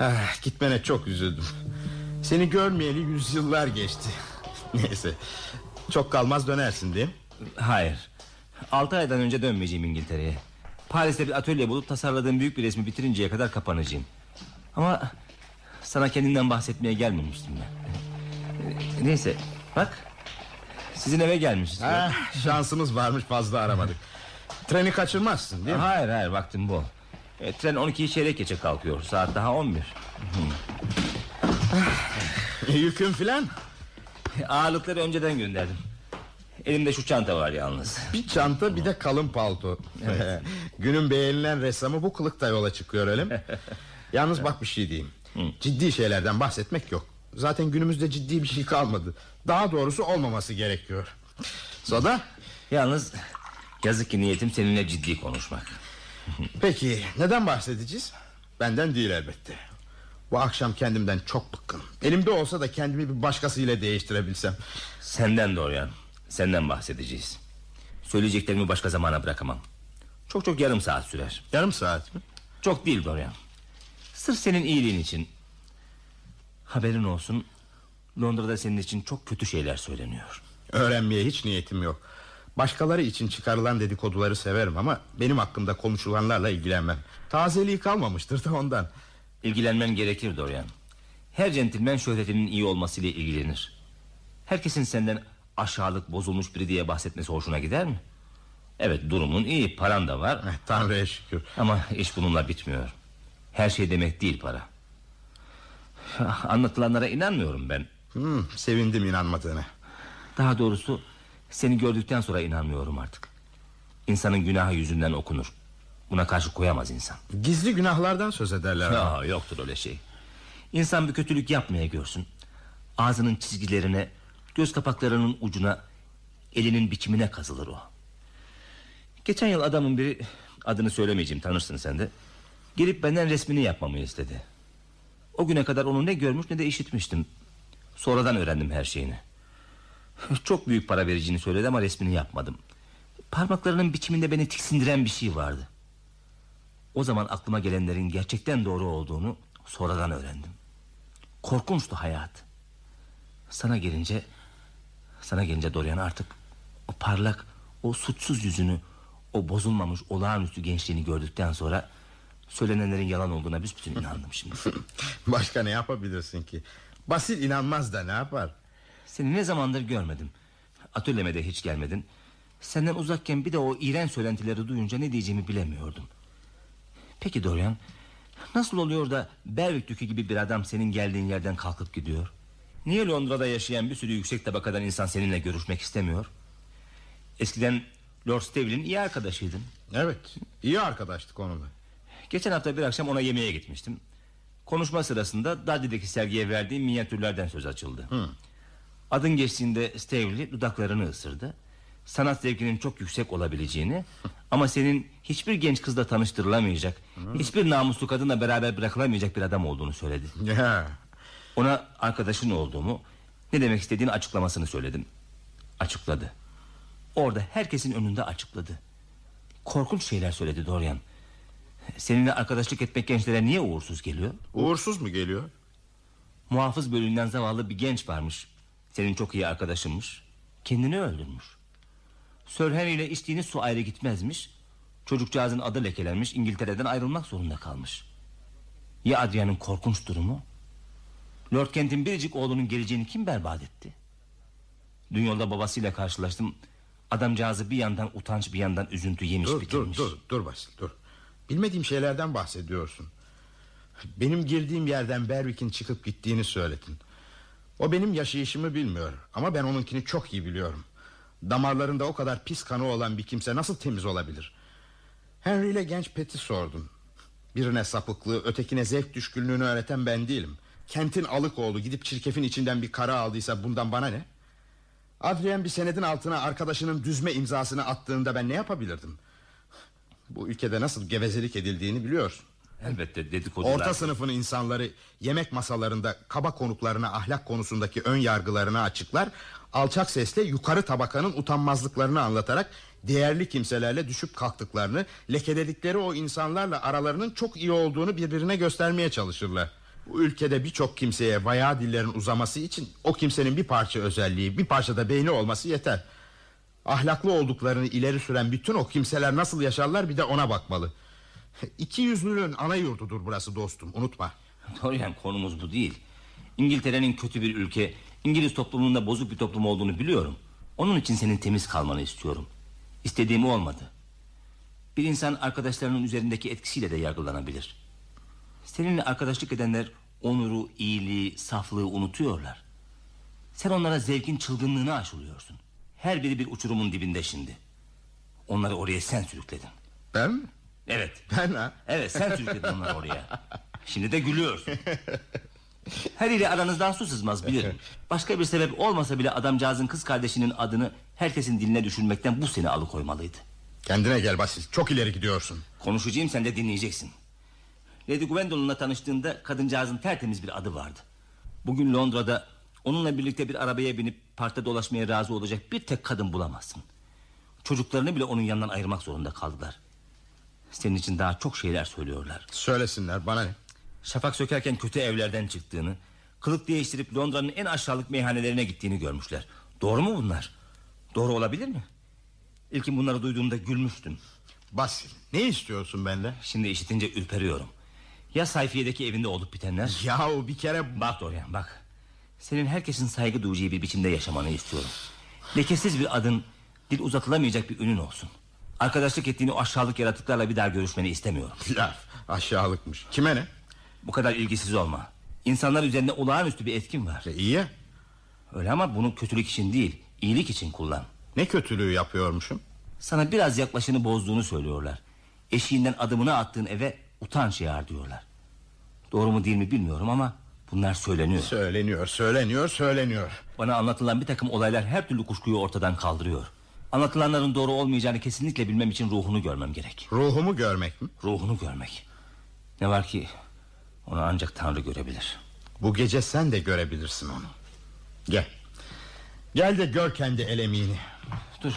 Ah, gitmene çok üzüldüm. Seni görmeyeli yüzyıllar geçti. Neyse. Çok kalmaz dönersin değil mi? Hayır. Altı aydan önce dönmeyeceğim İngiltere'ye. Paris'te bir atölye bulup tasarladığım büyük bir resmi bitirinceye kadar kapanacağım. Ama sana kendinden bahsetmeye gelmemiştim ben. Neyse bak sizin eve gelmişiz. Ah, şansımız varmış fazla aramadık. Treni kaçırmazsın değil mi? Hayır hayır vaktim bol. E, tren 12'yi çeyrek geçe kalkıyor. Saat daha 11. Yükün filan? Ağırlıkları önceden gönderdim. Elimde şu çanta var yalnız. Bir çanta bir de kalın palto. Evet. Günün beğenilen ressamı bu kılıkta yola çıkıyor öyle mi? Yalnız bak bir şey diyeyim. Ciddi şeylerden bahsetmek yok. Zaten günümüzde ciddi bir şey kalmadı. Daha doğrusu olmaması gerekiyor. Soda? Yalnız yazık ki niyetim seninle ciddi konuşmak. Peki neden bahsedeceğiz? Benden değil elbette. Bu akşam kendimden çok bıkkınım. Elimde olsa da kendimi bir başkasıyla değiştirebilsem. Senden Dorian. Senden bahsedeceğiz. Söyleyeceklerimi başka zamana bırakamam. Çok çok yarım saat sürer. Yarım saat mi? Çok değil Dorian. Sırf senin iyiliğin için. Haberin olsun. Londra'da senin için çok kötü şeyler söyleniyor. Öğrenmeye hiç niyetim yok. Başkaları için çıkarılan dedikoduları severim ama benim hakkımda konuşulanlarla ilgilenmem. Tazeliği kalmamıştır da ondan. İlgilenmen gerekir Dorian. Her centilmen şöhretinin iyi olmasıyla ilgilenir. Herkesin senden aşağılık bozulmuş biri diye bahsetmesi hoşuna gider mi? Evet durumun iyi paran da var. Eh, Tanrı'ya şükür. Ama iş bununla bitmiyor. Her şey demek değil para. Anlatılanlara inanmıyorum ben. Hmm, sevindim inanmadığına. Daha doğrusu seni gördükten sonra inanmıyorum artık. İnsanın günahı yüzünden okunur. Buna karşı koyamaz insan. Gizli günahlardan söz ederler. Ya, yoktur öyle şey. İnsan bir kötülük yapmaya görsün. Ağzının çizgilerine, göz kapaklarının ucuna, elinin biçimine kazılır o. Geçen yıl adamın biri, adını söylemeyeceğim tanırsın sen de. Gelip benden resmini yapmamı istedi. O güne kadar onu ne görmüş ne de işitmiştim. Sonradan öğrendim her şeyini. Çok büyük para vereceğini söyledi ama resmini yapmadım. Parmaklarının biçiminde beni tiksindiren bir şey vardı. O zaman aklıma gelenlerin gerçekten doğru olduğunu sonradan öğrendim. Korkunçtu hayat. Sana gelince sana gelince Dorian artık o parlak, o suçsuz yüzünü, o bozulmamış olağanüstü gençliğini gördükten sonra söylenenlerin yalan olduğuna büsbütün inandım şimdi. Başka ne yapabilirsin ki? Basit inanmaz da ne yapar? Seni ne zamandır görmedim. Atölyeme de hiç gelmedin. Senden uzakken bir de o iğrenç söylentileri duyunca ne diyeceğimi bilemiyordum. Peki Dorian, nasıl oluyor da Berwick Dükü gibi bir adam senin geldiğin yerden kalkıp gidiyor? Niye Londra'da yaşayan bir sürü yüksek tabakadan insan seninle görüşmek istemiyor? Eskiden Lord Stavely'nin iyi arkadaşıydın. Evet, iyi arkadaştık onunla. Geçen hafta bir akşam ona yemeğe gitmiştim. Konuşma sırasında Dudley'deki sergiye verdiğim minyatürlerden söz açıldı. Hı. Adın geçtiğinde Stavely dudaklarını ısırdı. Sanat zevkinin çok yüksek olabileceğini ama senin hiçbir genç kızla tanıştırılamayacak, hiçbir namuslu kadınla beraber bırakılamayacak bir adam olduğunu söyledi. Ya. Ona arkadaşın olduğumu, Ne demek istediğini açıklamasını söyledim. Açıkladı. Orada herkesin önünde açıkladı. Korkunç şeyler söyledi Dorian. Seninle arkadaşlık etmek gençlere niye uğursuz geliyor? Uğursuz mu geliyor? Muhafız bölüğünden zavallı bir genç varmış. Senin çok iyi arkadaşınmış. Kendini öldürmüş. Sir Henry ile içtiğini su ayrı gitmezmiş. Çocukcağızın adı lekelenmiş. İngiltere'den ayrılmak zorunda kalmış. Ya Adrian'ın korkunç durumu? Lord Kent'in biricik oğlunun geleceğini kim berbat etti? Dün yolda babasıyla karşılaştım. Adamcağızı bir yandan utanç bir yandan üzüntü yemiş Dur dur bitirmiş. dur dur Basil dur. Bilmediğim şeylerden bahsediyorsun. Benim girdiğim yerden Berwick'in çıkıp gittiğini söyledin. O benim yaşayışımı bilmiyor ama ben onunkini çok iyi biliyorum. Damarlarında o kadar pis kanı olan bir kimse nasıl temiz olabilir? Henry ile genç Pet'i sordun. Birine sapıklığı, ötekine zevk düşkünlüğünü öğreten ben değilim. Kent'in alık oğlu gidip çirkefin içinden bir kara aldıysa bundan bana ne? Adrian bir senedin altına arkadaşının düzme imzasını attığında ben ne yapabilirdim? Bu ülkede nasıl gevezelik edildiğini biliyorsun. Elbette dedikodular. Orta sınıfın insanları yemek masalarında kaba konuklarına ahlak konusundaki ön yargılarını açıklar, alçak sesle yukarı tabakanın utanmazlıklarını anlatarak değerli kimselerle düşüp kalktıklarını, lekeledikleri o insanlarla aralarının çok iyi olduğunu birbirine göstermeye çalışırlar. Bu ülkede birçok kimseye bayağı dillerin uzaması için o kimsenin bir parça özelliği, bir parça da beyni olması yeter. Ahlaklı olduklarını ileri süren bütün o kimseler nasıl yaşarlar bir de ona bakmalı. İki yüzlülüğün ana yurdudur burası dostum unutma. Dorian konumuz bu değil. İngiltere'nin kötü bir ülke, İngiliz toplumunda bozuk bir toplum olduğunu biliyorum. Onun için senin temiz kalmanı istiyorum. İstediğim olmadı. Bir insan arkadaşlarının üzerindeki etkisiyle de yargılanabilir. Seninle arkadaşlık edenler onuru, iyiliği, saflığı unutuyorlar. Sen onlara zevkin çılgınlığını aşılıyorsun. Her biri bir uçurumun dibinde şimdi. Onları oraya sen sürükledin. Ben mi? Evet. Ben ha? Evet sen sürükledin onları oraya. Şimdi de gülüyorsun. Her ile aranızdan su sızmaz bilirim. Başka bir sebep olmasa bile adamcağızın kız kardeşinin adını herkesin diline düşürmekten bu seni alıkoymalıydı. Kendine gel Basil çok ileri gidiyorsun. Konuşacağım sen de dinleyeceksin. Lady Gwendolyn'la tanıştığında kadıncağızın tertemiz bir adı vardı. Bugün Londra'da onunla birlikte bir arabaya binip parkta dolaşmaya razı olacak bir tek kadın bulamazsın. Çocuklarını bile onun yanından ayırmak zorunda kaldılar. Senin için daha çok şeyler söylüyorlar. Söylesinler bana ne? Şafak sökerken kötü evlerden çıktığını, kılık değiştirip Londra'nın en aşağılık meyhanelerine gittiğini görmüşler. Doğru mu bunlar? Doğru olabilir mi? İlkin bunları duyduğumda gülmüştüm. Basil ne istiyorsun benden? Şimdi işitince ürperiyorum. Ya sayfiyedeki evinde olup bitenler? Yahu bir kere... Bak Dorian bak. Senin herkesin saygı duyacağı bir biçimde yaşamanı istiyorum. Lekesiz bir adın, dil uzatılamayacak bir ünün olsun. Arkadaşlık ettiğini aşağılık yaratıklarla bir daha görüşmeni istemiyorum. Laf aşağılıkmış. Kime ne? Bu kadar ilgisiz olma. İnsanlar üzerinde olağanüstü bir etkin var. E, iyi. Öyle ama bunu kötülük için değil, iyilik için kullan. Ne kötülüğü yapıyormuşum? Sana biraz yaklaşını bozduğunu söylüyorlar. Eşiğinden adımını attığın eve utanç yağar diyorlar. Doğru mu değil mi bilmiyorum ama bunlar söyleniyor. Söyleniyor, söyleniyor, söyleniyor. Bana anlatılan bir takım olaylar her türlü kuşkuyu ortadan kaldırıyor. Anlatılanların doğru olmayacağını kesinlikle bilmem için ruhunu görmem gerek. Ruhumu görmek mi? Ruhunu görmek. Ne var ki onu ancak Tanrı görebilir. Bu gece sen de görebilirsin onu. Gel. Gel de gör kendi elemini. Dur.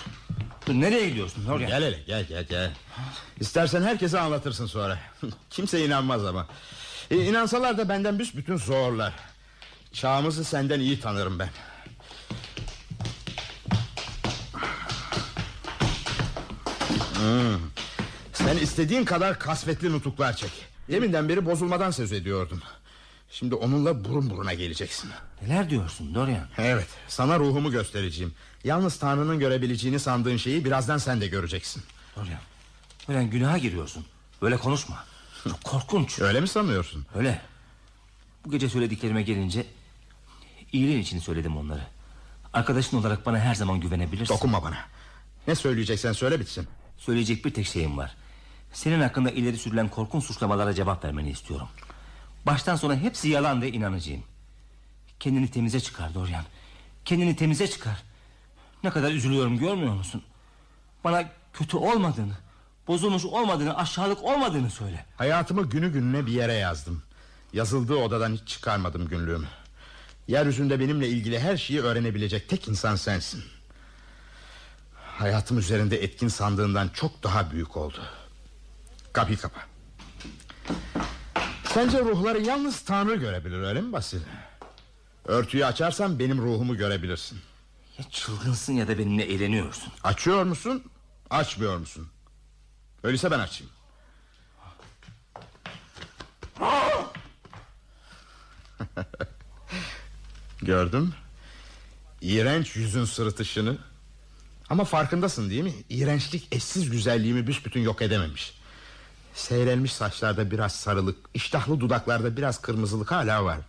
Dur nereye gidiyorsun Dorian? Gel hele gel gel gel. İstersen herkese anlatırsın sonra. Kimse inanmaz ama. E, inansalar da benden büsbütün zorlar. Çağımızı senden iyi tanırım ben. Hmm. Sen istediğin kadar kasvetli nutuklar çek. Deminden beri bozulmadan söz ediyordun. Şimdi onunla burun buruna geleceksin. Neler diyorsun Dorian? Evet sana ruhumu göstereceğim. Yalnız Tanrı'nın görebileceğini sandığın şeyi birazdan sen de göreceksin. Dorian. Dorian günaha giriyorsun. Böyle konuşma. Çok korkunç. Öyle mi sanıyorsun? Öyle. Bu gece söylediklerime gelince iyiliğin için söyledim onları. Arkadaşın olarak bana her zaman güvenebilirsin. Dokunma bana. Ne söyleyeceksen söyle bitsin. Söyleyecek bir tek şeyim var. Senin hakkında ileri sürülen korkunç suçlamalara cevap vermeni istiyorum. Baştan sona hepsi yalan ve inanacağım. Kendini temize çıkar Dorian. Kendini temize çıkar. Ne kadar üzülüyorum görmüyor musun? Bana kötü olmadığını, bozulmuş olmadığını, aşağılık olmadığını söyle. Hayatımı günü gününe bir yere yazdım. Yazıldığı odadan hiç çıkarmadım günlüğümü. Yeryüzünde benimle ilgili her şeyi öğrenebilecek tek insan sensin. Hayatım üzerinde etkin sandığından çok daha büyük oldu. Kapıyı kapa. Sence ruhları yalnız Tanrı görebilir öyle mi Basil? Örtüyü açarsan benim ruhumu görebilirsin. Ya çılgınsın ya da benimle eğleniyorsun. Açıyor musun? Açmıyor musun? Öyleyse ben açayım. Gördüm. İğrenç yüzün sırıtışını. Ama farkındasın değil mi? İğrençlik eşsiz güzelliğimi büsbütün yok edememiş. Seyrelmiş saçlarda biraz sarılık, iştahlı dudaklarda biraz kırmızılık hala var.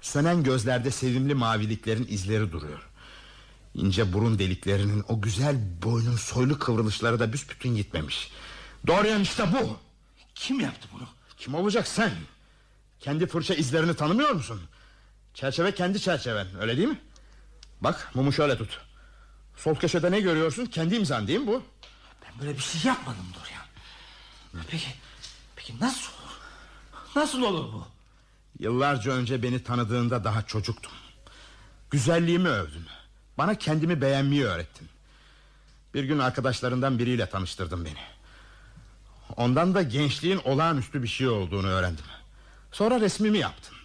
Sönen gözlerde sevimli maviliklerin izleri duruyor. İnce burun deliklerinin o güzel boynun soylu kıvrılışları da büsbütün gitmemiş. Dorian işte bu. Kim yaptı bunu? Kim olacak sen? Kendi fırça izlerini tanımıyor musun? Çerçeve kendi çerçeven öyle değil mi? Bak mumu şöyle tut. Sol köşede ne görüyorsun? Kendi imzan değil mi bu? Ben böyle bir şey yapmadım Dorian. Peki, peki nasıl? Nasıl olur bu? Yıllarca önce beni tanıdığında daha çocuktum. Güzelliğimi övdün. Bana kendimi beğenmeyi öğrettin. Bir gün arkadaşlarından biriyle tanıştırdın beni. Ondan da gençliğin olağanüstü bir şey olduğunu öğrendim. Sonra resmimi yaptın.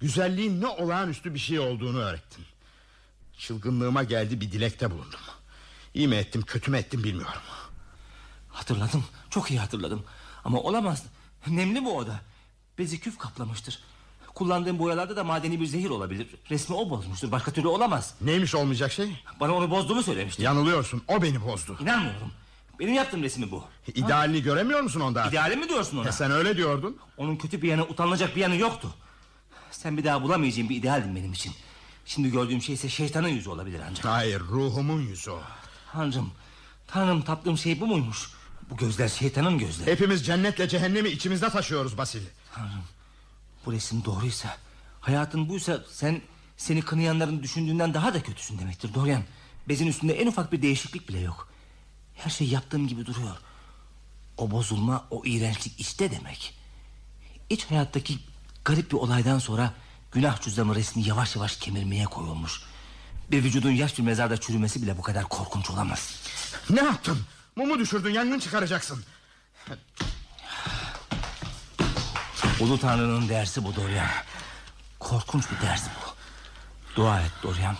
Güzelliğin ne olağanüstü bir şey olduğunu öğrettin. Çılgınlığıma geldi bir dilekte bulundum. İyi mi ettim kötü mü ettim bilmiyorum. Hatırladım çok iyi hatırladım Ama olamaz. Nemli bu oda. Bezi küf kaplamıştır. Kullandığım boyalarda da madeni bir zehir olabilir. Resmi o bozmuştur. Başka türlü olamaz. Neymiş olmayacak şey? Bana onu bozduğumu söylemişti. Yanılıyorsun. O beni bozdu. İnanmıyorum. Benim yaptığım resmi bu. İdealini ha? göremiyor musun onda? İdeali mi diyorsun ona? E Sen öyle diyordun. Onun kötü bir yanı utanılacak bir yanı yoktu. Sen bir daha bulamayacağın bir idealdin benim için. Şimdi gördüğüm şey ise şeytanın yüzü olabilir ancak. Hayır ruhumun yüzü o. Tanrım Tanrım tattığım şey bu muymuş Bu gözler şeytanın gözleri. Hepimiz cennetle cehennemi içimizde taşıyoruz Basil. Tanrım bu resim doğruysa Hayatın buysa sen Seni kınayanların düşündüğünden daha da kötüsün demektir Dorian. Bezin üstünde en ufak bir değişiklik bile yok. Her şey yaptığım gibi duruyor. O bozulma o iğrençlik işte demek. İç hayattaki garip bir olaydan sonra Günah cüzdanı resmi yavaş yavaş kemirmeye koyulmuş. Bir vücudun yaş bir mezarda çürümesi bile bu kadar korkunç olamaz. Ne yaptın Mumu düşürdün yangın çıkaracaksın. Ulu Tanrı'nın dersi bu Dorian. Korkunç bir ders bu. Dua et Dorian.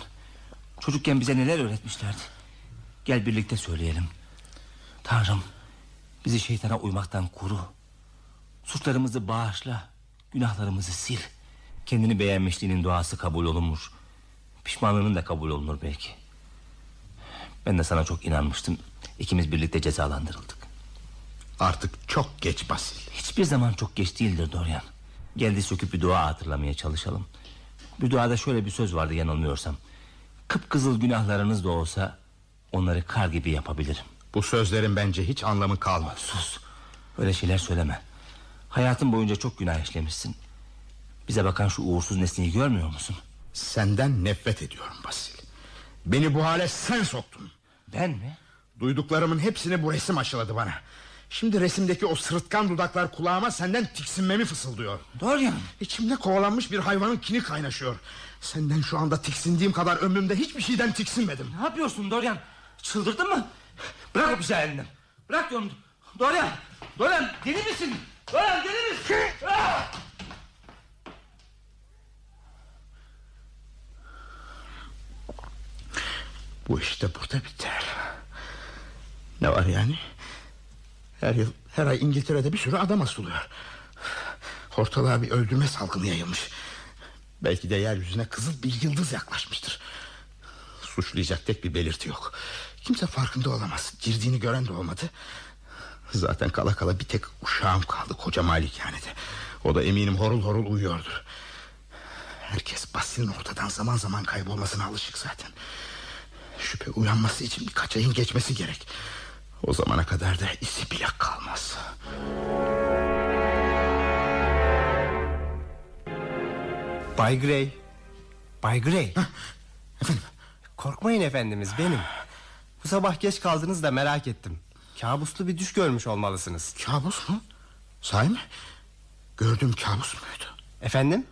Çocukken bize neler öğretmişlerdi. Gel birlikte söyleyelim. Tanrım Bizi şeytana uymaktan koru. Suçlarımızı bağışla Günahlarımızı sil. Kendini beğenmişliğinin duası kabul olunmuş. Pişmanlığının da kabul olunur belki. Ben de sana çok inanmıştım İkimiz birlikte cezalandırıldık. Artık çok geç Basil. Hiçbir zaman çok geç değildir Dorian. Geldi söküp bir dua hatırlamaya çalışalım. Bir duada şöyle bir söz vardı yanılmıyorsam. Kıpkızıl günahlarınız da olsa Onları kar gibi yapabilirim. Bu sözlerin bence hiç anlamı kalmadı Sus. Öyle şeyler söyleme. Hayatın boyunca çok günah işlemişsin. Bize bakan şu uğursuz nesneyi görmüyor musun? Senden nefret ediyorum Basil. Beni bu hale sen soktun. Ben mi Duyduklarımın hepsini bu resim aşıladı bana. Şimdi resimdeki o sırıtkan dudaklar kulağıma senden tiksinmemi fısıldıyor. Dorian İçimde kovalanmış bir hayvanın kini kaynaşıyor. Senden şu anda tiksindiğim kadar ömrümde hiçbir şeyden tiksinmedim. Ne yapıyorsun Dorian? Çıldırdın mı? Bırak o bıçağı elinden. Bırak diyorum. Dorian Dorian deli misin? Dorian deli misin! Bu işte burada biter Ne var yani? Her yıl her ay İngiltere'de bir sürü adam asılıyor. Ortalığa bir öldürme salgını yayılmış. Belki de yeryüzüne kızıl bir yıldız yaklaşmıştır. Suçlayacak tek bir belirti yok. Kimse farkında olamaz. Girdiğini gören de olmadı. Zaten kala kala bir tek uşağım kaldı Koca malikanede. O da eminim horul horul uyuyordur. Herkes Basil'in ortadan zaman zaman kaybolmasına alışık zaten. Şüphe uyanması için birkaç ayın geçmesi gerek O zamana kadar da isi bile kalmaz Bay Gray Bay Gray Efendim Korkmayın efendimiz benim Bu sabah geç kaldınız da merak ettim Kabuslu bir düş görmüş olmalısınız Kabus mu? Sahi mi? Gördüğüm kabus muydu? Efendim?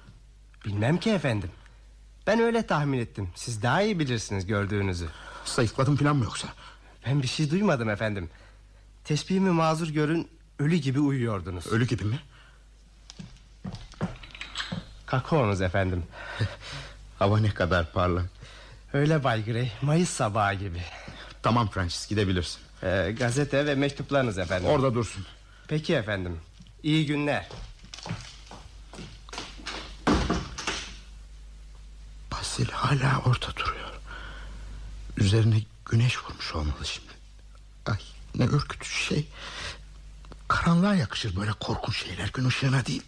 Bilmem ki efendim Ben öyle tahmin ettim. Siz daha iyi bilirsiniz gördüğünüzü. Sayıkladım falan mı yoksa? Ben bir şey duymadım efendim. Teşbihimi mazur görün ölü gibi uyuyordunuz. Ölü gibi mi? Kakaonuz efendim. Hava ne kadar parlak. Öyle Bay Grey. Mayıs sabahı gibi. Tamam Francis gidebilirsin. Ee, gazete ve mektuplarınız efendim. Orada dursun. Peki efendim. İyi günler. Basil hala orada duruyor. Üzerine güneş vurmuş olmalı şimdi. Ay ne ürkütücü şey. Karanlığa yakışır böyle korkunç şeyler gün ışığına değil.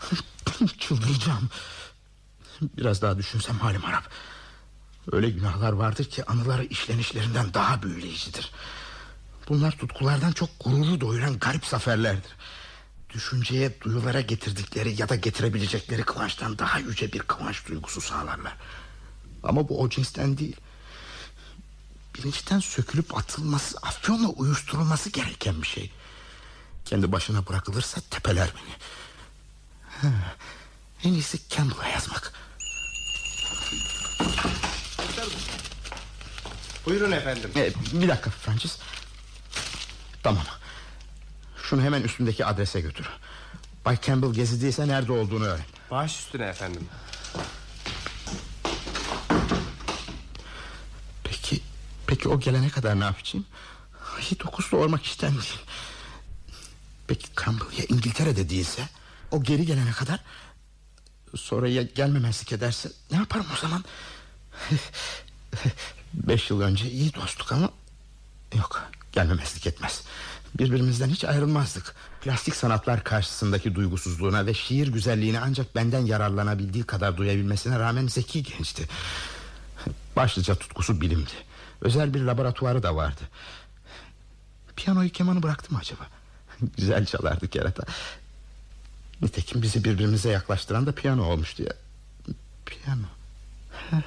Çıldıracağım. Biraz daha düşünsem halim harap. Öyle günahlar vardır ki anıları işlenişlerinden daha büyüleyicidir. Bunlar tutkulardan çok gururu doyuran garip zaferlerdir. Düşünceye, duyulara getirdikleri ya da getirebilecekleri kıvançtan daha yüce bir kıvanç duygusu sağlarlar. Ama bu o cinsten değil. Bilinçten sökülüp atılması, afyonla uyuşturulması gereken bir şey. Kendi başına bırakılırsa tepeler beni. Ha, en iyisi Campbell'a yazmak. Buyurun efendim. Ee, bir dakika Francis. Tamam. Şunu hemen üstündeki adrese götür. Bay Campbell gezidiyse nerede olduğunu öğren. Baş üstüne efendim. Peki, o gelene kadar ne yapacağım? Hiç dokuz doğurmak istenmiyor. Peki Campbell ya İngiltere'de değilse? O geri gelene kadar? Sonra ya gelmemezlik ederse ne yaparım o zaman? Beş yıl önce iyi dostluk ama... Yok gelmemezlik etmez. Birbirimizden hiç ayrılmazdık. Plastik sanatlar karşısındaki duygusuzluğuna ve şiir güzelliğine ancak benden yararlanabildiği kadar duyabilmesine rağmen zeki gençti. Başlıca tutkusu bilimdi. Özel bir laboratuvarı da vardı. Piyanoyu kemanı bıraktı mı acaba? Güzel çalardı kerata. Nitekim bizi birbirimize yaklaştıran da piyano olmuştu ya. Piyano.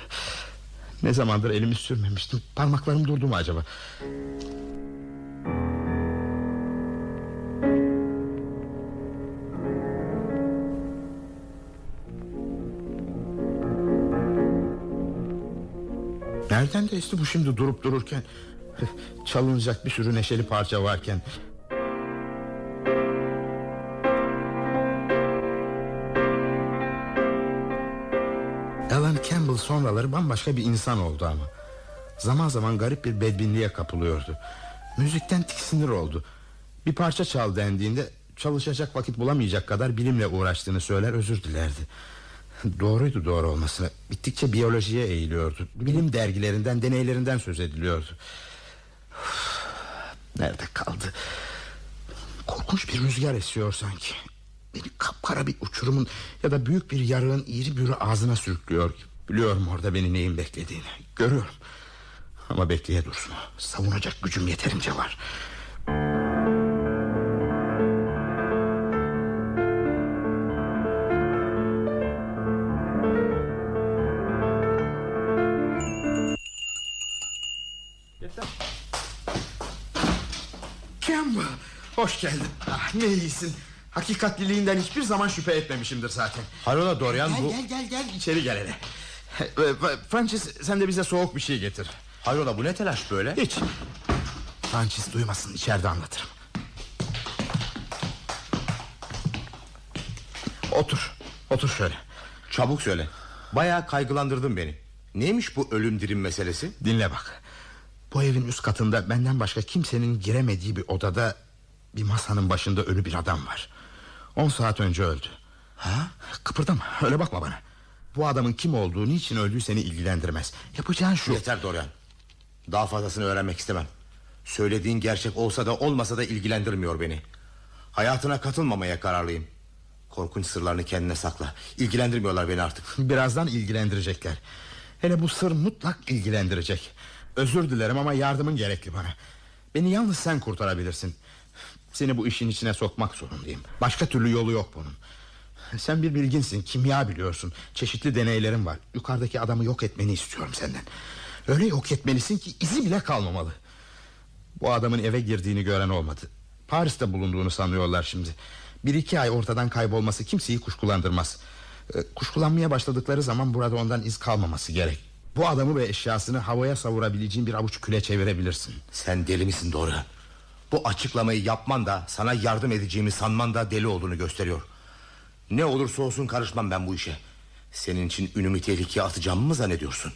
Ne zamandır elimi sürmemiştim. Parmaklarım durdu mu acaba? Nereden de esti bu şimdi durup dururken? Çalınacak bir sürü neşeli parça varken. Alan Campbell sonraları bambaşka bir insan oldu ama. Zaman zaman garip bir bedbinliğe kapılıyordu. Müzikten tiksinir oldu. Bir parça çal dendiğinde Çalışacak vakit bulamayacak kadar bilimle uğraştığını söyler özür dilerdi Doğruydu doğru olmasına Bittikçe biyolojiye eğiliyordu. Bilim dergilerinden deneylerinden söz ediliyordu. Nerede kaldı? Korkunç bir rüzgar esiyor sanki. Beni kapkara bir uçurumun Ya da büyük bir yarığın iri bürü ağzına sürüklüyor. Biliyorum orada beni neyin beklediğini. Görüyorum. Ama bekleye dursun. Savunacak gücüm yeterince var Hoş geldin. Ah, Ne iyisin. Hakikatliliğinden hiçbir zaman şüphe etmemişimdir zaten. Hayrola Dorian gel, bu Gel gel gel. İçeri gel hele. Ee, Francis sen de bize soğuk bir şey getir. Hayrola bu ne telaş böyle? Hiç. Francis duymasın içeride anlatırım. Otur Otur şöyle. Çabuk söyle. Bayağı kaygılandırdın beni. Neymiş bu ölüm dirim meselesi? Dinle bak. Bu evin üst katında benden başka kimsenin giremediği bir odada Bir masanın başında ölü bir adam var. On saat önce öldü. Ha? Kıpırdama öyle bakma bana. Bu adamın kim olduğu niçin öldüğü seni ilgilendirmez. Yapacağın şu. Yeter Dorian. Daha fazlasını öğrenmek istemem. Söylediğin gerçek olsa da olmasa da ilgilendirmiyor beni. Hayatına katılmamaya kararlıyım. Korkunç sırlarını kendine sakla. İlgilendirmiyorlar beni artık. Birazdan ilgilendirecekler. Hele bu sır mutlak ilgilendirecek. Özür dilerim ama yardımın gerekli bana. Beni yalnız sen kurtarabilirsin Seni bu işin içine sokmak zorundayım. Başka türlü yolu yok bunun. Sen bir bilginsin kimya biliyorsun. Çeşitli deneylerin var. Yukarıdaki adamı yok etmeni istiyorum senden. Öyle yok etmelisin ki izi bile kalmamalı. Bu adamın eve girdiğini gören olmadı. Paris'te bulunduğunu sanıyorlar şimdi. Bir iki ay ortadan kaybolması kimseyi kuşkulandırmaz. Ee, Kuşkulanmaya başladıkları zaman burada ondan iz kalmaması gerek. Bu adamı ve eşyasını havaya savurabileceğin bir avuç küle çevirebilirsin. Sen deli misin doğru? Bu açıklamayı yapman da sana yardım edeceğimi sanman da deli olduğunu gösteriyor. Ne olursa olsun karışmam ben bu işe. Senin için ünümü tehlikeye atacağımı mı zannediyorsun?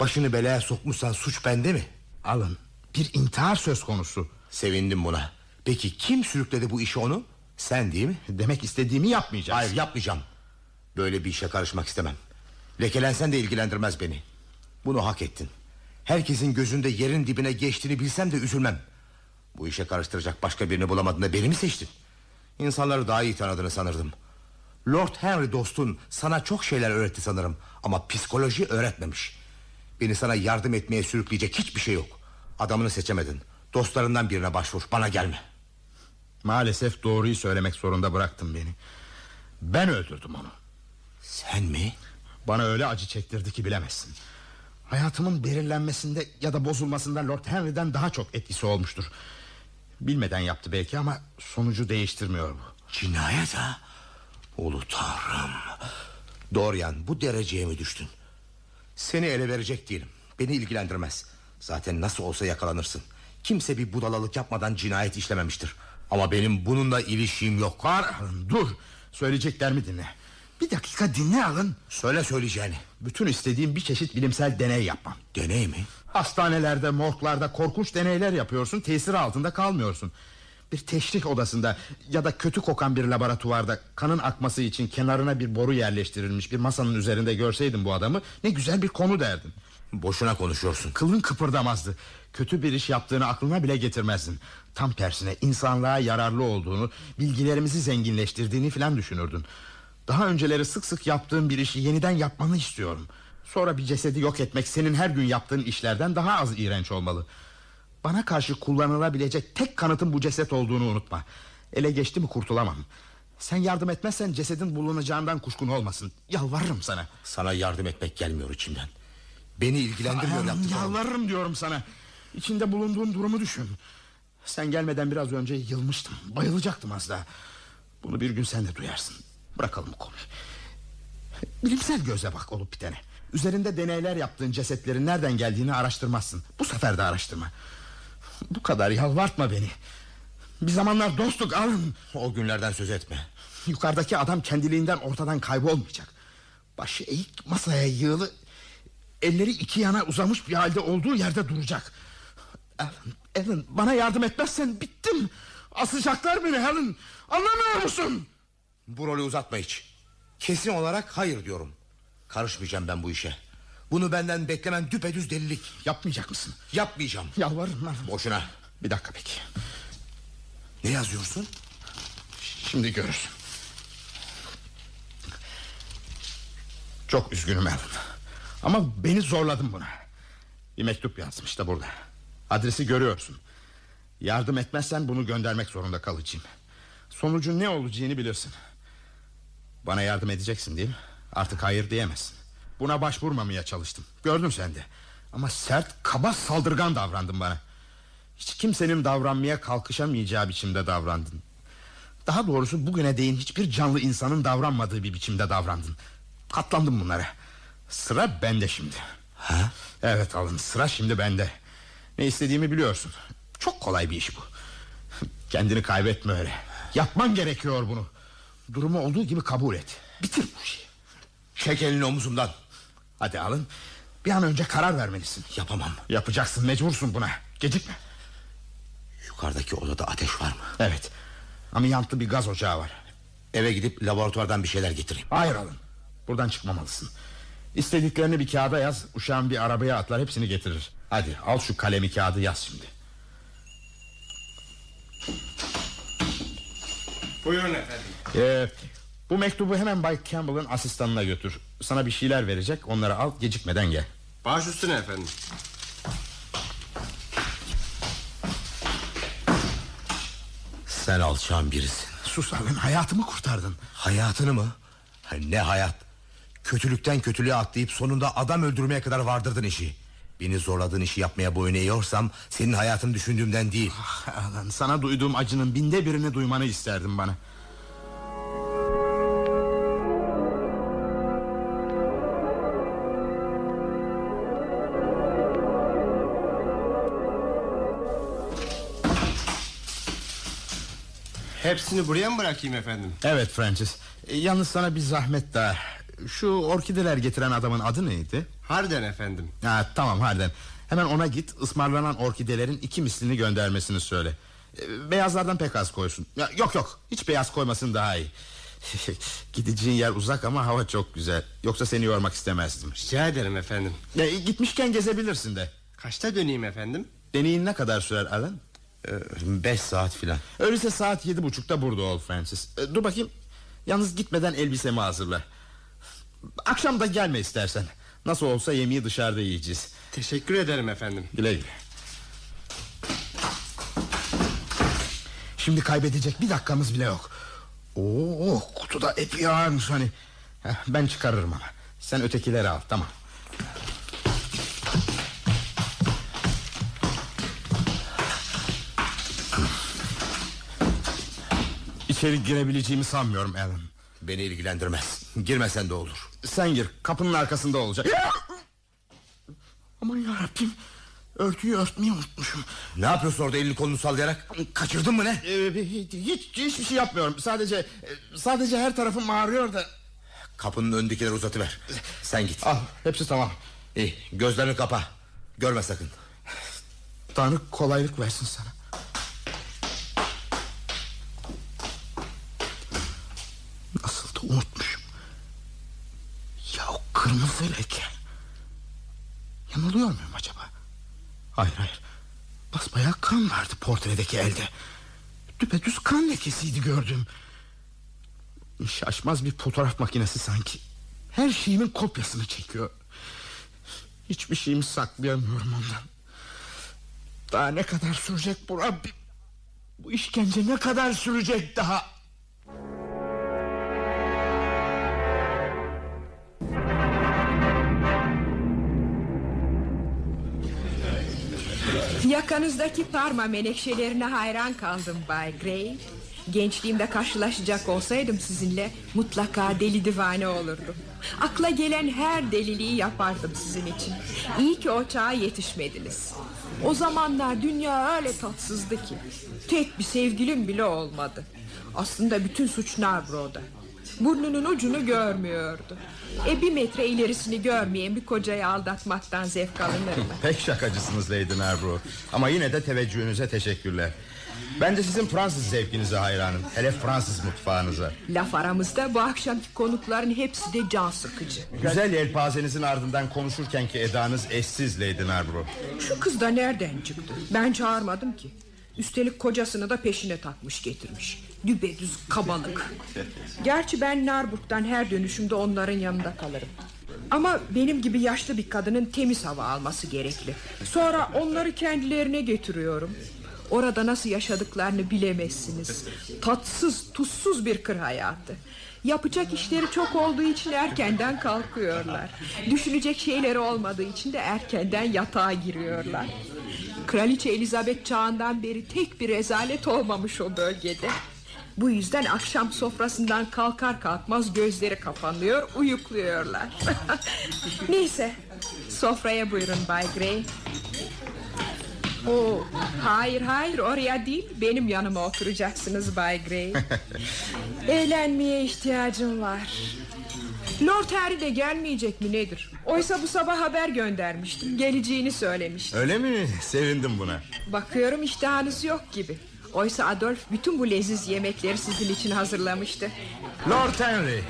Başını belaya sokmuşsan suç bende mi? Alın bir intihar söz konusu. Sevindim buna. Peki kim sürükledi bu işi onu? Sen değil mi? Demek istediğimi yapmayacağız. Hayır yapmayacağım. Böyle bir işe karışmak istemem. Lekelensen de ilgilendirmez beni. Bunu hak ettin. Herkesin gözünde yerin dibine geçtiğini bilsem de üzülmem. Bu işe karıştıracak başka birini bulamadın da beni mi seçtin? İnsanları daha iyi tanıdığını sanırdım. Lord Henry dostun sana çok şeyler öğretti sanırım. Ama psikoloji öğretmemiş. Beni sana yardım etmeye sürükleyecek hiçbir şey yok. Adamını seçemedin. Dostlarından birine başvur. Bana gelme. Maalesef doğruyu söylemek zorunda bıraktın beni. Ben öldürdüm onu. Sen mi? Bana öyle acı çektirdi ki bilemezsin. Hayatımın belirlenmesinde ya da bozulmasında Lord Henry'den daha çok etkisi olmuştur. Bilmeden yaptı belki ama sonucu değiştirmiyor bu. Cinayet ha? Ulu tanrım. Dorian bu dereceye mi düştün? Seni ele verecek değilim. Beni ilgilendirmez. Zaten nasıl olsa yakalanırsın. Kimse bir budalalık yapmadan cinayet işlememiştir. Ama benim bununla ilişkim yok. Var dur. Söyleyeceklerimi dinle. Bir dakika dinle alın. Söyle söyleyeceğini. Bütün istediğim bir çeşit bilimsel deney yapmam. Deney mi? Hastanelerde, morglarda korkunç deneyler yapıyorsun. Tesiri altında kalmıyorsun. Bir teşrih odasında ya da kötü kokan bir laboratuvarda kanın akması için kenarına bir boru yerleştirilmiş bir masanın üzerinde görseydim bu adamı ne güzel bir konu derdim. Boşuna konuşuyorsun. Kılın kıpırdamazdı. Kötü bir iş yaptığını aklına bile getirmezdin. Tam tersine insanlığa yararlı olduğunu, bilgilerimizi zenginleştirdiğini filan düşünürdün. Daha önceleri sık sık yaptığın bir işi yeniden yapmanı istiyorum. Sonra bir cesedi yok etmek senin her gün yaptığın işlerden daha az iğrenç olmalı. Bana karşı kullanılabilecek tek kanıtın bu ceset olduğunu unutma. Ele geçti mi kurtulamam. Sen yardım etmezsen cesedin bulunacağından kuşkun olmasın. Yalvarırım sana. Sana yardım etmek gelmiyor içimden. Beni ilgilendirmiyor yaptıklarım. Yalvarırım diyorum sana. İçinde bulunduğun durumu düşün. Sen gelmeden biraz önce yılmıştım. Bayılacaktım az daha. Bunu bir gün sen de duyarsın. Bırakalım bu konuyu. Bilimsel gözle bak olup bitene. Üzerinde deneyler yaptığın cesetlerin nereden geldiğini araştırmazsın. Bu sefer de araştırma. Bu kadar yalvartma beni. Bir zamanlar dostluk alın. O günlerden söz etme. Yukarıdaki adam kendiliğinden ortadan kaybolmayacak. Başı eğik masaya yığılı... ...elleri iki yana uzamış bir halde olduğu yerde duracak. Alan, Alan bana yardım etmezsen bittim. Asacaklar beni Helen. Anlamıyor musun? Bu rolü uzatma hiç. Kesin olarak hayır diyorum. Karışmayacağım ben bu işe. Bunu benden beklemen düpedüz delilik. Yapmayacak mısın? Yapmayacağım. Yalvarırım lan. Boşuna. Bir dakika peki. Ne yazıyorsun? Şimdi görürsün. Çok üzgünüm Alan. Ama beni zorladın buna. Bir mektup yazdım işte burada. Adresi görüyorsun. Yardım etmezsen bunu göndermek zorunda kalacağım. Sonucun ne olacağını bilirsin. Bana yardım edeceksin değil mi? Artık hayır diyemezsin. Buna başvurmamaya çalıştım. Gördün sen de. Ama sert, kaba, saldırgan davrandın bana. Hiç kimsenin davranmaya kalkışamayacağı biçimde davrandın. Daha doğrusu bugüne değin hiçbir canlı insanın davranmadığı bir biçimde davrandın. Katlandım bunlara. Sıra bende şimdi. Ha? Evet alın sıra şimdi bende. Ne istediğimi biliyorsun. Çok kolay bir iş bu. Kendini kaybetme öyle. Yapman gerekiyor bunu. Durumu olduğu gibi kabul et. Bitir bu işi. Çek elini omuzumdan. Hadi alın. Bir an önce karar vermelisin. Yapamam. Yapacaksın mecbursun buna. Gecikme. Yukarıdaki odada ateş var mı? Evet. Amiyantlı bir gaz ocağı var. Eve gidip laboratuvardan bir şeyler getireyim. Hayır alın. Buradan çıkmamalısın. İstediklerini bir kağıda yaz. Uşağın bir arabaya atlar hepsini getirir. Hadi al şu kalemi kağıdı yaz şimdi. Buyurun efendim. Ee, bu mektubu hemen Bay Campbell'ın asistanına götür. Sana bir şeyler verecek. Onları al gecikmeden gel. Baş üstüne efendim. Sen alçağın birisin. Sus Alın hayatımı kurtardın. Hayatını mı? Ha, Ne hayat? Kötülükten kötülüğe atlayıp sonunda adam öldürmeye kadar vardırdın işi. Beni zorladığın işi yapmaya boyun eğiyorsam senin hayatını düşündüğümden değil. Ah, Alan, sana duyduğum acının binde birini duymanı isterdim bana. Hepsini buraya mı bırakayım efendim? Evet Francis. E, Yalnız sana bir zahmet daha. Şu orkideler getiren adamın adı neydi? Harden efendim. Ha, tamam Harden. Hemen ona git ısmarlanan orkidelerin iki mislini göndermesini söyle. E, Beyazlardan pek az koysun. Ya, yok yok hiç beyaz koymasın daha iyi. Gideceğin yer uzak ama hava çok güzel. Yoksa seni yormak istemezdim. Rica ederim efendim. Ya, e, gitmişken gezebilirsin de. Kaçta döneyim efendim? Deneyin ne kadar sürer Alan? Ee, beş saat filan. Öyleyse saat yedi buçukta burada ol Francis. E, dur bakayım. Yalnız gitmeden elbisemi hazırla. Akşam da gelme istersen. Nasıl olsa yemeği dışarıda yiyeceğiz. Teşekkür ederim efendim. Güle güle. Şimdi kaybedecek bir dakikamız bile yok. Oo, kutuda epey ağırmış hani. Ben çıkarırım ama. Sen ötekileri al tamam. İçeri girebileceğimi sanmıyorum Alan. Beni ilgilendirmez. Girmesen de olur. Sen gir kapının arkasında olacak. Aman yarabbim. Örtüyü örtmeyi unutmuşum. Ne yapıyorsun orada elini kolunu sallayarak? Kaçırdın mı ne? Ee, hiç, hiç hiçbir şey yapmıyorum. Sadece sadece her tarafım ağrıyor da. Kapının önündekileri uzatıver. Sen git. Al hepsi tamam. İyi gözlerini kapa. Görme sakın. Tanrı kolaylık versin sana. Kırmızı leke. Yanılıyor muyum acaba? Hayır hayır. Basbayağı kan vardı portredeki elde. Düpedüz kan lekesiydi gördüğüm. Şaşmaz bir fotoğraf makinesi sanki. Her şeyimin kopyasını çekiyor. Hiçbir şeyimi saklayamıyorum ondan. Daha ne kadar sürecek bu Rabbim? Bu işkence ne kadar sürecek daha? Yakanızdaki parma menekşelerine hayran kaldım Bay Gray. Gençliğimde karşılaşacak olsaydım sizinle mutlaka deli divane olurdum. Akla gelen her deliliği yapardım sizin için. İyi ki o çağa yetişmediniz. O zamanlar dünya öyle tatsızdı ki. Tek bir sevgilim bile olmadı. Aslında bütün suç Narbro'da. Burnunun ucunu görmüyordu. E bir metre ilerisini görmeyen bir kocayı aldatmaktan zevk alınır mı? Pek şakacısınız Lady Narborough. Ama yine de teveccühünüze teşekkürler. Ben de sizin Fransız zevkinize hayranım. Hele Fransız mutfağınıza. Laf aramızda bu akşamki konukların hepsi de can sıkıcı. Güzel yelpazenizin ardından konuşurken ki edanız eşsiz Lady Narborough. Şu kız da nereden çıktı? Ben çağırmadım ki. Üstelik kocasını da peşine takmış getirmiş. Dübedüz kabalık. Gerçi ben Narburg'dan her dönüşümde onların yanında kalırım. Ama benim gibi yaşlı bir kadının temiz hava alması gerekli. Sonra onları kendilerine getiriyorum. Orada nasıl yaşadıklarını bilemezsiniz. Tatsız, tuzsuz bir kır hayatı. Yapacak işleri çok olduğu için erkenden kalkıyorlar. Düşünecek şeyleri olmadığı için de erkenden yatağa giriyorlar. Kraliçe Elizabeth çağından beri tek bir rezalet olmamış o bölgede. Bu yüzden akşam sofrasından kalkar kalkmaz gözleri kapanıyor, uyukluyorlar. Neyse, sofraya buyurun Bay Grey. Oo, hayır hayır oraya değil benim yanıma oturacaksınız Bay Grey. Eğlenmeye ihtiyacım var. Lord Harry de gelmeyecek mi nedir? Oysa bu sabah haber göndermiştim. Geleceğini söylemişti. Öyle mi? Sevindim buna. Bakıyorum iştahınız yok gibi. Oysa Adolf bütün bu leziz yemekleri sizin için hazırlamıştı. Lord Henry.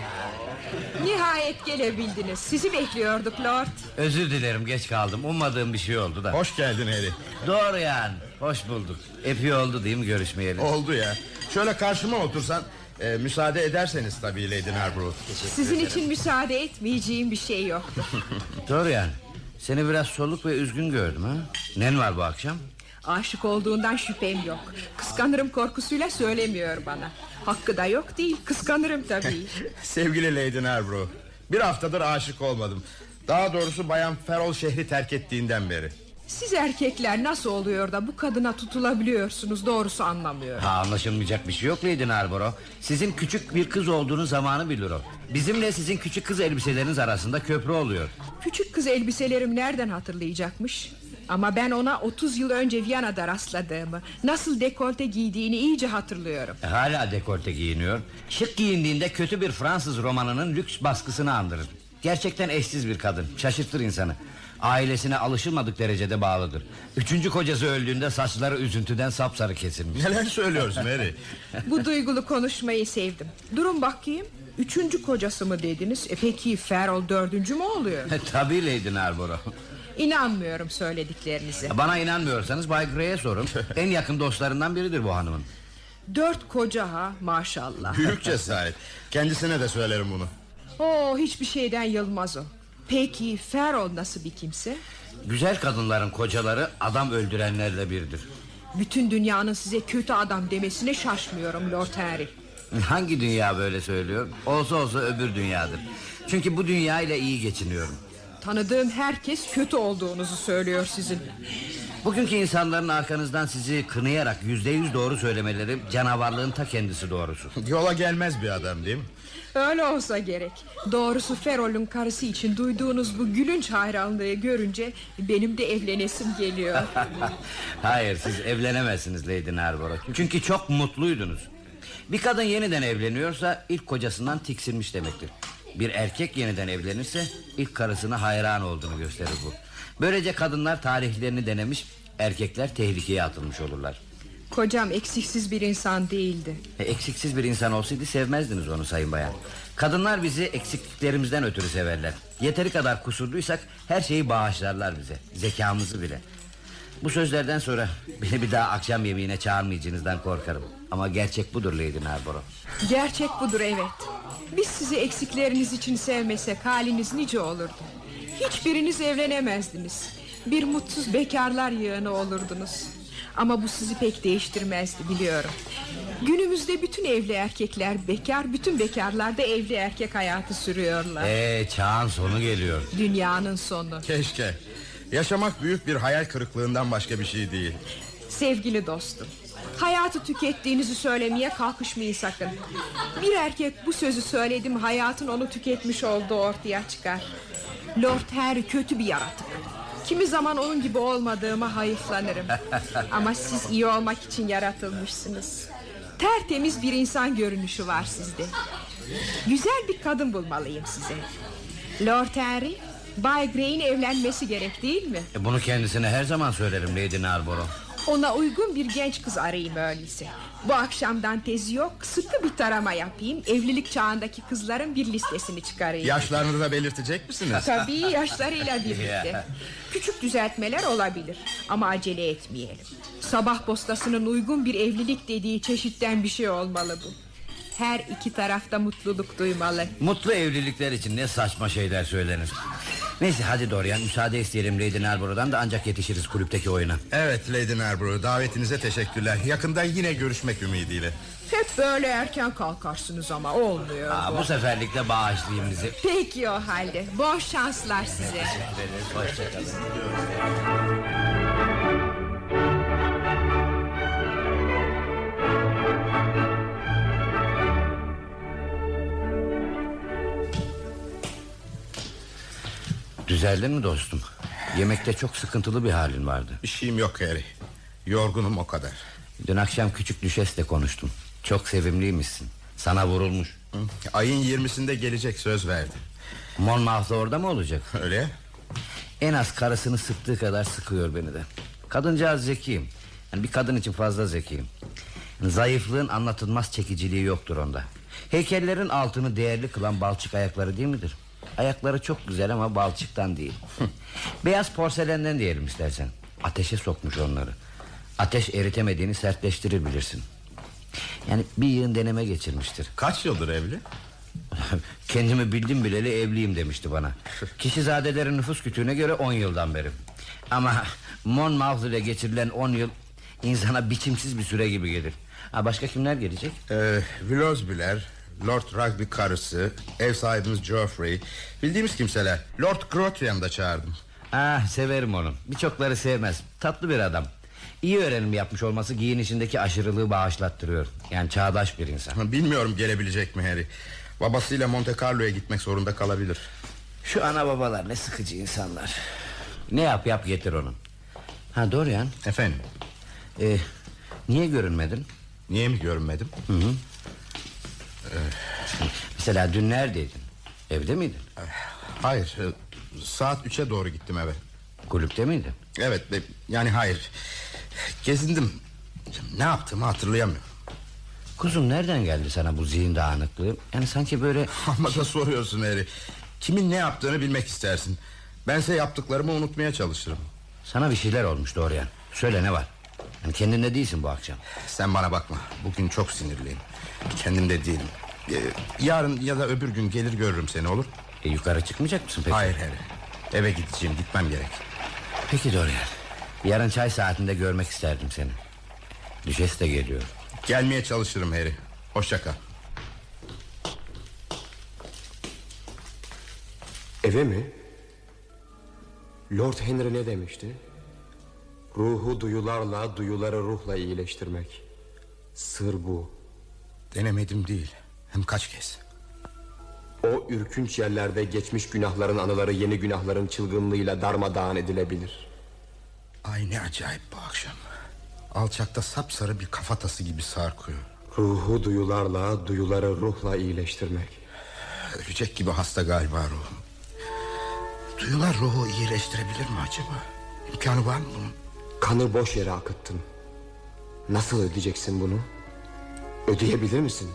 Nihayet gelebildiniz. Sizi bekliyorduk Lord. Özür dilerim geç kaldım. Ummadığım bir şey oldu da. Hoş geldin Harry. Doğru yani. Hoş bulduk. Epey oldu değil mi görüşmeyeli? Oldu ya. Şöyle karşıma otursan e, müsaade ederseniz tabii Lady Narborough. Sizin için müsaade etmeyeceğim bir şey yoktu. Doğru yani. Seni biraz soluk ve üzgün gördüm ha. Nen var bu akşam? Aşık olduğundan şüphem yok. Kıskanırım korkusuyla söylemiyor bana. Hakkı da yok değil. Kıskanırım tabii. Sevgili Lady Narborough. Bir haftadır aşık olmadım. Daha doğrusu Bayan Ferrol şehri terk ettiğinden beri. Siz erkekler nasıl oluyor da bu kadına tutulabiliyorsunuz doğrusu anlamıyorum. Ha anlaşılmayacak bir şey yok Lady Narborough. Sizin küçük bir kız olduğunu zamanı bilir o. Bizimle sizin küçük kız elbiseleriniz arasında köprü oluyor. Küçük kız elbiselerimi nereden hatırlayacakmış? Ama ben ona 30 yıl önce Viyana'da rastladığımı Nasıl dekolte giydiğini iyice hatırlıyorum E, Hala dekolte giyiniyor Şık giyindiğinde kötü bir Fransız romanının lüks baskısını andırır Gerçekten eşsiz bir kadın Şaşırtır insanı Ailesine alışılmadık derecede bağlıdır. Üçüncü kocası öldüğünde saçları üzüntüden sapsarı kesilmiş. Neler söylüyorsun Mary? Bu duygulu konuşmayı sevdim. Durun bakayım. Üçüncü kocası mı dediniz? E Peki Ferrol dördüncü mü oluyor? Tabii Lady Narborough. İnanmıyorum söylediklerinize. Bana inanmıyorsanız Bay Grey'e sorun. En yakın dostlarından biridir bu hanımın. Dört koca ha maşallah. Büyük cesaret. Kendisine de söylerim bunu. Oo, hiçbir şeyden yılmaz o Peki Ferrol nasıl bir kimse? Güzel kadınların kocaları adam öldürenlerle birdir. Bütün dünyanın size kötü adam demesine şaşmıyorum Lord Henry Hangi dünya böyle söylüyor? Olsa olsa öbür dünyadır. Çünkü bu dünya ile iyi geçiniyorum. Tanıdığım herkes kötü olduğunuzu söylüyor sizin. Bugünkü insanların arkanızdan sizi kınayarak yüzde yüz doğru söylemeleri canavarlığın ta kendisi doğrusu. Yola gelmez bir adam değil mi? Öyle olsa gerek Doğrusu Ferrol'un karısı için duyduğunuz bu gülünç hayranlığı görünce Benim de evlenesim geliyor Hayır siz evlenemezsiniz Lady Narborough. Çünkü çok mutluydunuz. Bir kadın yeniden evleniyorsa ilk kocasından tiksinmiş demektir. Bir erkek yeniden evlenirse ilk karısına hayran olduğunu gösterir bu. Böylece kadınlar tarihlerini denemiş, erkekler tehlikeye atılmış olurlar. Kocam eksiksiz bir insan değildi E, eksiksiz bir insan olsaydı sevmezdiniz onu sayın bayan. Kadınlar bizi eksikliklerimizden ötürü severler. Yeteri kadar kusurluysak her şeyi bağışlarlar bize. Zekamızı bile. Bu sözlerden sonra beni bir daha akşam yemeğine çağırmayacağınızdan korkarım. Ama gerçek budur Lady Narborough. Gerçek budur evet Biz sizi eksikleriniz için sevmesek haliniz nice olurdu Hiçbiriniz evlenemezdiniz Bir mutsuz bekarlar yığını olurdunuz Ama bu sizi pek değiştirmezdi biliyorum. Günümüzde bütün evli erkekler bekar Bütün bekarlar da evli erkek hayatı sürüyorlar. Ee, çağın sonu geliyor. Dünyanın sonu. Keşke. Yaşamak büyük bir hayal kırıklığından başka bir şey değil. Sevgili dostum Hayatı tükettiğinizi söylemeye kalkışmayın sakın. Bir erkek bu sözü söyledim Hayatın onu tüketmiş olduğu ortaya çıkar. Lord Harry kötü bir yaratık Kimi zaman onun gibi olmadığıma hayıflanırım Ama siz iyi olmak için yaratılmışsınız Tertemiz bir insan görünüşü var sizde Güzel bir kadın bulmalıyım size Lord Henry Bay Grey'in evlenmesi gerek değil mi? E, bunu kendisine her zaman söylerim Lady Narborough. Ona uygun bir genç kız arayayım öyleyse. Bu akşamdan tezi yok Sıkı bir tarama yapayım. Evlilik çağındaki kızların bir listesini çıkarayım. Yaşlarını da belirtecek misiniz? Tabii yaşlarıyla birlikte. Küçük düzeltmeler olabilir Ama acele etmeyelim. Sabah postasının uygun bir evlilik dediği çeşitten bir şey olmalı bu Her iki tarafta mutluluk duymalı Mutlu evlilikler için ne saçma şeyler söylenir. Neyse hadi Dorian müsaade isteyelim Lady Narborough'dan da ancak yetişiriz kulüpteki oyuna. Evet Lady Narborough davetinize teşekkürler Yakında yine görüşmek ümidiyle Hep böyle erken kalkarsınız ama olmuyor Aa, bu seferlik de bağışlayın bizi. Peki o halde Bol şanslar size Hoşçakalın. Düzeldin mi dostum? Yemekte çok sıkıntılı bir halin vardı. Bir şeyim yok Harry Yorgunum o kadar Dün akşam küçük düşesle konuştum. Çok sevimliymişsin. Sana vurulmuş. Ayın 20'sinde gelecek söz verdi. Monmouth'da orada mı olacak? Öyle. En az karısını sıktığı kadar sıkıyor beni de. Kadıncağız zekiyim. Yani bir kadın için fazla zekiyim. Zayıflığın anlatılmaz çekiciliği yoktur onda. Heykellerin altını değerli kılan balçık ayakları değil midir? Ayakları çok güzel ama balçıktan değil. Beyaz porselenden diyelim istersen. Ateşe sokmuş onları. Ateş eritemediğini sertleştirir bilirsin. Yani bir yığın deneme geçirmiştir. Kaç yıldır evli? Kendimi bildim bileli evliyim demişti bana. Kişizadelerin nüfus kütüğüne göre 10 yıldan beri. Ama Monmouth ile geçirilen 10 yıl insana biçimsiz bir süre gibi gelir. Ha, başka kimler gelecek? Ee, Willowsby'ler Lord Rugby karısı Ev sahibimiz Geoffrey Bildiğimiz kimseler Lord Grotrian'ı da çağırdım Ah severim onu. Birçokları sevmez. Tatlı bir adam. İyi öğrenim yapmış olması giyinişindeki aşırılığı bağışlattırıyor. Yani çağdaş bir insan. Bilmiyorum gelebilecek mi Harry Babasıyla Monte Carlo'ya gitmek zorunda kalabilir Şu ana babalar ne sıkıcı insanlar. Ne yap yap getir onu. Ha Dorian Efendim ee, Niye görünmedin Niye mi görünmedim hı hı. Mesela dün neredeydin? Evde miydin? Hayır e, saat üçe doğru gittim eve. Kulüpte miydin? Evet yani hayır. Gezindim. Ne yaptığımı hatırlayamıyorum. Kuzum nereden geldi sana bu zihin dağınıklığı? Yani sanki böyle Ama da soruyorsun Eri Kimin ne yaptığını bilmek istersin. Bense yaptıklarımı unutmaya çalışırım. Sana bir şeyler olmuş Dorian. Söyle ne var? Yani Kendinde değilsin bu akşam. Sen bana bakma. Bugün çok sinirliyim. Kendimde değilim Ee, Yarın ya da öbür gün gelir görürüm seni olur? E, Yukarı çıkmayacak mısın peki? Hayır hayır. Eve gideceğim gitmem gerek. Peki Dorian. Yarın çay saatinde görmek isterdim seni. Düşes de geliyor. Gelmeye çalışırım Harry. Hoşça kal. Eve mi? Lord Henry ne demişti? Ruhu duyularla, duyuları ruhla iyileştirmek. Sır bu. Denemedim değil Hem kaç kez O ürkünç yerlerde geçmiş günahların anıları yeni günahların çılgınlığıyla darmadağın edilebilir. Ay ne acayip bu akşam Alçakta sapsarı bir kafatası gibi sarkıyor Ruhu duyularla, duyuları ruhla iyileştirmek. Ölecek gibi hasta galiba ruhum Duyular ruhu iyileştirebilir mi acaba İmkanı var mı bunun Kanı boş yere akıttın. Nasıl ödeyeceksin bunu? Ödeyebilir misin?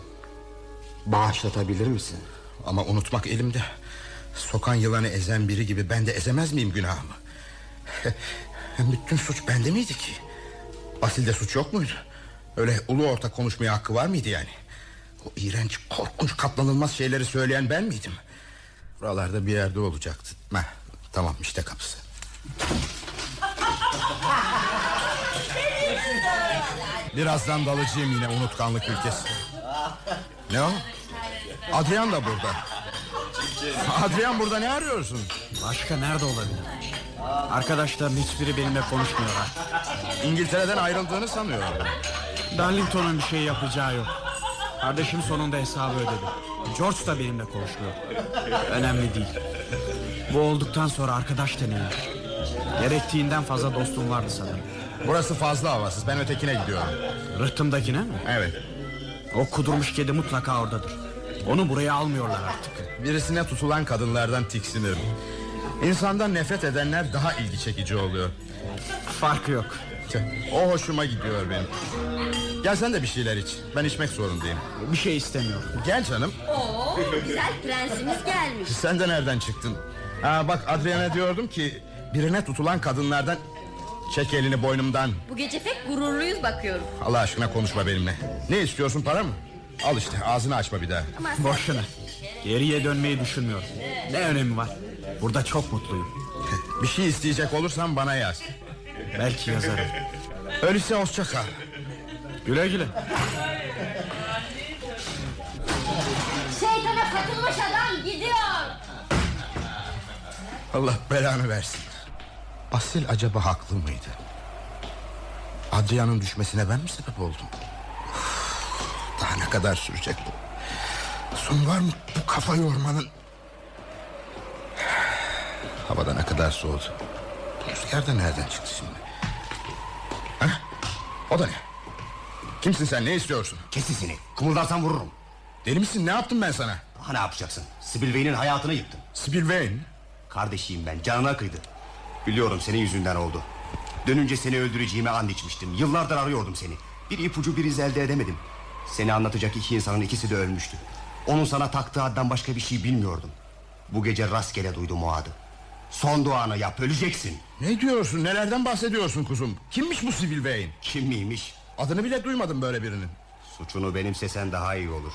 Bağışlatabilir misin? Ama unutmak elimde. Sokan yılanı ezen biri gibi ben de ezemez miyim günahımı? Hem bütün suç bende miydi ki? Basil'de suç yok muydu? Öyle ulu orta konuşmaya hakkı var mıydı yani? O iğrenç korkunç katlanılmaz şeyleri söyleyen ben miydim? Buralarda bir yerde olacaktı. Heh, Tamam işte kapısı. Birazdan dalacağım yine unutkanlık ülkesi Ne o Adrian da burada Adrian burada ne arıyorsun Başka nerede olabilir? Arkadaşların hiçbiri benimle konuşmuyorlar. İngiltere'den ayrıldığını sanıyorum Darlington'un bir şey yapacağı yok. Kardeşim sonunda hesabı ödedi. George da benimle konuşmuyor. Önemli değil. Bu olduktan sonra arkadaş da neymiş? Gerektiğinden fazla dostum vardı sanırım. Burası fazla havasız ben ötekine gidiyorum Rıhtımdakine mi? Evet O kudurmuş kedi mutlaka oradadır. Onu buraya almıyorlar artık. Birisine tutulan kadınlardan tiksinirim. İnsandan nefret edenler daha ilgi çekici oluyor. Farkı yok. O hoşuma gidiyor benim. Gel sen de bir şeyler iç. Ben içmek zorundayım. Bir şey istemiyorum. Gel canım. Oo, güzel prensimiz gelmiş. Sen de nereden çıktın? Aa, Bak Adriana diyordum ki Birine tutulan kadınlardan Çek elini boynumdan. Bu gece pek gururluyuz bakıyorum. Allah aşkına konuşma benimle. Ne istiyorsun para mı Al işte ağzını açma bir daha Boşuna. Geriye dönmeyi düşünmüyorum. Ne önemi var? Burada çok mutluyum. Bir şey isteyecek olursan bana yaz Belki yazarım. Öyleyse hoşça kal Güle güle. Şeytana katılmış adam gidiyor. Allah belanı versin Basil acaba haklı mıydı Adrian'ın düşmesine ben mi sebep oldum Daha ne kadar sürecek bu? Son var mı bu kafa yormanın? Havada ne kadar soğudu. Bu rüzgar da nereden çıktı şimdi? Hah, O da ne? Kimsin sen? Ne istiyorsun? Kes sesini kımıldarsan vururum. Deli misin? Ne yaptım ben sana? Daha ne yapacaksın? Sibyl Vane'in hayatını yıktın. Sibyl Vane Kardeşiyim ben. Canına kıydı. Biliyorum senin yüzünden oldu. Dönünce seni öldüreceğime and içmiştim. Yıllardır arıyordum seni. Bir ipucu bir iz elde edemedim Seni anlatacak iki insanın ikisi de ölmüştü. Onun sana taktığı addan başka bir şey bilmiyordum. Bu gece rastgele duydum o adı. Son duanı yap öleceksin. Ne diyorsun? Nelerden bahsediyorsun kuzum? Kimmiş bu Sibyl Vane Kim miymiş? Adını bile duymadım böyle birinin. Suçunu benimsesen daha iyi olur.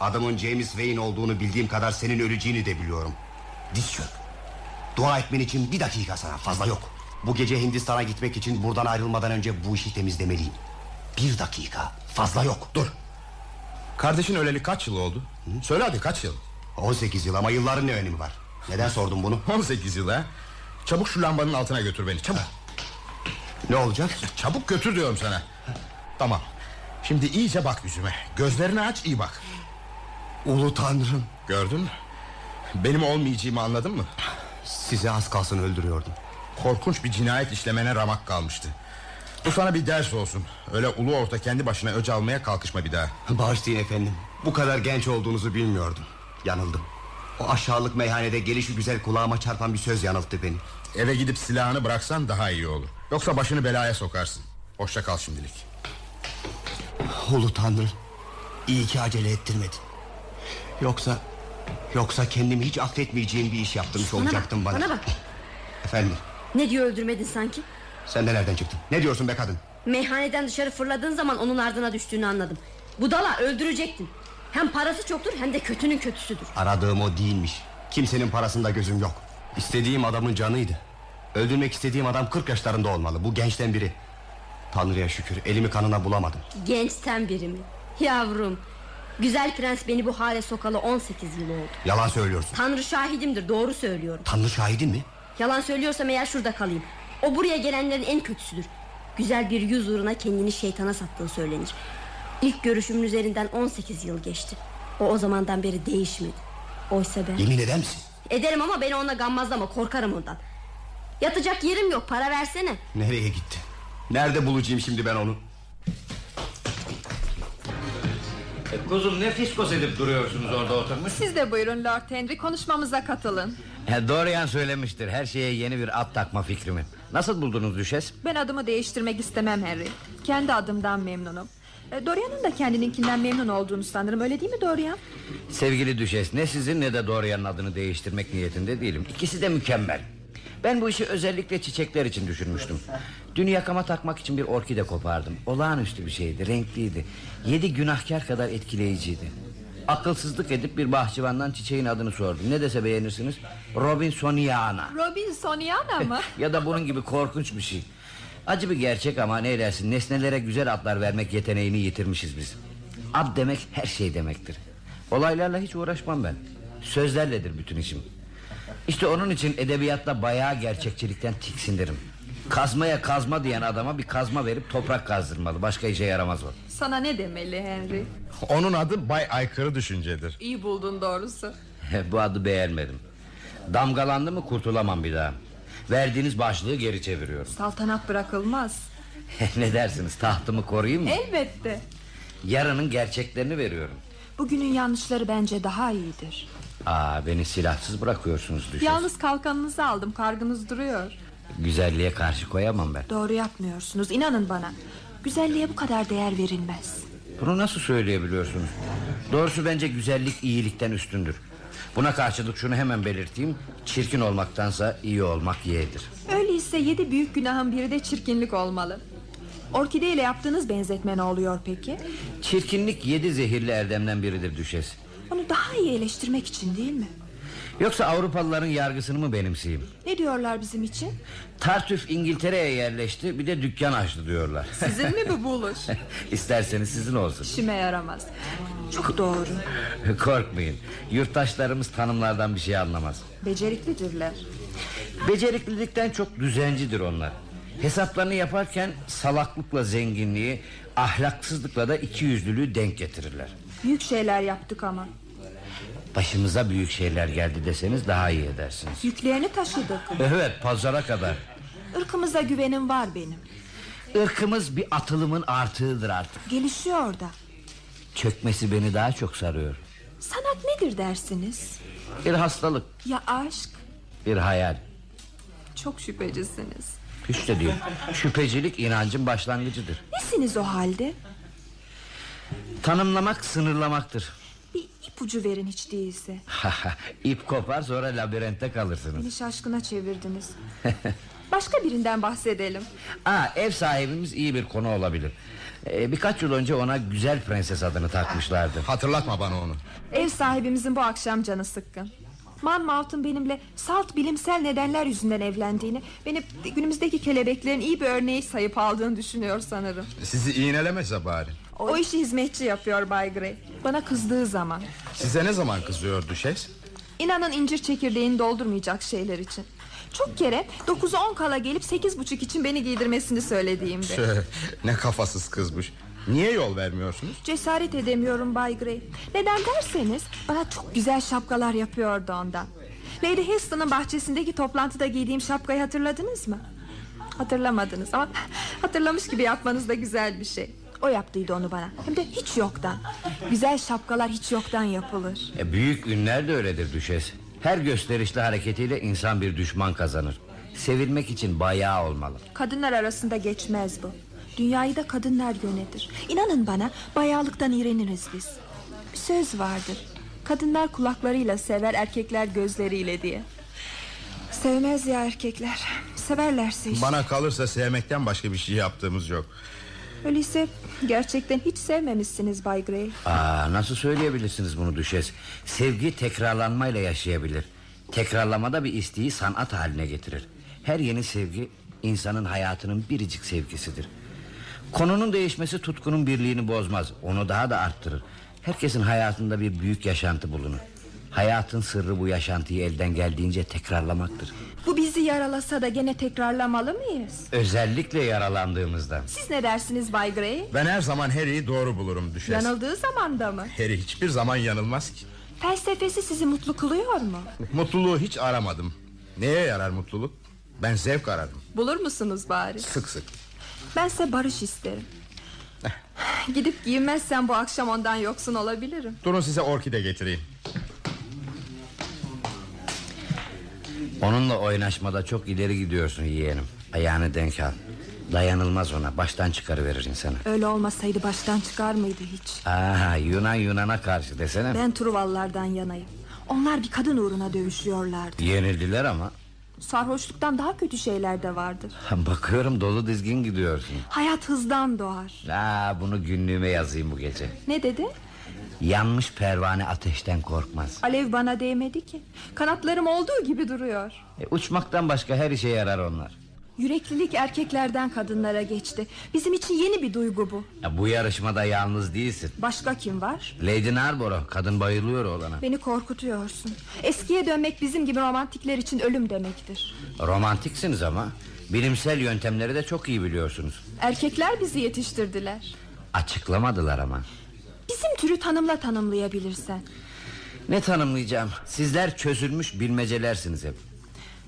Adamın James Wayne olduğunu bildiğim kadar senin öleceğini de biliyorum. Diz çök. Dua etmen için bir dakika sana fazla yok. Bu gece Hindistan'a gitmek için buradan ayrılmadan önce bu işi temizlemeliyim. Bir dakika fazla yok. Dur Kardeşin öleli kaç yıl oldu? Söyle hadi kaç yıl? 18 yıl ama yılların ne önemi var? Neden sordun bunu? 18 yıl ha? Çabuk şu lambanın altına götür beni çabuk. Ne olacak? Çabuk götür diyorum sana. Tamam. Şimdi iyice bak yüzüme. Gözlerini aç iyi bak. Ulu tanrım. Gördün mü? Benim olmayacağımı anladın mı? Sizi az kalsın öldürüyordum. Korkunç bir cinayet işlemene ramak kalmıştı. Bu sana bir ders olsun. Öyle ulu orta kendi başına öc almaya kalkışma bir daha. Bağışlayın efendim. Bu kadar genç olduğunuzu bilmiyordum. Yanıldım. O aşağılık meyhanede gelişi güzel kulağıma çarpan bir söz yanılttı beni. Eve gidip silahını bıraksan daha iyi olur. Yoksa başını belaya sokarsın. Hoşça kal şimdilik. Ulu Tanrı. İyi ki acele ettirmedin. Yoksa... Yoksa kendimi hiç affetmeyeceğim bir iş yaptırmış Bana olacaktın bak, bana. bana bak. Efendim Ne diyor öldürmedin sanki? Sen de nereden çıktın? Ne diyorsun be kadın? Meyhaneden dışarı fırladığın zaman onun ardına düştüğünü anladım. Budala öldürecektin. Hem parası çoktur hem de kötünün kötüsüdür. Aradığım o değilmiş. Kimsenin parasında gözüm yok. İstediğim adamın canıydı. Öldürmek istediğim adam 40 yaşlarında olmalı. Bu gençten biri. Tanrı'ya şükür elimi kanına bulamadım. Gençten biri mi? Yavrum. Güzel prens beni bu hale sokalı 18 yıl oldu. Yalan söylüyorsun. Tanrı şahidimdir doğru söylüyorum. Tanrı şahidin mi? Yalan söylüyorsam eğer şurada kalayım. O buraya gelenlerin en kötüsüdür. Güzel bir yüz uğruna kendini şeytana sattığı söylenir. İlk görüşümün üzerinden 18 yıl geçti. O o zamandan beri değişmedi. Oysa ben... Yemin eder misin? Ederim ama beni ona gammazlama korkarım ondan. Yatacak yerim yok para versene. Nereye gitti? Nerede bulacağım şimdi ben onu? E, kuzum ne fiskos edip duruyorsunuz orada oturmuş? Siz de buyurun Lord Henry konuşmamıza katılın. E, Dorian söylemiştir her şeye yeni bir at takma fikrimi. Nasıl buldunuz düşes? Ben adımı değiştirmek istemem Henry. Kendi adımdan memnunum. E, Dorian'ın da kendininkinden memnun olduğunu sanırım öyle değil mi Dorian? Sevgili düşes ne sizin ne de Dorian'ın adını değiştirmek niyetinde değilim. İkisi de mükemmel. Ben bu işi özellikle çiçekler için düşünmüştüm. Dün yakama takmak için bir orkide kopardım. Olağanüstü bir şeydi, renkliydi. Yedi günahkar kadar etkileyiciydi. Akılsızlık edip bir bahçıvandan çiçeğin adını sordum. Ne dese beğenirsiniz? Robinsoniana. Robinsoniana mı? ya da bunun gibi korkunç bir şey. Acı bir gerçek ama ne edersin nesnelere güzel adlar vermek yeteneğini yitirmişiz biz. Ad demek her şey demektir. Olaylarla hiç uğraşmam ben. Sözlerledir bütün işim. İşte onun için edebiyatta bayağı gerçekçilikten tiksinirim. Kazmaya kazma diyen adama bir kazma verip toprak kazdırmalı. Başka işe yaramaz o. Sana ne demeli Henry? Onun adı Bay Aykırı Düşüncedir. İyi buldun doğrusu. Bu adı beğenmedim. Damgalandı mı kurtulamam bir daha. Verdiğiniz başlığı geri çeviriyorum. Saltanat bırakılmaz. ne dersiniz tahtımı koruyayım mı? Elbette. Yarının gerçeklerini veriyorum. Bugünün yanlışları bence daha iyidir. Aa beni silahsız bırakıyorsunuz düşün. Yalnız kalkanınızı aldım kargınız duruyor. Güzelliğe karşı koyamam ben. Doğru yapmıyorsunuz inanın bana. Güzelliğe bu kadar değer verilmez. Bunu nasıl söyleyebiliyorsunuz? Doğrusu bence güzellik iyilikten üstündür. Buna karşılık şunu hemen belirteyim. Çirkin olmaktansa iyi olmak yeğdir. Öyleyse yedi büyük günahın biri de çirkinlik olmalı. Orkide ile yaptığınız benzetme ne oluyor peki? Çirkinlik yedi zehirli erdemden biridir düşes. Onu daha iyi eleştirmek için değil mi? Yoksa Avrupalıların yargısını mı benimseyeyim? Ne diyorlar bizim için? Tartüf İngiltere'ye yerleşti bir de dükkan açtı diyorlar. Sizin mi bu buluş? İsterseniz sizin olsun. İşime yaramaz. Çok doğru. Korkmayın. Yurttaşlarımız tanımlardan bir şey anlamaz. Beceriklidirler. Beceriklilikten çok düzencidir onlar. Hesaplarını yaparken salaklıkla zenginliği, ahlaksızlıkla da ikiyüzlülüğü denk getirirler. Büyük şeyler yaptık ama. Başımıza büyük şeyler geldi deseniz daha iyi edersiniz. Yüklerini taşıdık. Evet pazara kadar. Irkımıza güvenim var benim. Irkımız bir atılımın artığıdır artık. Gelişiyor da. Çökmesi beni daha çok sarıyor. Sanat nedir dersiniz? Bir hastalık, Ya aşk? bir hayal. Çok şüphecisiniz. Hiç de değil. Şüphecilik inancın başlangıcıdır. Nesiniz o halde? Tanımlamak sınırlamaktır. İpucu verin hiç değilse. İp kopar sonra labirente kalırsınız. Beni şaşkına çevirdiniz. Başka birinden bahsedelim. Aa, ev sahibimiz iyi bir konu olabilir. Ee, birkaç yıl önce ona güzel prenses adını takmışlardı. Hatırlatma bana onu. Ev sahibimizin bu akşam canı sıkkın. Monmouth'un benimle salt bilimsel nedenler yüzünden evlendiğini... ...beni günümüzdeki kelebeklerin iyi bir örneği sayıp aldığını düşünüyor sanırım. Sizi iğnelemese bari. O işi hizmetçi yapıyor Bay Grey. Bana kızdığı zaman. Size ne zaman kızıyor düşes? İnanın incir çekirdeğini doldurmayacak şeyler için. Çok kere 9'u 10 kala gelip sekiz buçuk için beni giydirmesini söylediğimde. Ne kafasız kızmış. Niye yol vermiyorsunuz? Cesaret edemiyorum Bay Grey. Neden derseniz bana çok güzel şapkalar yapıyordu ondan. Lady Heston'ın bahçesindeki toplantıda giydiğim şapkayı hatırladınız mı? Hatırlamadınız ama hatırlamış gibi yapmanız da güzel bir şey. O yaptıydı onu bana. Hem de hiç yoktan. Güzel şapkalar hiç yoktan yapılır. E, büyük ünler de öyledir düşes. Her gösterişli hareketiyle insan bir düşman kazanır. Sevilmek için bayağı olmalı. Kadınlar arasında geçmez bu. Dünyayı da kadınlar yönetir. İnanın bana bayağılıktan iğreniriz biz. Bir söz vardır. Kadınlar kulaklarıyla sever erkekler gözleriyle diye. Sevmez ya erkekler. Severlerse işte. Bana kalırsa sevmekten başka bir şey yaptığımız yok. Öyleyse gerçekten hiç sevmemişsiniz Bay Grey. Aa, nasıl söyleyebilirsiniz bunu düşes? Sevgi tekrarlanmayla yaşayabilir. Tekrarlama da bir isteği sanat haline getirir. Her yeni sevgi insanın hayatının biricik sevgisidir. Konunun değişmesi tutkunun birliğini bozmaz. Onu daha da arttırır. Herkesin hayatında bir büyük yaşantı bulunur. Hayatın sırrı bu yaşantıyı elden geldiğince tekrarlamaktır. Bu bizi yaralasa da gene tekrarlamalı mıyız? Özellikle yaralandığımızda. Siz ne dersiniz Bay Grey? Ben her zaman Harry'i doğru bulurum düşes. Yanıldığı zaman da mı? Harry hiçbir zaman yanılmaz ki. Felsefesi sizi mutlu kılıyor mu? Mutluluğu hiç aramadım. Neye yarar mutluluk? Ben zevk ararım. Bulur musunuz bari? Sık sık. Bense barış isterim. Gidip giyinmezsem bu akşam ondan yoksun olabilirim. Durun size orkide getireyim. Onunla oynaşmada çok ileri gidiyorsun yeğenim. Ayağını denk al. Dayanılmaz ona. Baştan çıkarıverir insanı. Öyle olmasaydı baştan çıkar mıydı hiç? Aha, Yunan Yunan'a karşı desene. Ben Truvallardan yanayım. Onlar bir kadın uğruna dövüşüyorlardı. Yenildiler ama. Sarhoşluktan daha kötü şeyler de vardır. Bakıyorum dolu dizgin gidiyorsun. Hayat hızdan doğar. Aa, bunu günlüğüme yazayım bu gece. Ne dedi? Yanmış pervane ateşten korkmaz. Alev bana değmedi ki. Kanatlarım olduğu gibi duruyor. E, uçmaktan başka her işe yarar onlar. Yüreklilik erkeklerden kadınlara geçti. Bizim için yeni bir duygu bu. Ya, bu yarışmada yalnız değilsin. Başka kim var? Lady Narborough kadın bayılıyor oğlana. Beni korkutuyorsun. Eskiye dönmek bizim gibi romantikler için ölüm demektir. Romantiksiniz ama. Bilimsel yöntemleri de çok iyi biliyorsunuz. Erkekler bizi yetiştirdiler. Açıklamadılar ama. Bizim türü tanımla tanımlayabilirsen. Ne tanımlayacağım? Sizler çözülmüş bilmecelersiniz hep.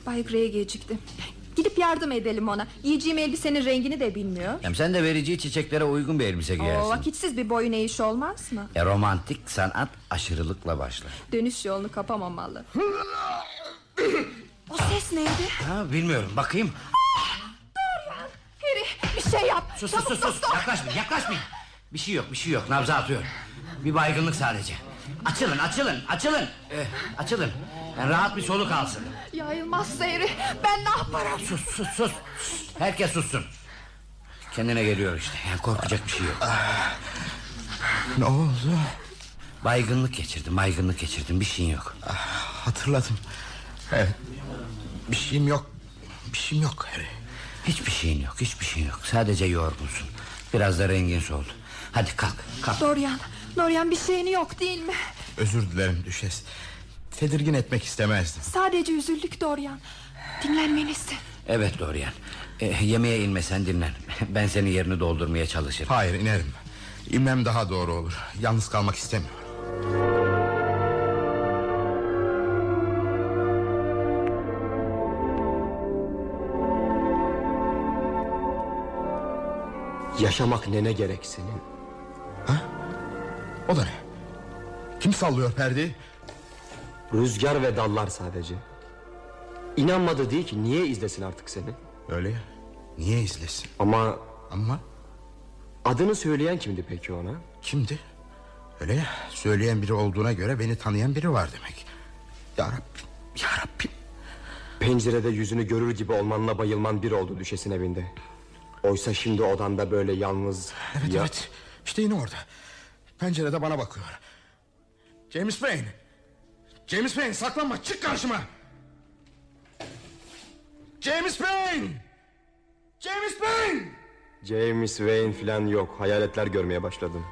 Bay Grey gecikti. Gidip yardım edelim ona. Yiyeceğim elbisenin rengini de bilmiyor. Hem sen de vereceği çiçeklere uygun bir elbise giyersin. O vakitsiz bir boyun eğiş olmaz mı? E, romantik sanat aşırılıkla başlar. Dönüş yolunu kapamamalı. o ses neydi? Ha, bilmiyorum bakayım. Dorian, Harry bir şey yap. Sus Çabuk sus sus, sus. yaklaşmayın yaklaşmayın. Bir şey yok bir şey yok nabza atıyor. Bir baygınlık sadece. Açılın açılın açılın. Ee, açılın. Yani rahat bir soluk alsın. Yayılmazsa Harry ben ne yaparım? Sus sus sus. Herkes sussun. Kendine geliyor işte. Yani korkacak bir şey yok. Ne oldu? Baygınlık geçirdim baygınlık geçirdim bir şeyin yok. Hatırladım. Evet. Bir şeyim yok. Bir şeyim yok Harry. Hiçbir şeyin yok hiçbir şeyin yok. Sadece yorgunsun. Biraz da rengin soldu. Hadi kalk kalk. Dorian, Dorian bir şeyin yok değil mi? Özür dilerim düşes. Tedirgin etmek istemezdim. Sadece üzüldük Dorian. Dinlenmelisin. Evet Dorian. Ee, yemeğe inmesen dinlen. Ben senin yerini doldurmaya çalışırım. Hayır inerim. İnmem daha doğru olur. Yalnız kalmak istemiyorum. Yaşamak nene gerek senin? O da ne? Kim sallıyor perdeyi? Rüzgar ve dallar sadece. İnanmadı değil ki niye izlesin artık seni? Öyle ya. Niye izlesin? Ama... Ama? Adını söyleyen kimdi peki ona? Kimdi? Öyle ya. Söyleyen biri olduğuna göre beni tanıyan biri var demek. Ya Rabbim. Ya Rabbim. Pencerede yüzünü görür gibi olmanla bayılman bir oldu düşesin evinde. Oysa şimdi odanda böyle yalnız... Evet ya- evet. İşte yine orada. Pencerede bana bakıyor. James Payne. James Payne saklanma çık karşıma. James Payne. James Payne. James Wayne falan yok. Hayaletler görmeye başladım.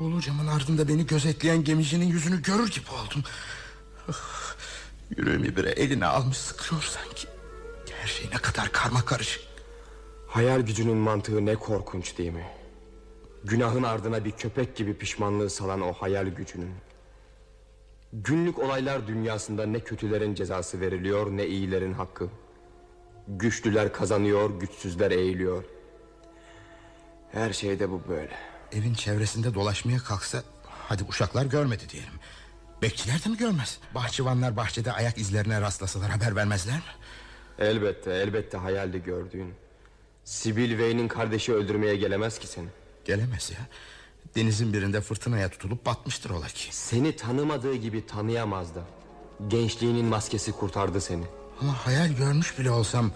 Buğulu camın ardında beni gözetleyen gemicinin yüzünü görür gibi oldum. Ah, Yüreğimi bir eline almış sıkıyor sanki. Her şey ne kadar karma karışık. Hayal gücünün mantığı ne korkunç değil mi? Günahın ardına bir köpek gibi pişmanlığı salan o hayal gücünün. Günlük olaylar dünyasında ne kötülerin cezası veriliyor ne iyilerin hakkı. Güçlüler kazanıyor, güçsüzler eğiliyor. Her şeyde bu böyle. Evin çevresinde dolaşmaya kalksa Hadi uşaklar görmedi diyelim Bekçiler de mi görmez Bahçıvanlar bahçede ayak izlerine rastlasalar haber vermezler mi Elbette elbette hayalde gördüğün Sibyl Wayne'in kardeşi öldürmeye gelemez ki seni Gelemez ya. Denizin birinde fırtınaya tutulup batmıştır ola ki. Seni tanımadığı gibi tanıyamaz da. Gençliğinin maskesi kurtardı seni. Ama hayal görmüş bile olsam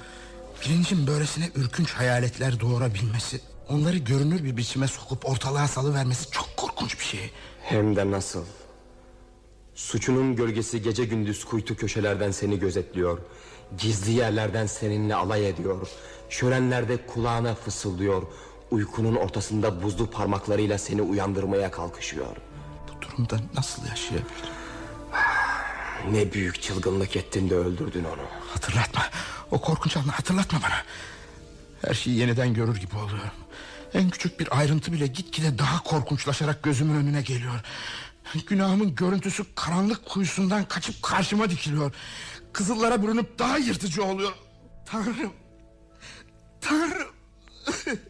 Bilincin böylesine ürkünç hayaletler doğurabilmesi Onları görünür bir biçime sokup ortalığa salıvermesi çok korkunç bir şey. Hem de nasıl? Suçunun gölgesi gece gündüz kuytu köşelerden seni gözetliyor. Gizli yerlerden seninle alay ediyor. Şölenlerde kulağına fısıldıyor Uykunun ortasında buzlu parmaklarıyla seni uyandırmaya kalkışıyor. Bu durumda nasıl yaşayabilirim? Ne büyük çılgınlık ettin de öldürdün onu. Hatırlatma. O korkunç anı hatırlatma bana. Her şeyi yeniden görür gibi oluyorum. En küçük bir ayrıntı bile gitgide daha korkunçlaşarak gözümün önüne geliyor. Günahımın görüntüsü karanlık kuyusundan kaçıp karşıma dikiliyor. Kızıllara bürünüp daha yırtıcı oluyor. Tanrım. Tanrım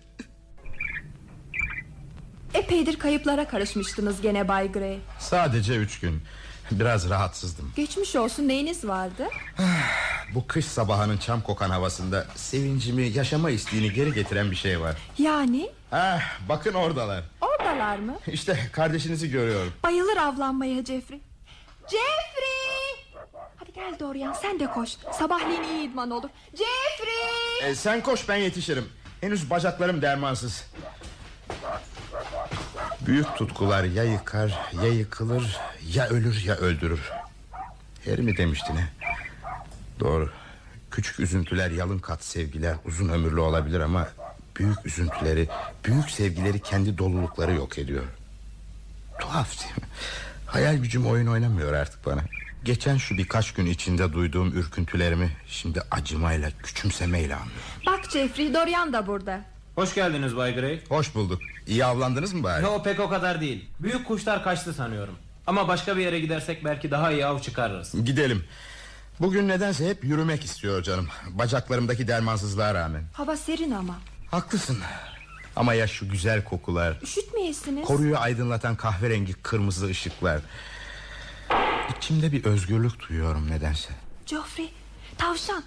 Epeydir kayıplara karışmıştınız gene Bay Gray Sadece üç gün. Biraz rahatsızdım. Geçmiş olsun neyiniz vardı? Bu kış sabahının çam kokan havasında Sevincimi yaşama isteğini geri getiren bir şey var. Yani? Ah, bakın oradalar. Oradalar mı? İşte kardeşinizi görüyorum. Bayılır avlanmaya Jeffrey. Jeffrey! Hadi gel Dorian sen de koş. Sabahleyin iyi idman olur Jeffrey! E, Sen koş ben yetişirim. Henüz bacaklarım dermansız Büyük tutkular ya yıkar ya yıkılır Ya ölür ya öldürür. Harry mi demişti ne Doğru. Küçük üzüntüler yalın kat sevgiler Uzun ömürlü olabilir ama Büyük üzüntüleri Büyük sevgileri kendi dolulukları yok ediyor. Tuhaf değil mi? Hayal gücüm oyun oynamıyor artık bana. Geçen şu birkaç gün içinde duyduğum ürküntülerimi Şimdi acımayla küçümsemeyle anlıyorum. Bak Jeffrey Dorian da burada Hoş geldiniz Bay Gray. Hoş bulduk. İyi avlandınız mı bari? Yo pek o kadar değil. Büyük kuşlar kaçtı sanıyorum. Ama başka bir yere gidersek belki daha iyi av çıkarırız. Gidelim. Bugün nedense hep yürümek istiyor canım. Bacaklarımdaki dermansızlığa rağmen. Hava serin ama Haklısın. Ama ya şu güzel kokular, Üşütmeyesiniz koruyu aydınlatan kahverengi kırmızı ışıklar. İçimde bir özgürlük duyuyorum nedense. Geoffrey tavşan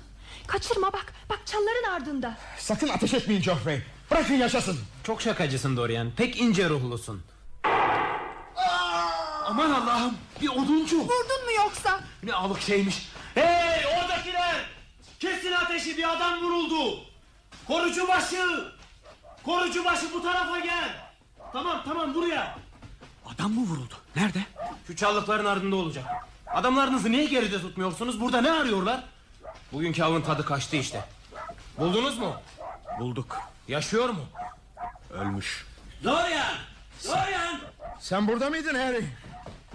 Kaçırma bak bak çalların ardında Sakın ateş etmeyin Geoffrey. Bırakın yaşasın. Çok şakacısın Dorian. Pek ince ruhlusun. Aman Allah'ım bir oduncu. Vurdun mu yoksa Ne alık şeymiş. Hey oradakiler. Kesin ateşi bir adam vuruldu. Korucu başı. Korucu başı bu tarafa gel. Tamam tamam buraya. Adam mı vuruldu? Nerede? Şu çallıkların ardında olacak. Adamlarınızı niye geride tutmuyorsunuz? Burada ne arıyorlar? Bugünkü avın tadı kaçtı işte. Buldunuz mu? Bulduk. Yaşıyor mu? Ölmüş. Dorian! Dorian! Sen burada mıydın Harry?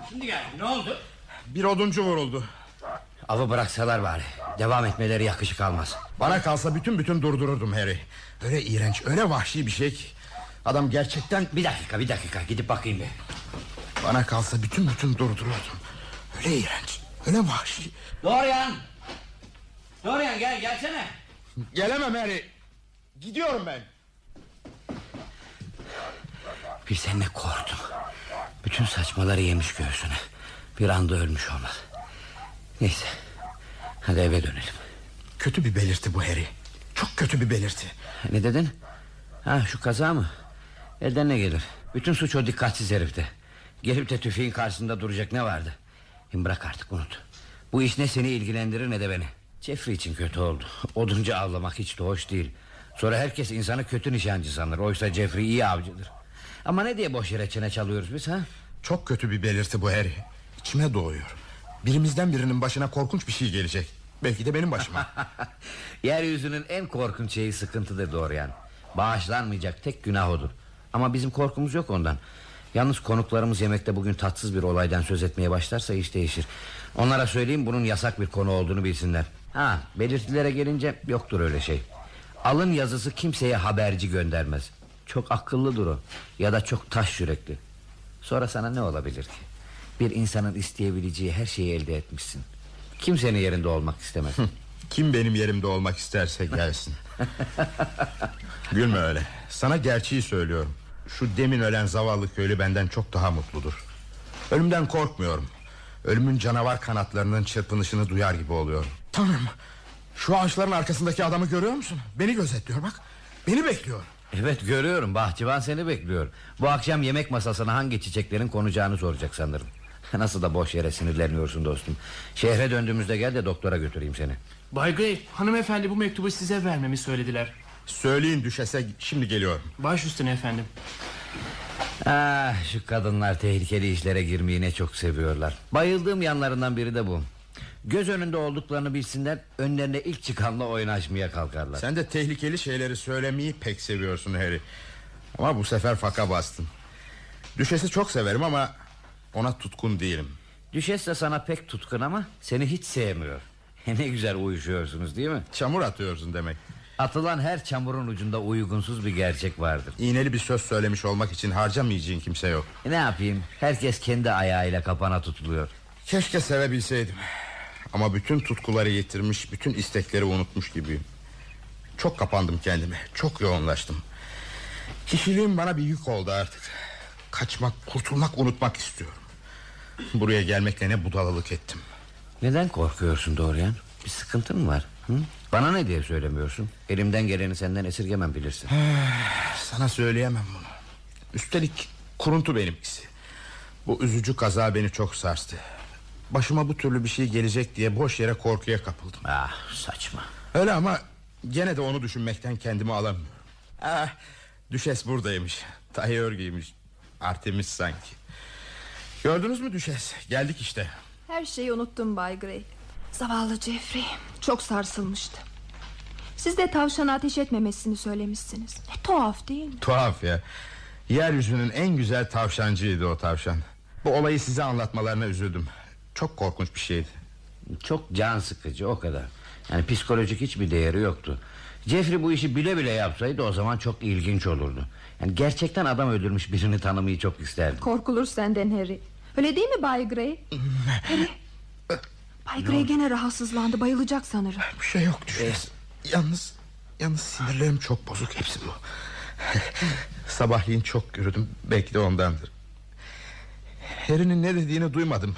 Şimdi gel ne oldu? Bir oduncu vuruldu. Avı bıraksalar bari. Devam etmeleri yakışık almaz. Bana kalsa bütün bütün durdururdum Harry. Öyle iğrenç, öyle vahşi bir şey ki. Adam gerçekten... Bir dakika bir dakika gidip bakayım bir. Bana kalsa bütün bütün durdururdum. Öyle iğrenç, öyle vahşi. Dorian! Dorian gel gelsene. Gelemem Harry. Gidiyorum ben. Bilsen ne korktum. Bütün saçmaları yemiş göğsüne. Bir anda ölmüş olmaz. Neyse. Hadi eve dönelim. Kötü bir belirti bu Harry. Çok kötü bir belirti. Ne dedin? Ha şu kaza mı? Elden ne gelir? Bütün suç o dikkatsiz herifte. Gelip de tüfeğin karşısında duracak ne vardı? Şimdi bırak artık unut. Bu iş ne seni ilgilendirir ne de beni. Jeffrey için kötü oldu. Oduncu avlamak hiç de hoş değil. Sonra herkes insanı kötü nişancı sanır. Oysa Jeffrey iyi avcıdır. Ama ne diye boş yere çene çalıyoruz biz ha? Çok kötü bir belirti bu Harry. İçime doğuyor. Birimizden birinin başına korkunç bir şey gelecek. Belki de benim başıma. Yeryüzünün en korkunç şeyi sıkıntıdır Dorian. Bağışlanmayacak tek günah odur. Ama bizim korkumuz yok ondan. Yalnız konuklarımız yemekte bugün tatsız bir olaydan söz etmeye başlarsa iş değişir. Onlara söyleyeyim bunun yasak bir konu olduğunu bilsinler. Ha belirtilere gelince yoktur öyle şey. Alın yazısı kimseye haberci göndermez. Çok akıllıdır o. Ya da çok taş yürekli. Sonra sana ne olabilir ki? Bir insanın isteyebileceği her şeyi elde etmişsin Kim senin yerinde olmak istemez Kim benim yerimde olmak isterse gelsin Gülme öyle Sana gerçeği söylüyorum Şu demin ölen zavallı köylü benden çok daha mutludur Ölümden korkmuyorum Ölümün canavar kanatlarının çırpınışını duyar gibi oluyorum Tanrım Şu ağaçların arkasındaki adamı görüyor musun? Beni gözetliyor bak. Beni bekliyor. Evet görüyorum. Bahçıvan seni bekliyor. Bu akşam yemek masasına hangi çiçeklerin konacağını soracak sanırım. Nasıl da boş yere sinirleniyorsun dostum. Şehre döndüğümüzde gel de doktora götüreyim seni. Bay Gray hanımefendi bu mektubu size vermemi söylediler. Söyleyin düşese şimdi geliyorum. Baş üstüne efendim. Ah, şu kadınlar tehlikeli işlere girmeyi ne çok seviyorlar. Bayıldığım yanlarından biri de bu Göz önünde olduklarını bilsinler Önlerine ilk çıkanla oynaşmaya kalkarlar. Sen de tehlikeli şeyleri söylemeyi pek seviyorsun Harry. Ama bu sefer faka bastın. Düşesi çok severim ama Ona tutkun değilim. Düşes de sana pek tutkun ama Seni hiç sevmiyor. Ne güzel uyuşuyorsunuz değil mi? Çamur atıyorsun demek. Atılan her çamurun ucunda uygunsuz bir gerçek vardır. İğneli bir söz söylemiş olmak için harcamayacağın kimse yok. Ne yapayım? Herkes kendi ayağıyla kapana tutuluyor. Keşke sevebilseydim Ama bütün tutkuları yitirmiş Bütün istekleri unutmuş gibiyim. Çok kapandım kendime Çok yoğunlaştım. Kişiliğim bana bir yük oldu artık. Kaçmak, kurtulmak, unutmak istiyorum. Buraya gelmekle ne budalalık ettim. Neden korkuyorsun Dorian? Bir sıkıntın mı var hı? Bana ne diye söylemiyorsun? Elimden geleni senden esirgemem bilirsin. Sana söyleyemem bunu. Üstelik kuruntu benimkisi. Bu üzücü kaza beni çok sarstı Başıma bu türlü bir şey gelecek diye boş yere korkuya kapıldım. Ah saçma. Öyle ama gene de onu düşünmekten kendimi alamıyorum. Ah, Düşes buradaymış. Tayör giymiş. Artemis sanki. Gördünüz mü Düşes? Geldik işte. Her şeyi unuttum Bay Gray Zavallı Jeffrey. Çok sarsılmıştı. Siz de tavşana ateş etmemesini söylemişsiniz. Ne tuhaf değil mi? Tuhaf ya. Yeryüzünün en güzel tavşancıydı o tavşan. Bu olayı size anlatmalarına üzüldüm Çok korkunç bir şeydi. Çok can sıkıcı o kadar. Yani psikolojik hiçbir değeri yoktu. Jeffrey bu işi bile bile yapsaydı o zaman çok ilginç olurdu. Yani gerçekten adam öldürmüş birini tanımayı çok isterdim. Korkulur senden Harry. Öyle değil mi Bay Gray? Harry. Bay Gray gene rahatsızlandı bayılacak sanırım. Bir şey yok Düşes Yalnız Yalnız sinirlerim çok bozuk hepsi bu. Sabahleyin çok yürüdüm Belki de ondandır. Harry'nin ne dediğini duymadım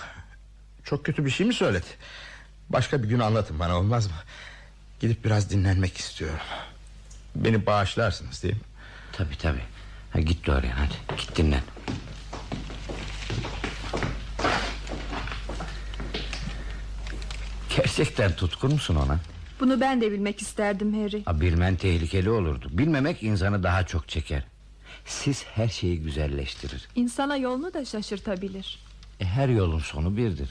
Çok kötü bir şey mi söyledi? Başka bir gün anlatın bana olmaz mı? Gidip biraz dinlenmek istiyorum. Beni bağışlarsınız değil mi? Tabi tabi ha, Git Dorian hadi. Git dinlen. Gerçekten tutkun musun ona? Bunu ben de bilmek isterdim Harry. Ha, Bilmen tehlikeli olurdu. Bilmemek insanı daha çok çeker. Siz her şeyi güzelleştirir. İnsana yolunu da şaşırtabilir. E, Her yolun sonu birdir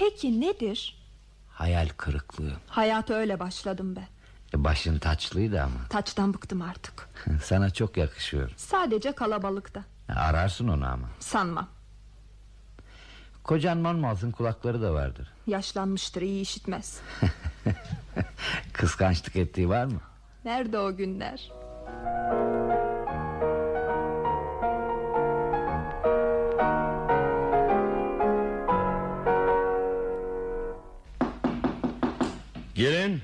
Peki nedir? Hayal kırıklığı. Hayata öyle başladım ben e, Başın taçlıydı ama. Taçtan bıktım artık. Sana çok yakışıyor. Sadece kalabalıkta. Ararsın onu ama. Sanmam. Kocan Monmouth'un kulakları da vardır. Yaşlanmıştır iyi işitmez. Kıskançlık ettiği var mı? Nerede o günler Gelin.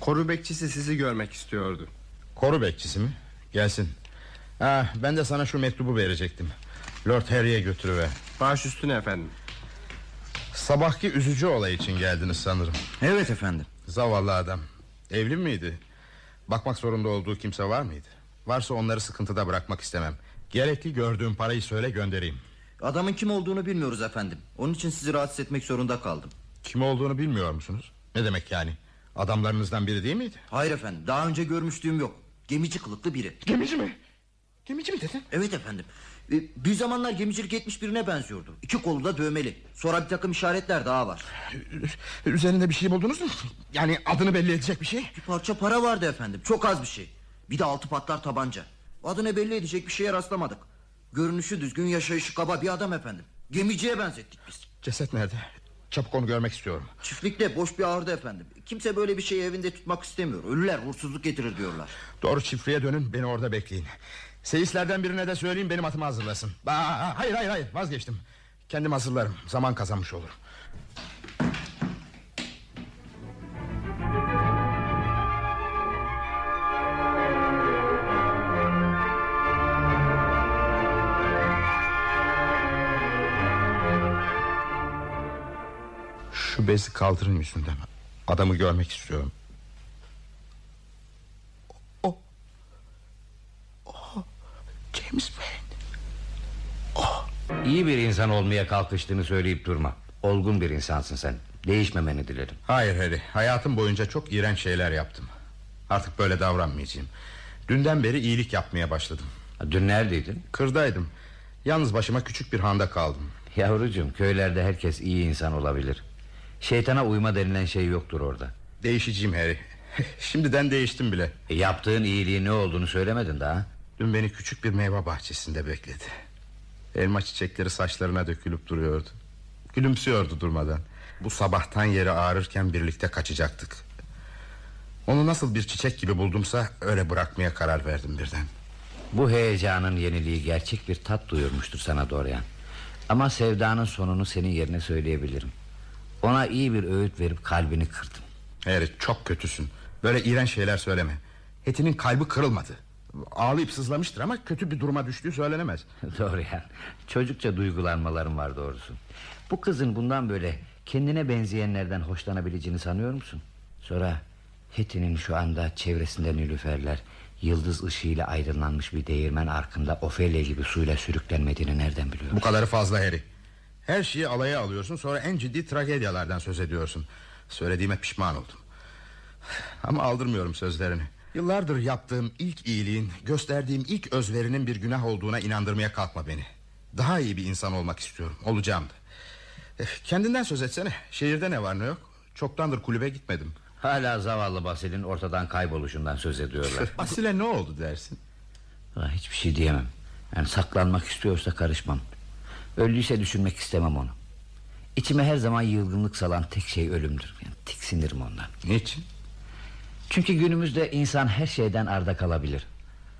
Koru bekçisi sizi görmek istiyordu. Koru bekçisi mi? Gelsin. Ah, Ben de sana şu mektubu verecektim. Lord Harry'e götürüver. Baş üstüne efendim. Sabahki üzücü olay için geldiniz sanırım. Evet efendim. Zavallı adam. Evli miydi? Bakmak zorunda olduğu kimse var mıydı? Varsa onları sıkıntıda bırakmak istemem. Gerekli gördüğüm parayı söyle göndereyim. Adamın kim olduğunu bilmiyoruz efendim. Onun için sizi rahatsız etmek zorunda kaldım Kim olduğunu bilmiyor musunuz? Ne demek yani? Adamlarınızdan biri değil miydi? Hayır efendim daha önce görmüştüğüm yok Gemici kılıklı biri Gemici mi? Gemici mi dedin? Evet efendim ee, Bir zamanlar gemicilik etmiş birine benziyordu İki kolu da dövmeli Sonra bir takım işaretler daha var Üzerinde bir şey buldunuz mu? Yani adını belli edecek bir şey Bir parça para vardı efendim çok az bir şey Bir de altı patlar tabanca Adını belli edecek bir şeye rastlamadık Görünüşü düzgün yaşayışı kaba bir adam efendim Gemiciye benzettik biz Ceset nerede? Çabuk onu görmek istiyorum Çiftlikte boş bir ağırda efendim Kimse böyle bir şeyi evinde tutmak istemiyor Ölüler uğursuzluk getirir diyorlar Doğru çiftliğe dönün beni orada bekleyin Seyislerden birine de söyleyeyim benim atımı hazırlasın. Aa, hayır hayır hayır vazgeçtim. Kendim hazırlarım. Zaman kazanmış olurum. Şu bezi kaldırın yüzünden. Adamı görmek istiyorum. O. O. James Wayne. İyi bir insan olmaya kalkıştığını söyleyip durma. Olgun bir insansın sen. Değişmemeni dilerim. Hayır Harry. Hayatım boyunca çok iğrenç şeyler yaptım. Artık böyle davranmayacağım. Dünden beri iyilik yapmaya başladım. Dün neredeydin? Kırdaydım. Yalnız başıma küçük bir handa kaldım. Yavrucuğum köylerde herkes iyi insan olabilir. Şeytana uyma denilen şey yoktur orada. Değişeceğim Harry. Şimdiden değiştim bile. E, yaptığın iyiliğin ne olduğunu söylemedin daha. Dün beni küçük bir meyve bahçesinde bekledi. Elma çiçekleri saçlarına dökülüp duruyordu. Gülümsüyordu durmadan. Bu sabahtan yeri ağrırken birlikte kaçacaktık. Onu nasıl bir çiçek gibi buldumsa öyle bırakmaya karar verdim birden. Bu heyecanın yeniliği gerçek bir tat duyurmuştur sana Dorian. Ama sevdanın sonunu senin yerine söyleyebilirim. Ona iyi bir öğüt verip kalbini kırdım. Harry çok kötüsün. Böyle iğrenç şeyler söyleme. Hetinin kalbi kırılmadı. Ağlayıp sızlamıştır ama kötü bir duruma düştüğü söylenemez. Dorian çocukça duygulanmalarım var doğrusu. Bu kızın bundan böyle kendine benzeyenlerden hoşlanabileceğini sanıyor musun? Sonra Hetty'nin şu anda çevresinde nilüferler Yıldız ışığıyla aydınlanmış bir değirmen arkında Ofelia gibi suyla sürüklenmediğini nereden biliyorsun? Bu kadarı fazla Harry. Her şeyi alaya alıyorsun sonra en ciddi tragedyalardan söz ediyorsun. Söylediğime pişman oldum. Ama aldırmıyorum sözlerini. Yıllardır yaptığım ilk iyiliğin, gösterdiğim ilk özverinin bir günah olduğuna inandırmaya kalkma beni. Daha iyi bir insan olmak istiyorum. Olacağım da. Eh, Kendinden söz etsene. Şehirde ne var ne yok? Çoktandır kulübe gitmedim. Hala zavallı Basil'in ortadan kayboluşundan söz ediyorlar. Basil'e ne oldu dersin? Ha, hiçbir şey diyemem. Yani saklanmak istiyorsa karışmam. Öldüyse düşünmek istemem onu. İçime her zaman yılgınlık salan tek şey ölümdür. Yani tiksinirim ondan. Niçin? Çünkü günümüzde insan her şeyden arda kalabilir.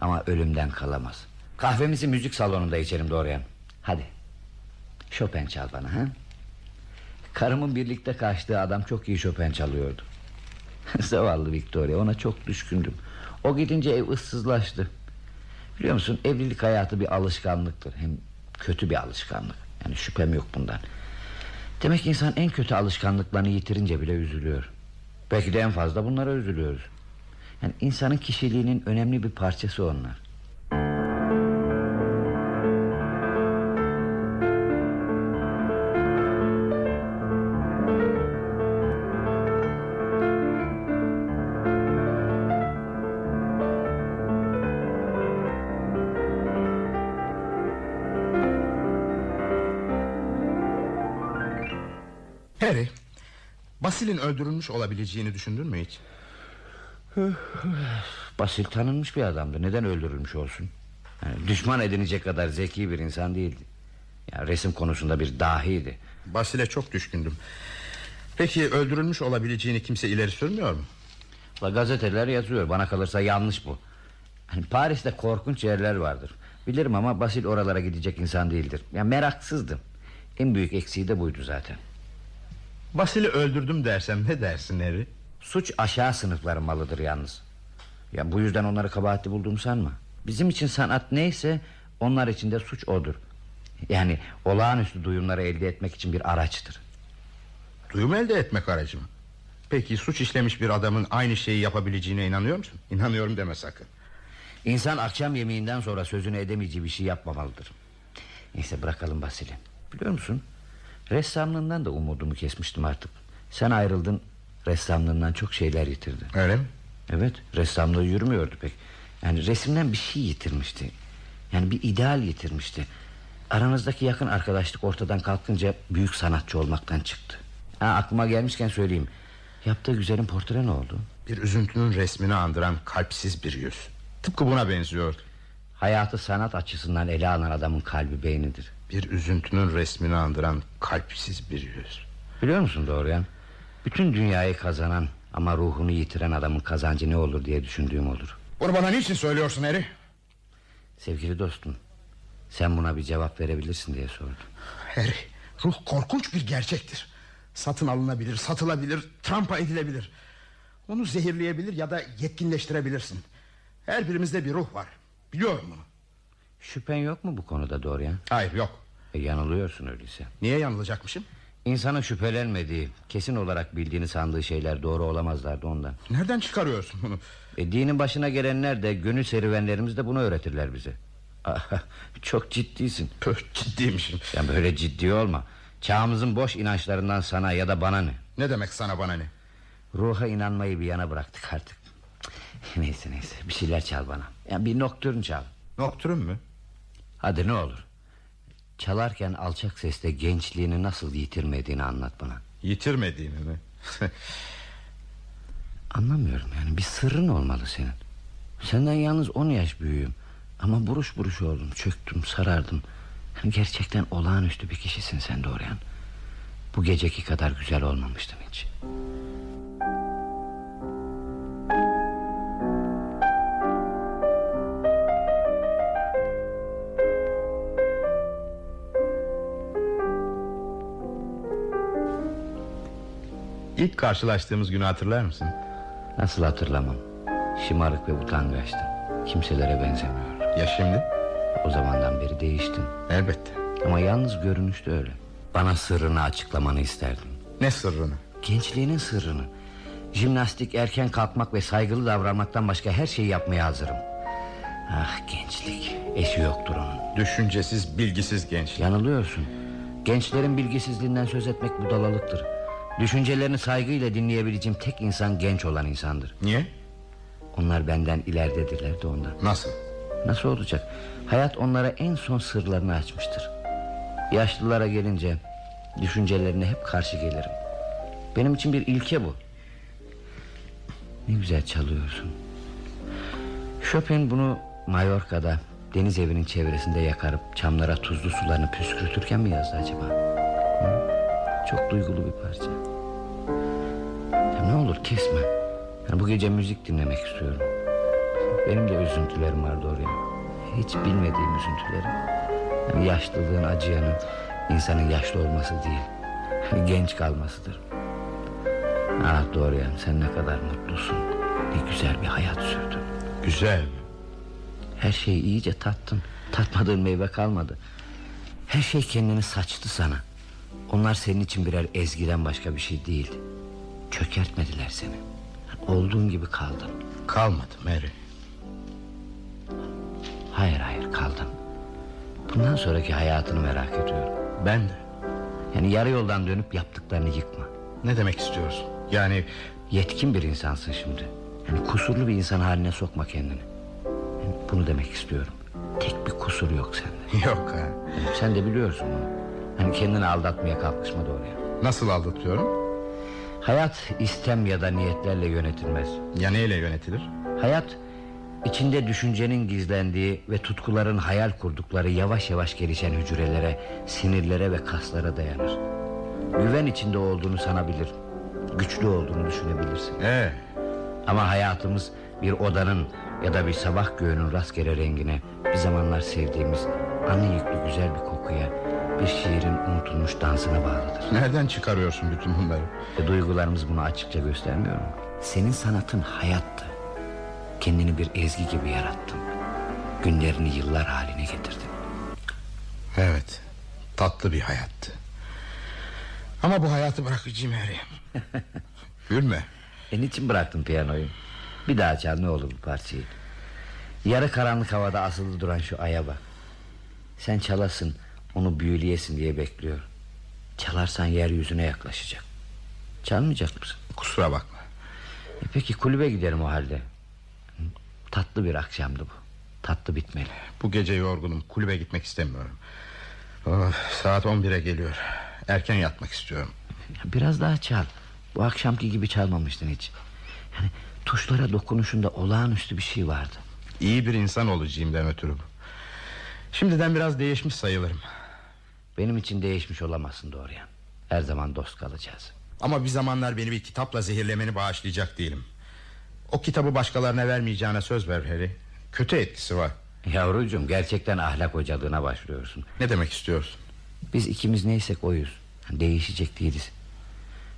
Ama ölümden kalamaz. Kahvemizi müzik salonunda içelim Dorian. Hadi. Chopin çal bana ha? Karımın birlikte kaçtığı adam çok iyi Chopin çalıyordu. Zavallı Victoria ona çok düşkündüm. O gidince ev ıssızlaştı. Biliyor musun evlilik hayatı bir alışkanlıktır. Hem kötü bir alışkanlık. Yani şüphem yok bundan. Demek insan en kötü alışkanlıklarını yitirince bile üzülüyor. Belki de en fazla bunlara üzülüyoruz. Yani insanın kişiliğinin önemli bir parçası onlar. Basil'in öldürülmüş olabileceğini düşündün mü hiç? Basil tanınmış bir adamdı. Neden öldürülmüş olsun? Yani düşman edinecek kadar zeki bir insan değildi. Ya resim konusunda bir dahiydi. Basil'e çok düşkündüm. Peki öldürülmüş olabileceğini kimse ileri sürmüyor mu? La gazeteler yazıyor. Bana kalırsa yanlış bu. Hani Paris'te korkunç yerler vardır. Bilirim ama Basil oralara gidecek insan değildir. Ya meraksızdı. En büyük eksiği de buydu zaten. Basil'i öldürdüm dersem ne dersin Harry? Suç aşağı sınıfların malıdır yalnız. Ya bu yüzden onları kabahatli bulduğumu sanma. Bizim için sanat neyse onlar için de suç odur. Yani olağanüstü duyumları elde etmek için bir araçtır. Duyum elde etmek aracı mı? Peki suç işlemiş bir adamın aynı şeyi yapabileceğine inanıyor musun? İnanıyorum deme sakın. İnsan akşam yemeğinden sonra sözünü edemeyeceği bir şey yapmamalıdır. Neyse bırakalım Basil'i. Biliyor musun? Ressamlığından da umudumu kesmiştim artık. Sen ayrıldın ressamlığından çok şeyler yitirdi. Öyle mi? Evet ressamlığı yürümüyordu pek. Yani resimden bir şey yitirmişti. Yani bir ideal yitirmişti. Aranızdaki yakın arkadaşlık ortadan kalkınca büyük sanatçı olmaktan çıktı. Ha, aklıma gelmişken söyleyeyim. Yaptığı güzelin portre ne oldu? Bir üzüntünün resmini andıran kalpsiz bir yüz. Tıpkı buna benziyor. Hayatı sanat açısından ele alan adamın kalbi beynidir. Bir üzüntünün resmini andıran kalpsiz bir yüz. Biliyor musun Doğruyan? Bütün dünyayı kazanan ama ruhunu yitiren adamın kazancı ne olur diye düşündüğüm olur. Bunu bana niçin söylüyorsun Harry? Sevgili dostum Sen buna bir cevap verebilirsin diye sordum Harry ruh korkunç bir gerçektir Satın alınabilir satılabilir Trampa edilebilir Onu zehirleyebilir ya da yetkinleştirebilirsin Her birimizde bir ruh var Biliyorum bunu Şüphen yok mu bu konuda Dorian? Hayır yok e, Yanılıyorsun öyleyse. Niye yanılacakmışım? İnsanın şüphelenmediği Kesin olarak bildiğini sandığı şeyler doğru olamazlardı ondan. Nereden çıkarıyorsun bunu? E, dinin başına gelenler de Gönül serüvenlerimiz de bunu öğretirler bize. Çok ciddisin. Ciddiymişim. Ya böyle ciddi olma. Çağımızın boş inançlarından sana ya da bana ne? Ne demek sana bana ne? Ruha inanmayı bir yana bıraktık artık. Neyse neyse. Bir şeyler çal bana. Yani Bir noktürn çal. Noktürn mü? Hadi ne olur Çalarken alçak sesle gençliğini nasıl yitirmediğini anlat bana. Yitirmediğini mi? Anlamıyorum yani bir sırrın olmalı senin. Senden yalnız on yaş büyüğüm. Ama buruş buruş oldum çöktüm sarardım. Yani Gerçekten olağanüstü bir kişisin sen Dorian. Bu geceki kadar güzel olmamıştın hiç İlk karşılaştığımız günü hatırlar mısın? Nasıl hatırlamam? Şımarık ve utangaçtım. Kimselere benzemiyor Ya şimdi? O zamandan beri değiştin Elbette. Ama yalnız görünüşte öyle. Bana sırrını açıklamanı isterdim. Ne sırrını? Gençliğinin sırrını. Jimnastik erken kalkmak ve saygılı davranmaktan başka her şeyi yapmaya hazırım. Ah gençlik. Eşi yoktur onun. Düşüncesiz bilgisiz gençlik. Yanılıyorsun. Gençlerin bilgisizliğinden söz etmek budalalıktır Düşüncelerini saygıyla dinleyebileceğim tek insan genç olan insandır. Niye? Onlar benden ileridedirler de ondan. Nasıl? Nasıl olacak? Hayat onlara en son sırlarını açmıştır. Yaşlılara gelince Düşüncelerine hep karşı gelirim. Benim için bir ilke bu. Ne güzel çalıyorsun. Chopin bunu Mallorca'da Deniz evinin çevresinde yakarıp Çamlara tuzlu sularını püskürtürken mi yazdı acaba? Hı? Çok duygulu bir parça olur kesme. Yani Bu gece müzik dinlemek istiyorum. Benim de üzüntülerim var Dorian Hiç bilmediğim üzüntülerim. Yani Yaşlılığın acıyanı insanın yaşlı olması değil. Yani Genç kalmasıdır. Ah Dorian sen ne kadar mutlusun. Ne güzel bir hayat sürdün. Güzel. Her şeyi iyice tattın. Tatmadığın meyve kalmadı. Her şey kendini saçtı sana. Onlar senin için birer ezgiden başka bir şey değildi Çökertmediler seni. Olduğun gibi kaldın. Kalmadım Mary Hayır hayır kaldın. Bundan sonraki hayatını merak ediyorum. Ben de. Yani yarı yoldan dönüp yaptıklarını yıkma. Ne demek istiyorsun? Yani Yetkin bir insansın şimdi. Yani kusurlu bir insan haline sokma kendini. Yani Bunu demek istiyorum. Tek bir kusur yok sende. Yok ha. Yani Sen de biliyorsun bunu. Hani kendini aldatmaya kalkışma doğruya Nasıl aldatıyorum Hayat istem ya da niyetlerle yönetilmez Ya neyle yönetilir Hayat içinde düşüncenin gizlendiği ve tutkuların hayal kurdukları yavaş yavaş gelişen hücrelere, sinirlere ve kaslara dayanır. Güven içinde olduğunu sanabilir, güçlü olduğunu düşünebilirsin. Ee? Ama hayatımız bir odanın ya da bir sabah göğünün rastgele rengine, bir zamanlar sevdiğimiz anı yüklü güzel bir kokuya, bir şiirin unutulmuş dansına bağlıdır. Nereden çıkarıyorsun bütün bunları? E, duygularımız bunu açıkça göstermiyor mu? Senin sanatın hayattı. Kendini bir ezgi gibi yarattın. Günlerini yıllar haline getirdin. Evet. Tatlı bir hayattı. Ama bu hayatı bırakacağım Harry. Gülme. E niçin bıraktın piyanoyu? Bir daha çal ne olur bu parçayı. Yarı karanlık havada asılı duran şu aya bak. Sen çalasın, onu büyüleyesin diye bekliyor. Çalarsan yeryüzüne yaklaşacak. Çalmayacak mısın? Kusura bakma. E peki kulübe gidelim o halde. Tatlı bir akşamdı bu. Tatlı bitmeli. Bu gece yorgunum. Kulübe gitmek istemiyorum. Oh, saat 11'e geliyor. Erken yatmak istiyorum. Biraz daha çal. Bu akşamki gibi çalmamıştın hiç. Yani tuşlara dokunuşunda olağanüstü bir şey vardı. İyi bir insan olacağımdan ötürü bu. Şimdiden biraz değişmiş sayılırım. Benim için değişmiş olamazsın Dorian. Her zaman dost kalacağız. Ama bir zamanlar beni bir kitapla zehirlemeni bağışlayacak değilim. O kitabı başkalarına vermeyeceğine söz ver Harry. Kötü etkisi var. Yavrucuğum gerçekten ahlak hocalığına başlıyorsun Ne demek istiyorsun Biz ikimiz neysek oyuz Değişecek değiliz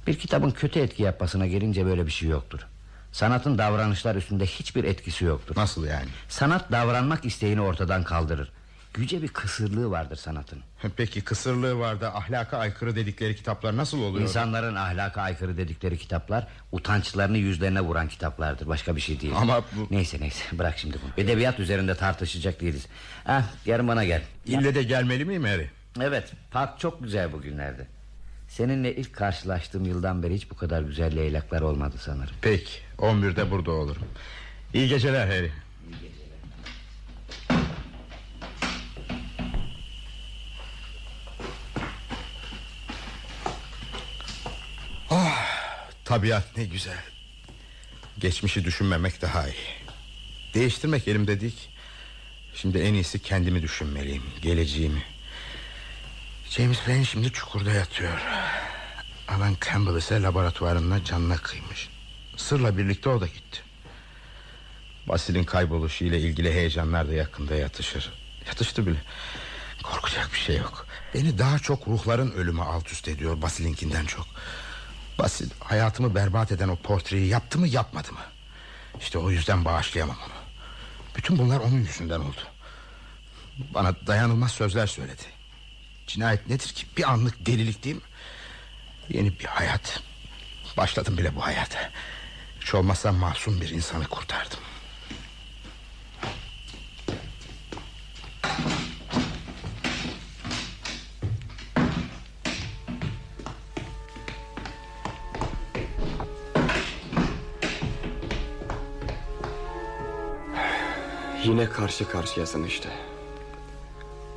Bir kitabın kötü etki yapmasına gelince böyle bir şey yoktur Sanatın davranışlar üstünde hiçbir etkisi yoktur Nasıl yani Sanat davranmak isteğini ortadan kaldırır Yüce bir kısırlığı vardır sanatın. Peki kısırlığı var da ahlaka aykırı dedikleri kitaplar nasıl oluyor? İnsanların ahlaka aykırı dedikleri kitaplar Utançlarını yüzlerine vuran kitaplardır. Başka bir şey değil. Ama bu... Neyse neyse. Bırak şimdi bunu. Edebiyat üzerinde tartışacak değiliz. Ah, Yarın bana gel. İlle de gelmeli miyim Harry? Evet park çok güzel bugünlerde. Seninle ilk karşılaştığım yıldan beri Hiç bu kadar güzel leylaklar olmadı sanırım. Peki 11'de burada olurum. İyi geceler Harry Oh, tabiat ne güzel. Geçmişi düşünmemek daha iyi. Değiştirmek elimde değil. Şimdi en iyisi kendimi düşünmeliyim. Geleceğimi. James Lane şimdi çukurda yatıyor. Alan Campbell ise laboratuvarında canına kıymış. Sırla birlikte o da gitti. Basil'in kayboluşu ile ilgili heyecanlar da yakında yatışır. Yatıştı bile. Korkacak bir şey yok. Beni daha çok ruhların ölümü alt üst ediyor Basil'inkinden çok. Basil hayatımı berbat eden o portreyi yaptı mı yapmadı mı? İşte o yüzden bağışlayamam onu. Bütün bunlar onun yüzünden oldu. Bana dayanılmaz sözler söyledi. Cinayet nedir ki? Bir anlık delilik değil mi? Yeni bir hayat. Başladım bile bu hayata. Hiç olmazsa masum bir insanı kurtardım. Yine karşı karşıyasın işte.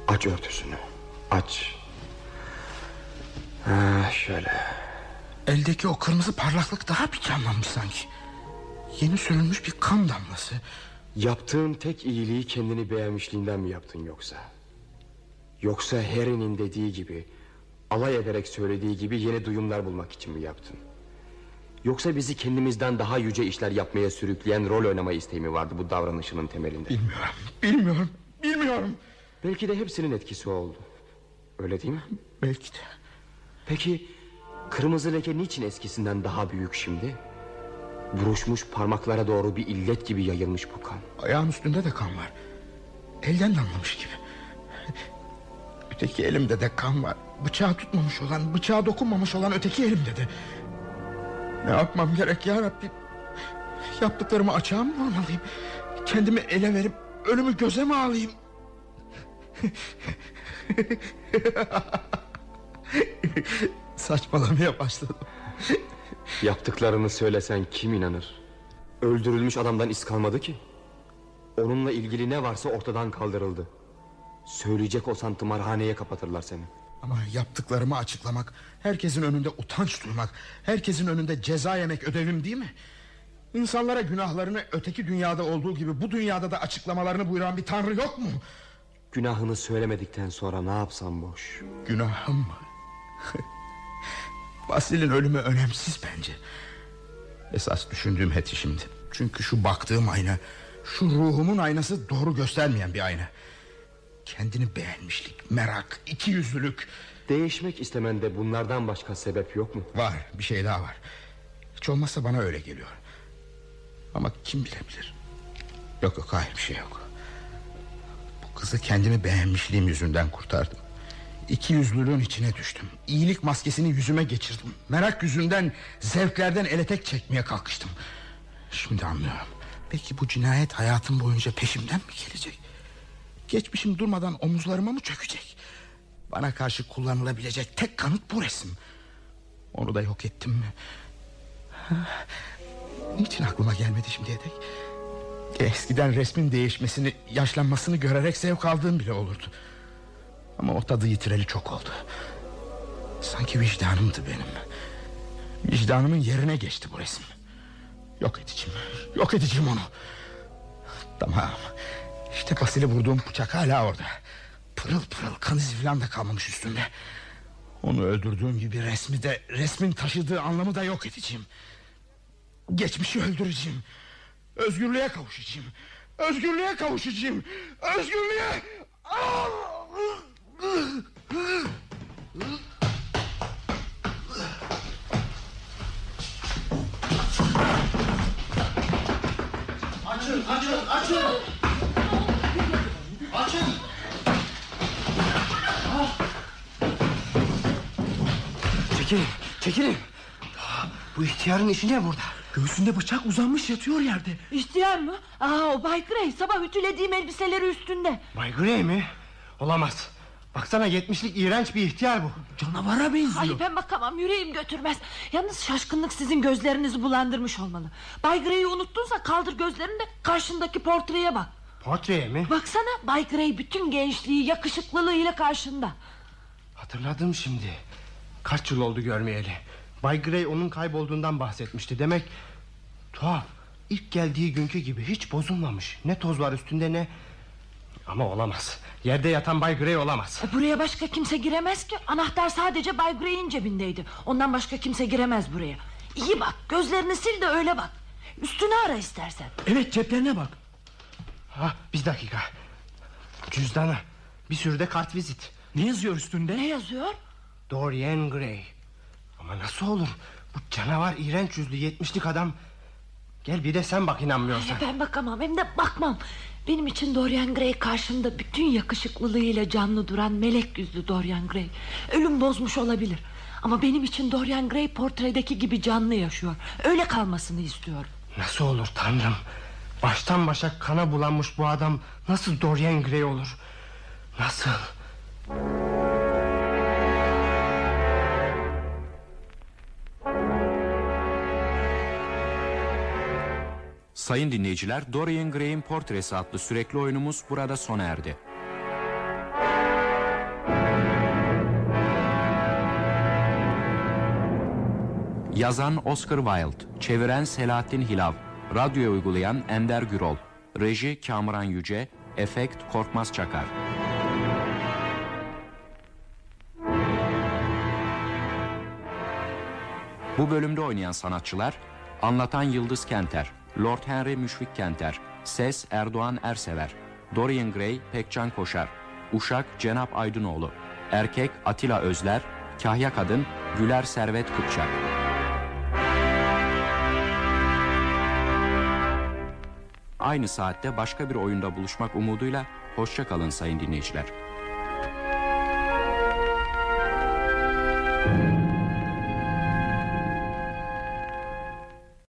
Aç örtüsünü. Aç. Ha, şöyle. Eldeki o kırmızı parlaklık daha bir canlanmış sanki. Yeni sürülmüş bir kan damlası. Yaptığın tek iyiliği kendini beğenmişliğinden mi yaptın yoksa? Yoksa Harry'nin dediği gibi... ...alay ederek söylediği gibi yeni duyumlar bulmak için mi yaptın? Yoksa bizi kendimizden daha yüce işler yapmaya sürükleyen rol oynama isteği mi vardı bu davranışının temelinde? Bilmiyorum, bilmiyorum, bilmiyorum. Belki de hepsinin etkisi oldu. Öyle değil mi? Belki de. Peki kırmızı leke niçin eskisinden daha büyük şimdi? Buruşmuş parmaklara doğru bir illet gibi yayılmış bu kan. Ayağın üstünde de kan var. Elden damlamış gibi. Öteki elimde de kan var. Bıçağı tutmamış olan, bıçağa dokunmamış olan öteki elimde de. Ne yapmam gerek ya Rabbi? Yaptıklarımı açığa mı vurmalıyım? Kendimi ele verip ölümü göze mi alayım? Saçmalamaya başladım. Yaptıklarını söylesen kim inanır? Öldürülmüş adamdan iz kalmadı ki. Onunla ilgili ne varsa ortadan kaldırıldı. Söyleyecek olsan tımarhaneye kapatırlar seni. Ama yaptıklarımı açıklamak, herkesin önünde utanç duymak, herkesin önünde ceza yemek ödevim değil mi? İnsanlara günahlarını öteki dünyada olduğu gibi bu dünyada da açıklamalarını buyuran bir tanrı yok mu? Günahını söylemedikten sonra ne yapsam boş. Günahım mı? Basil'in ölümü önemsiz bence. Esas düşündüğüm heti şimdi. Çünkü şu baktığım ayna, şu ruhumun aynası doğru göstermeyen bir ayna. Kendini beğenmişlik, merak, ikiyüzlülük. Değişmek istemende bunlardan başka sebep yok mu? Var, bir şey daha var. Hiç olmazsa bana öyle geliyor. Ama kim bilebilir? Yok yok hayır bir şey yok. Bu kızı kendimi beğenmişliğim yüzünden kurtardım. İki yüzlülüğün içine düştüm. İyilik maskesini yüzüme geçirdim. Merak yüzünden zevklerden ele tek çekmeye kalkıştım. Şimdi anlıyorum. Peki bu cinayet hayatım boyunca peşimden mi gelecek? Geçmişim durmadan omuzlarıma mı çökecek? Bana karşı kullanılabilecek tek kanıt bu resim. Onu da yok ettim mi? Niçin aklıma gelmedi şimdiye dek? Eskiden resmin değişmesini, yaşlanmasını görerek zevk aldığım bile olurdu. Ama o tadı yitireli çok oldu. Sanki vicdanımdı benim. Vicdanımın yerine geçti bu resim. Yok edeceğim. Yok edeceğim onu. Tamam. İşte Basil'i vurduğum bıçak hala orada. Pırıl pırıl kan izi falan da kalmamış üstünde. Onu öldürdüğüm gibi resmi de resmin taşıdığı anlamı da yok edeceğim. Geçmişi öldüreceğim. Özgürlüğe kavuşacağım. Özgürlüğe kavuşacağım. Özgürlüğe. Açın, açın, açın. Açın. Çekilin, çekilin. Bu ihtiyarın işi ne burada? Göğsünde bıçak uzanmış yatıyor yerde. İhtiyar mı? Aa o Bay Gray sabah ütülediğim elbiseleri üstünde. Bay Gray mi? Olamaz. Baksana yetmişlik iğrenç bir ihtiyar bu. Canavara benziyor. Ay ben bakamam yüreğim götürmez. Yalnız şaşkınlık sizin gözlerinizi bulandırmış olmalı. Bay Gray'i unuttunsa kaldır gözlerini de karşındaki portreye bak. Portreye mi? Baksana Bay Gray bütün gençliği yakışıklılığıyla karşında. Hatırladım şimdi. Kaç yıl oldu görmeyeli. Bay Gray onun kaybolduğundan bahsetmişti. Demek tuhaf. İlk geldiği günkü gibi hiç bozulmamış. Ne toz var üstünde ne... Ama olamaz. Yerde yatan Bay Gray olamaz. E, buraya başka kimse giremez ki. Anahtar sadece Bay Gray'in cebindeydi. Ondan başka kimse giremez buraya. İyi bak gözlerini sil de öyle bak. Üstünü ara istersen. Evet ceplerine bak. Ha, bir dakika. Cüzdanı. Bir sürü de kartvizit. Ne yazıyor üstünde? Ne yazıyor? Dorian Gray. Ama nasıl olur? Bu canavar iğrenç yüzlü yetmişlik adam. Gel bir de sen bak inanmıyorsan. Ay, ben bakamam hem de bakmam. Benim için Dorian Gray karşımda bütün yakışıklılığıyla canlı duran melek yüzlü Dorian Gray. Ölüm bozmuş olabilir. Ama benim için Dorian Gray portredeki gibi canlı yaşıyor. Öyle kalmasını istiyorum. Nasıl olur tanrım? Baştan başa kana bulanmış bu adam nasıl Dorian Gray olur? Nasıl? Sayın dinleyiciler, Dorian Gray'in Portresi adlı sürekli oyunumuz burada sona erdi. Yazan Oscar Wilde, çeviren Selahattin Hilav, radyoya uygulayan Ender Gürol, reji Kamuran Yüce, efekt Korkmaz Çakar. Bu bölümde oynayan sanatçılar Anlatan Yıldız Kenter, Lord Henry Müşfik Kenter, Ses Erdoğan Ersever, Dorian Gray Pekcan Koşar, Uşak Cenap Aydınoğlu, Erkek Atilla Özler, Kahya Kadın Güler Servet Kıpçak. Aynı saatte başka bir oyunda buluşmak umuduyla hoşça kalın sayın dinleyiciler.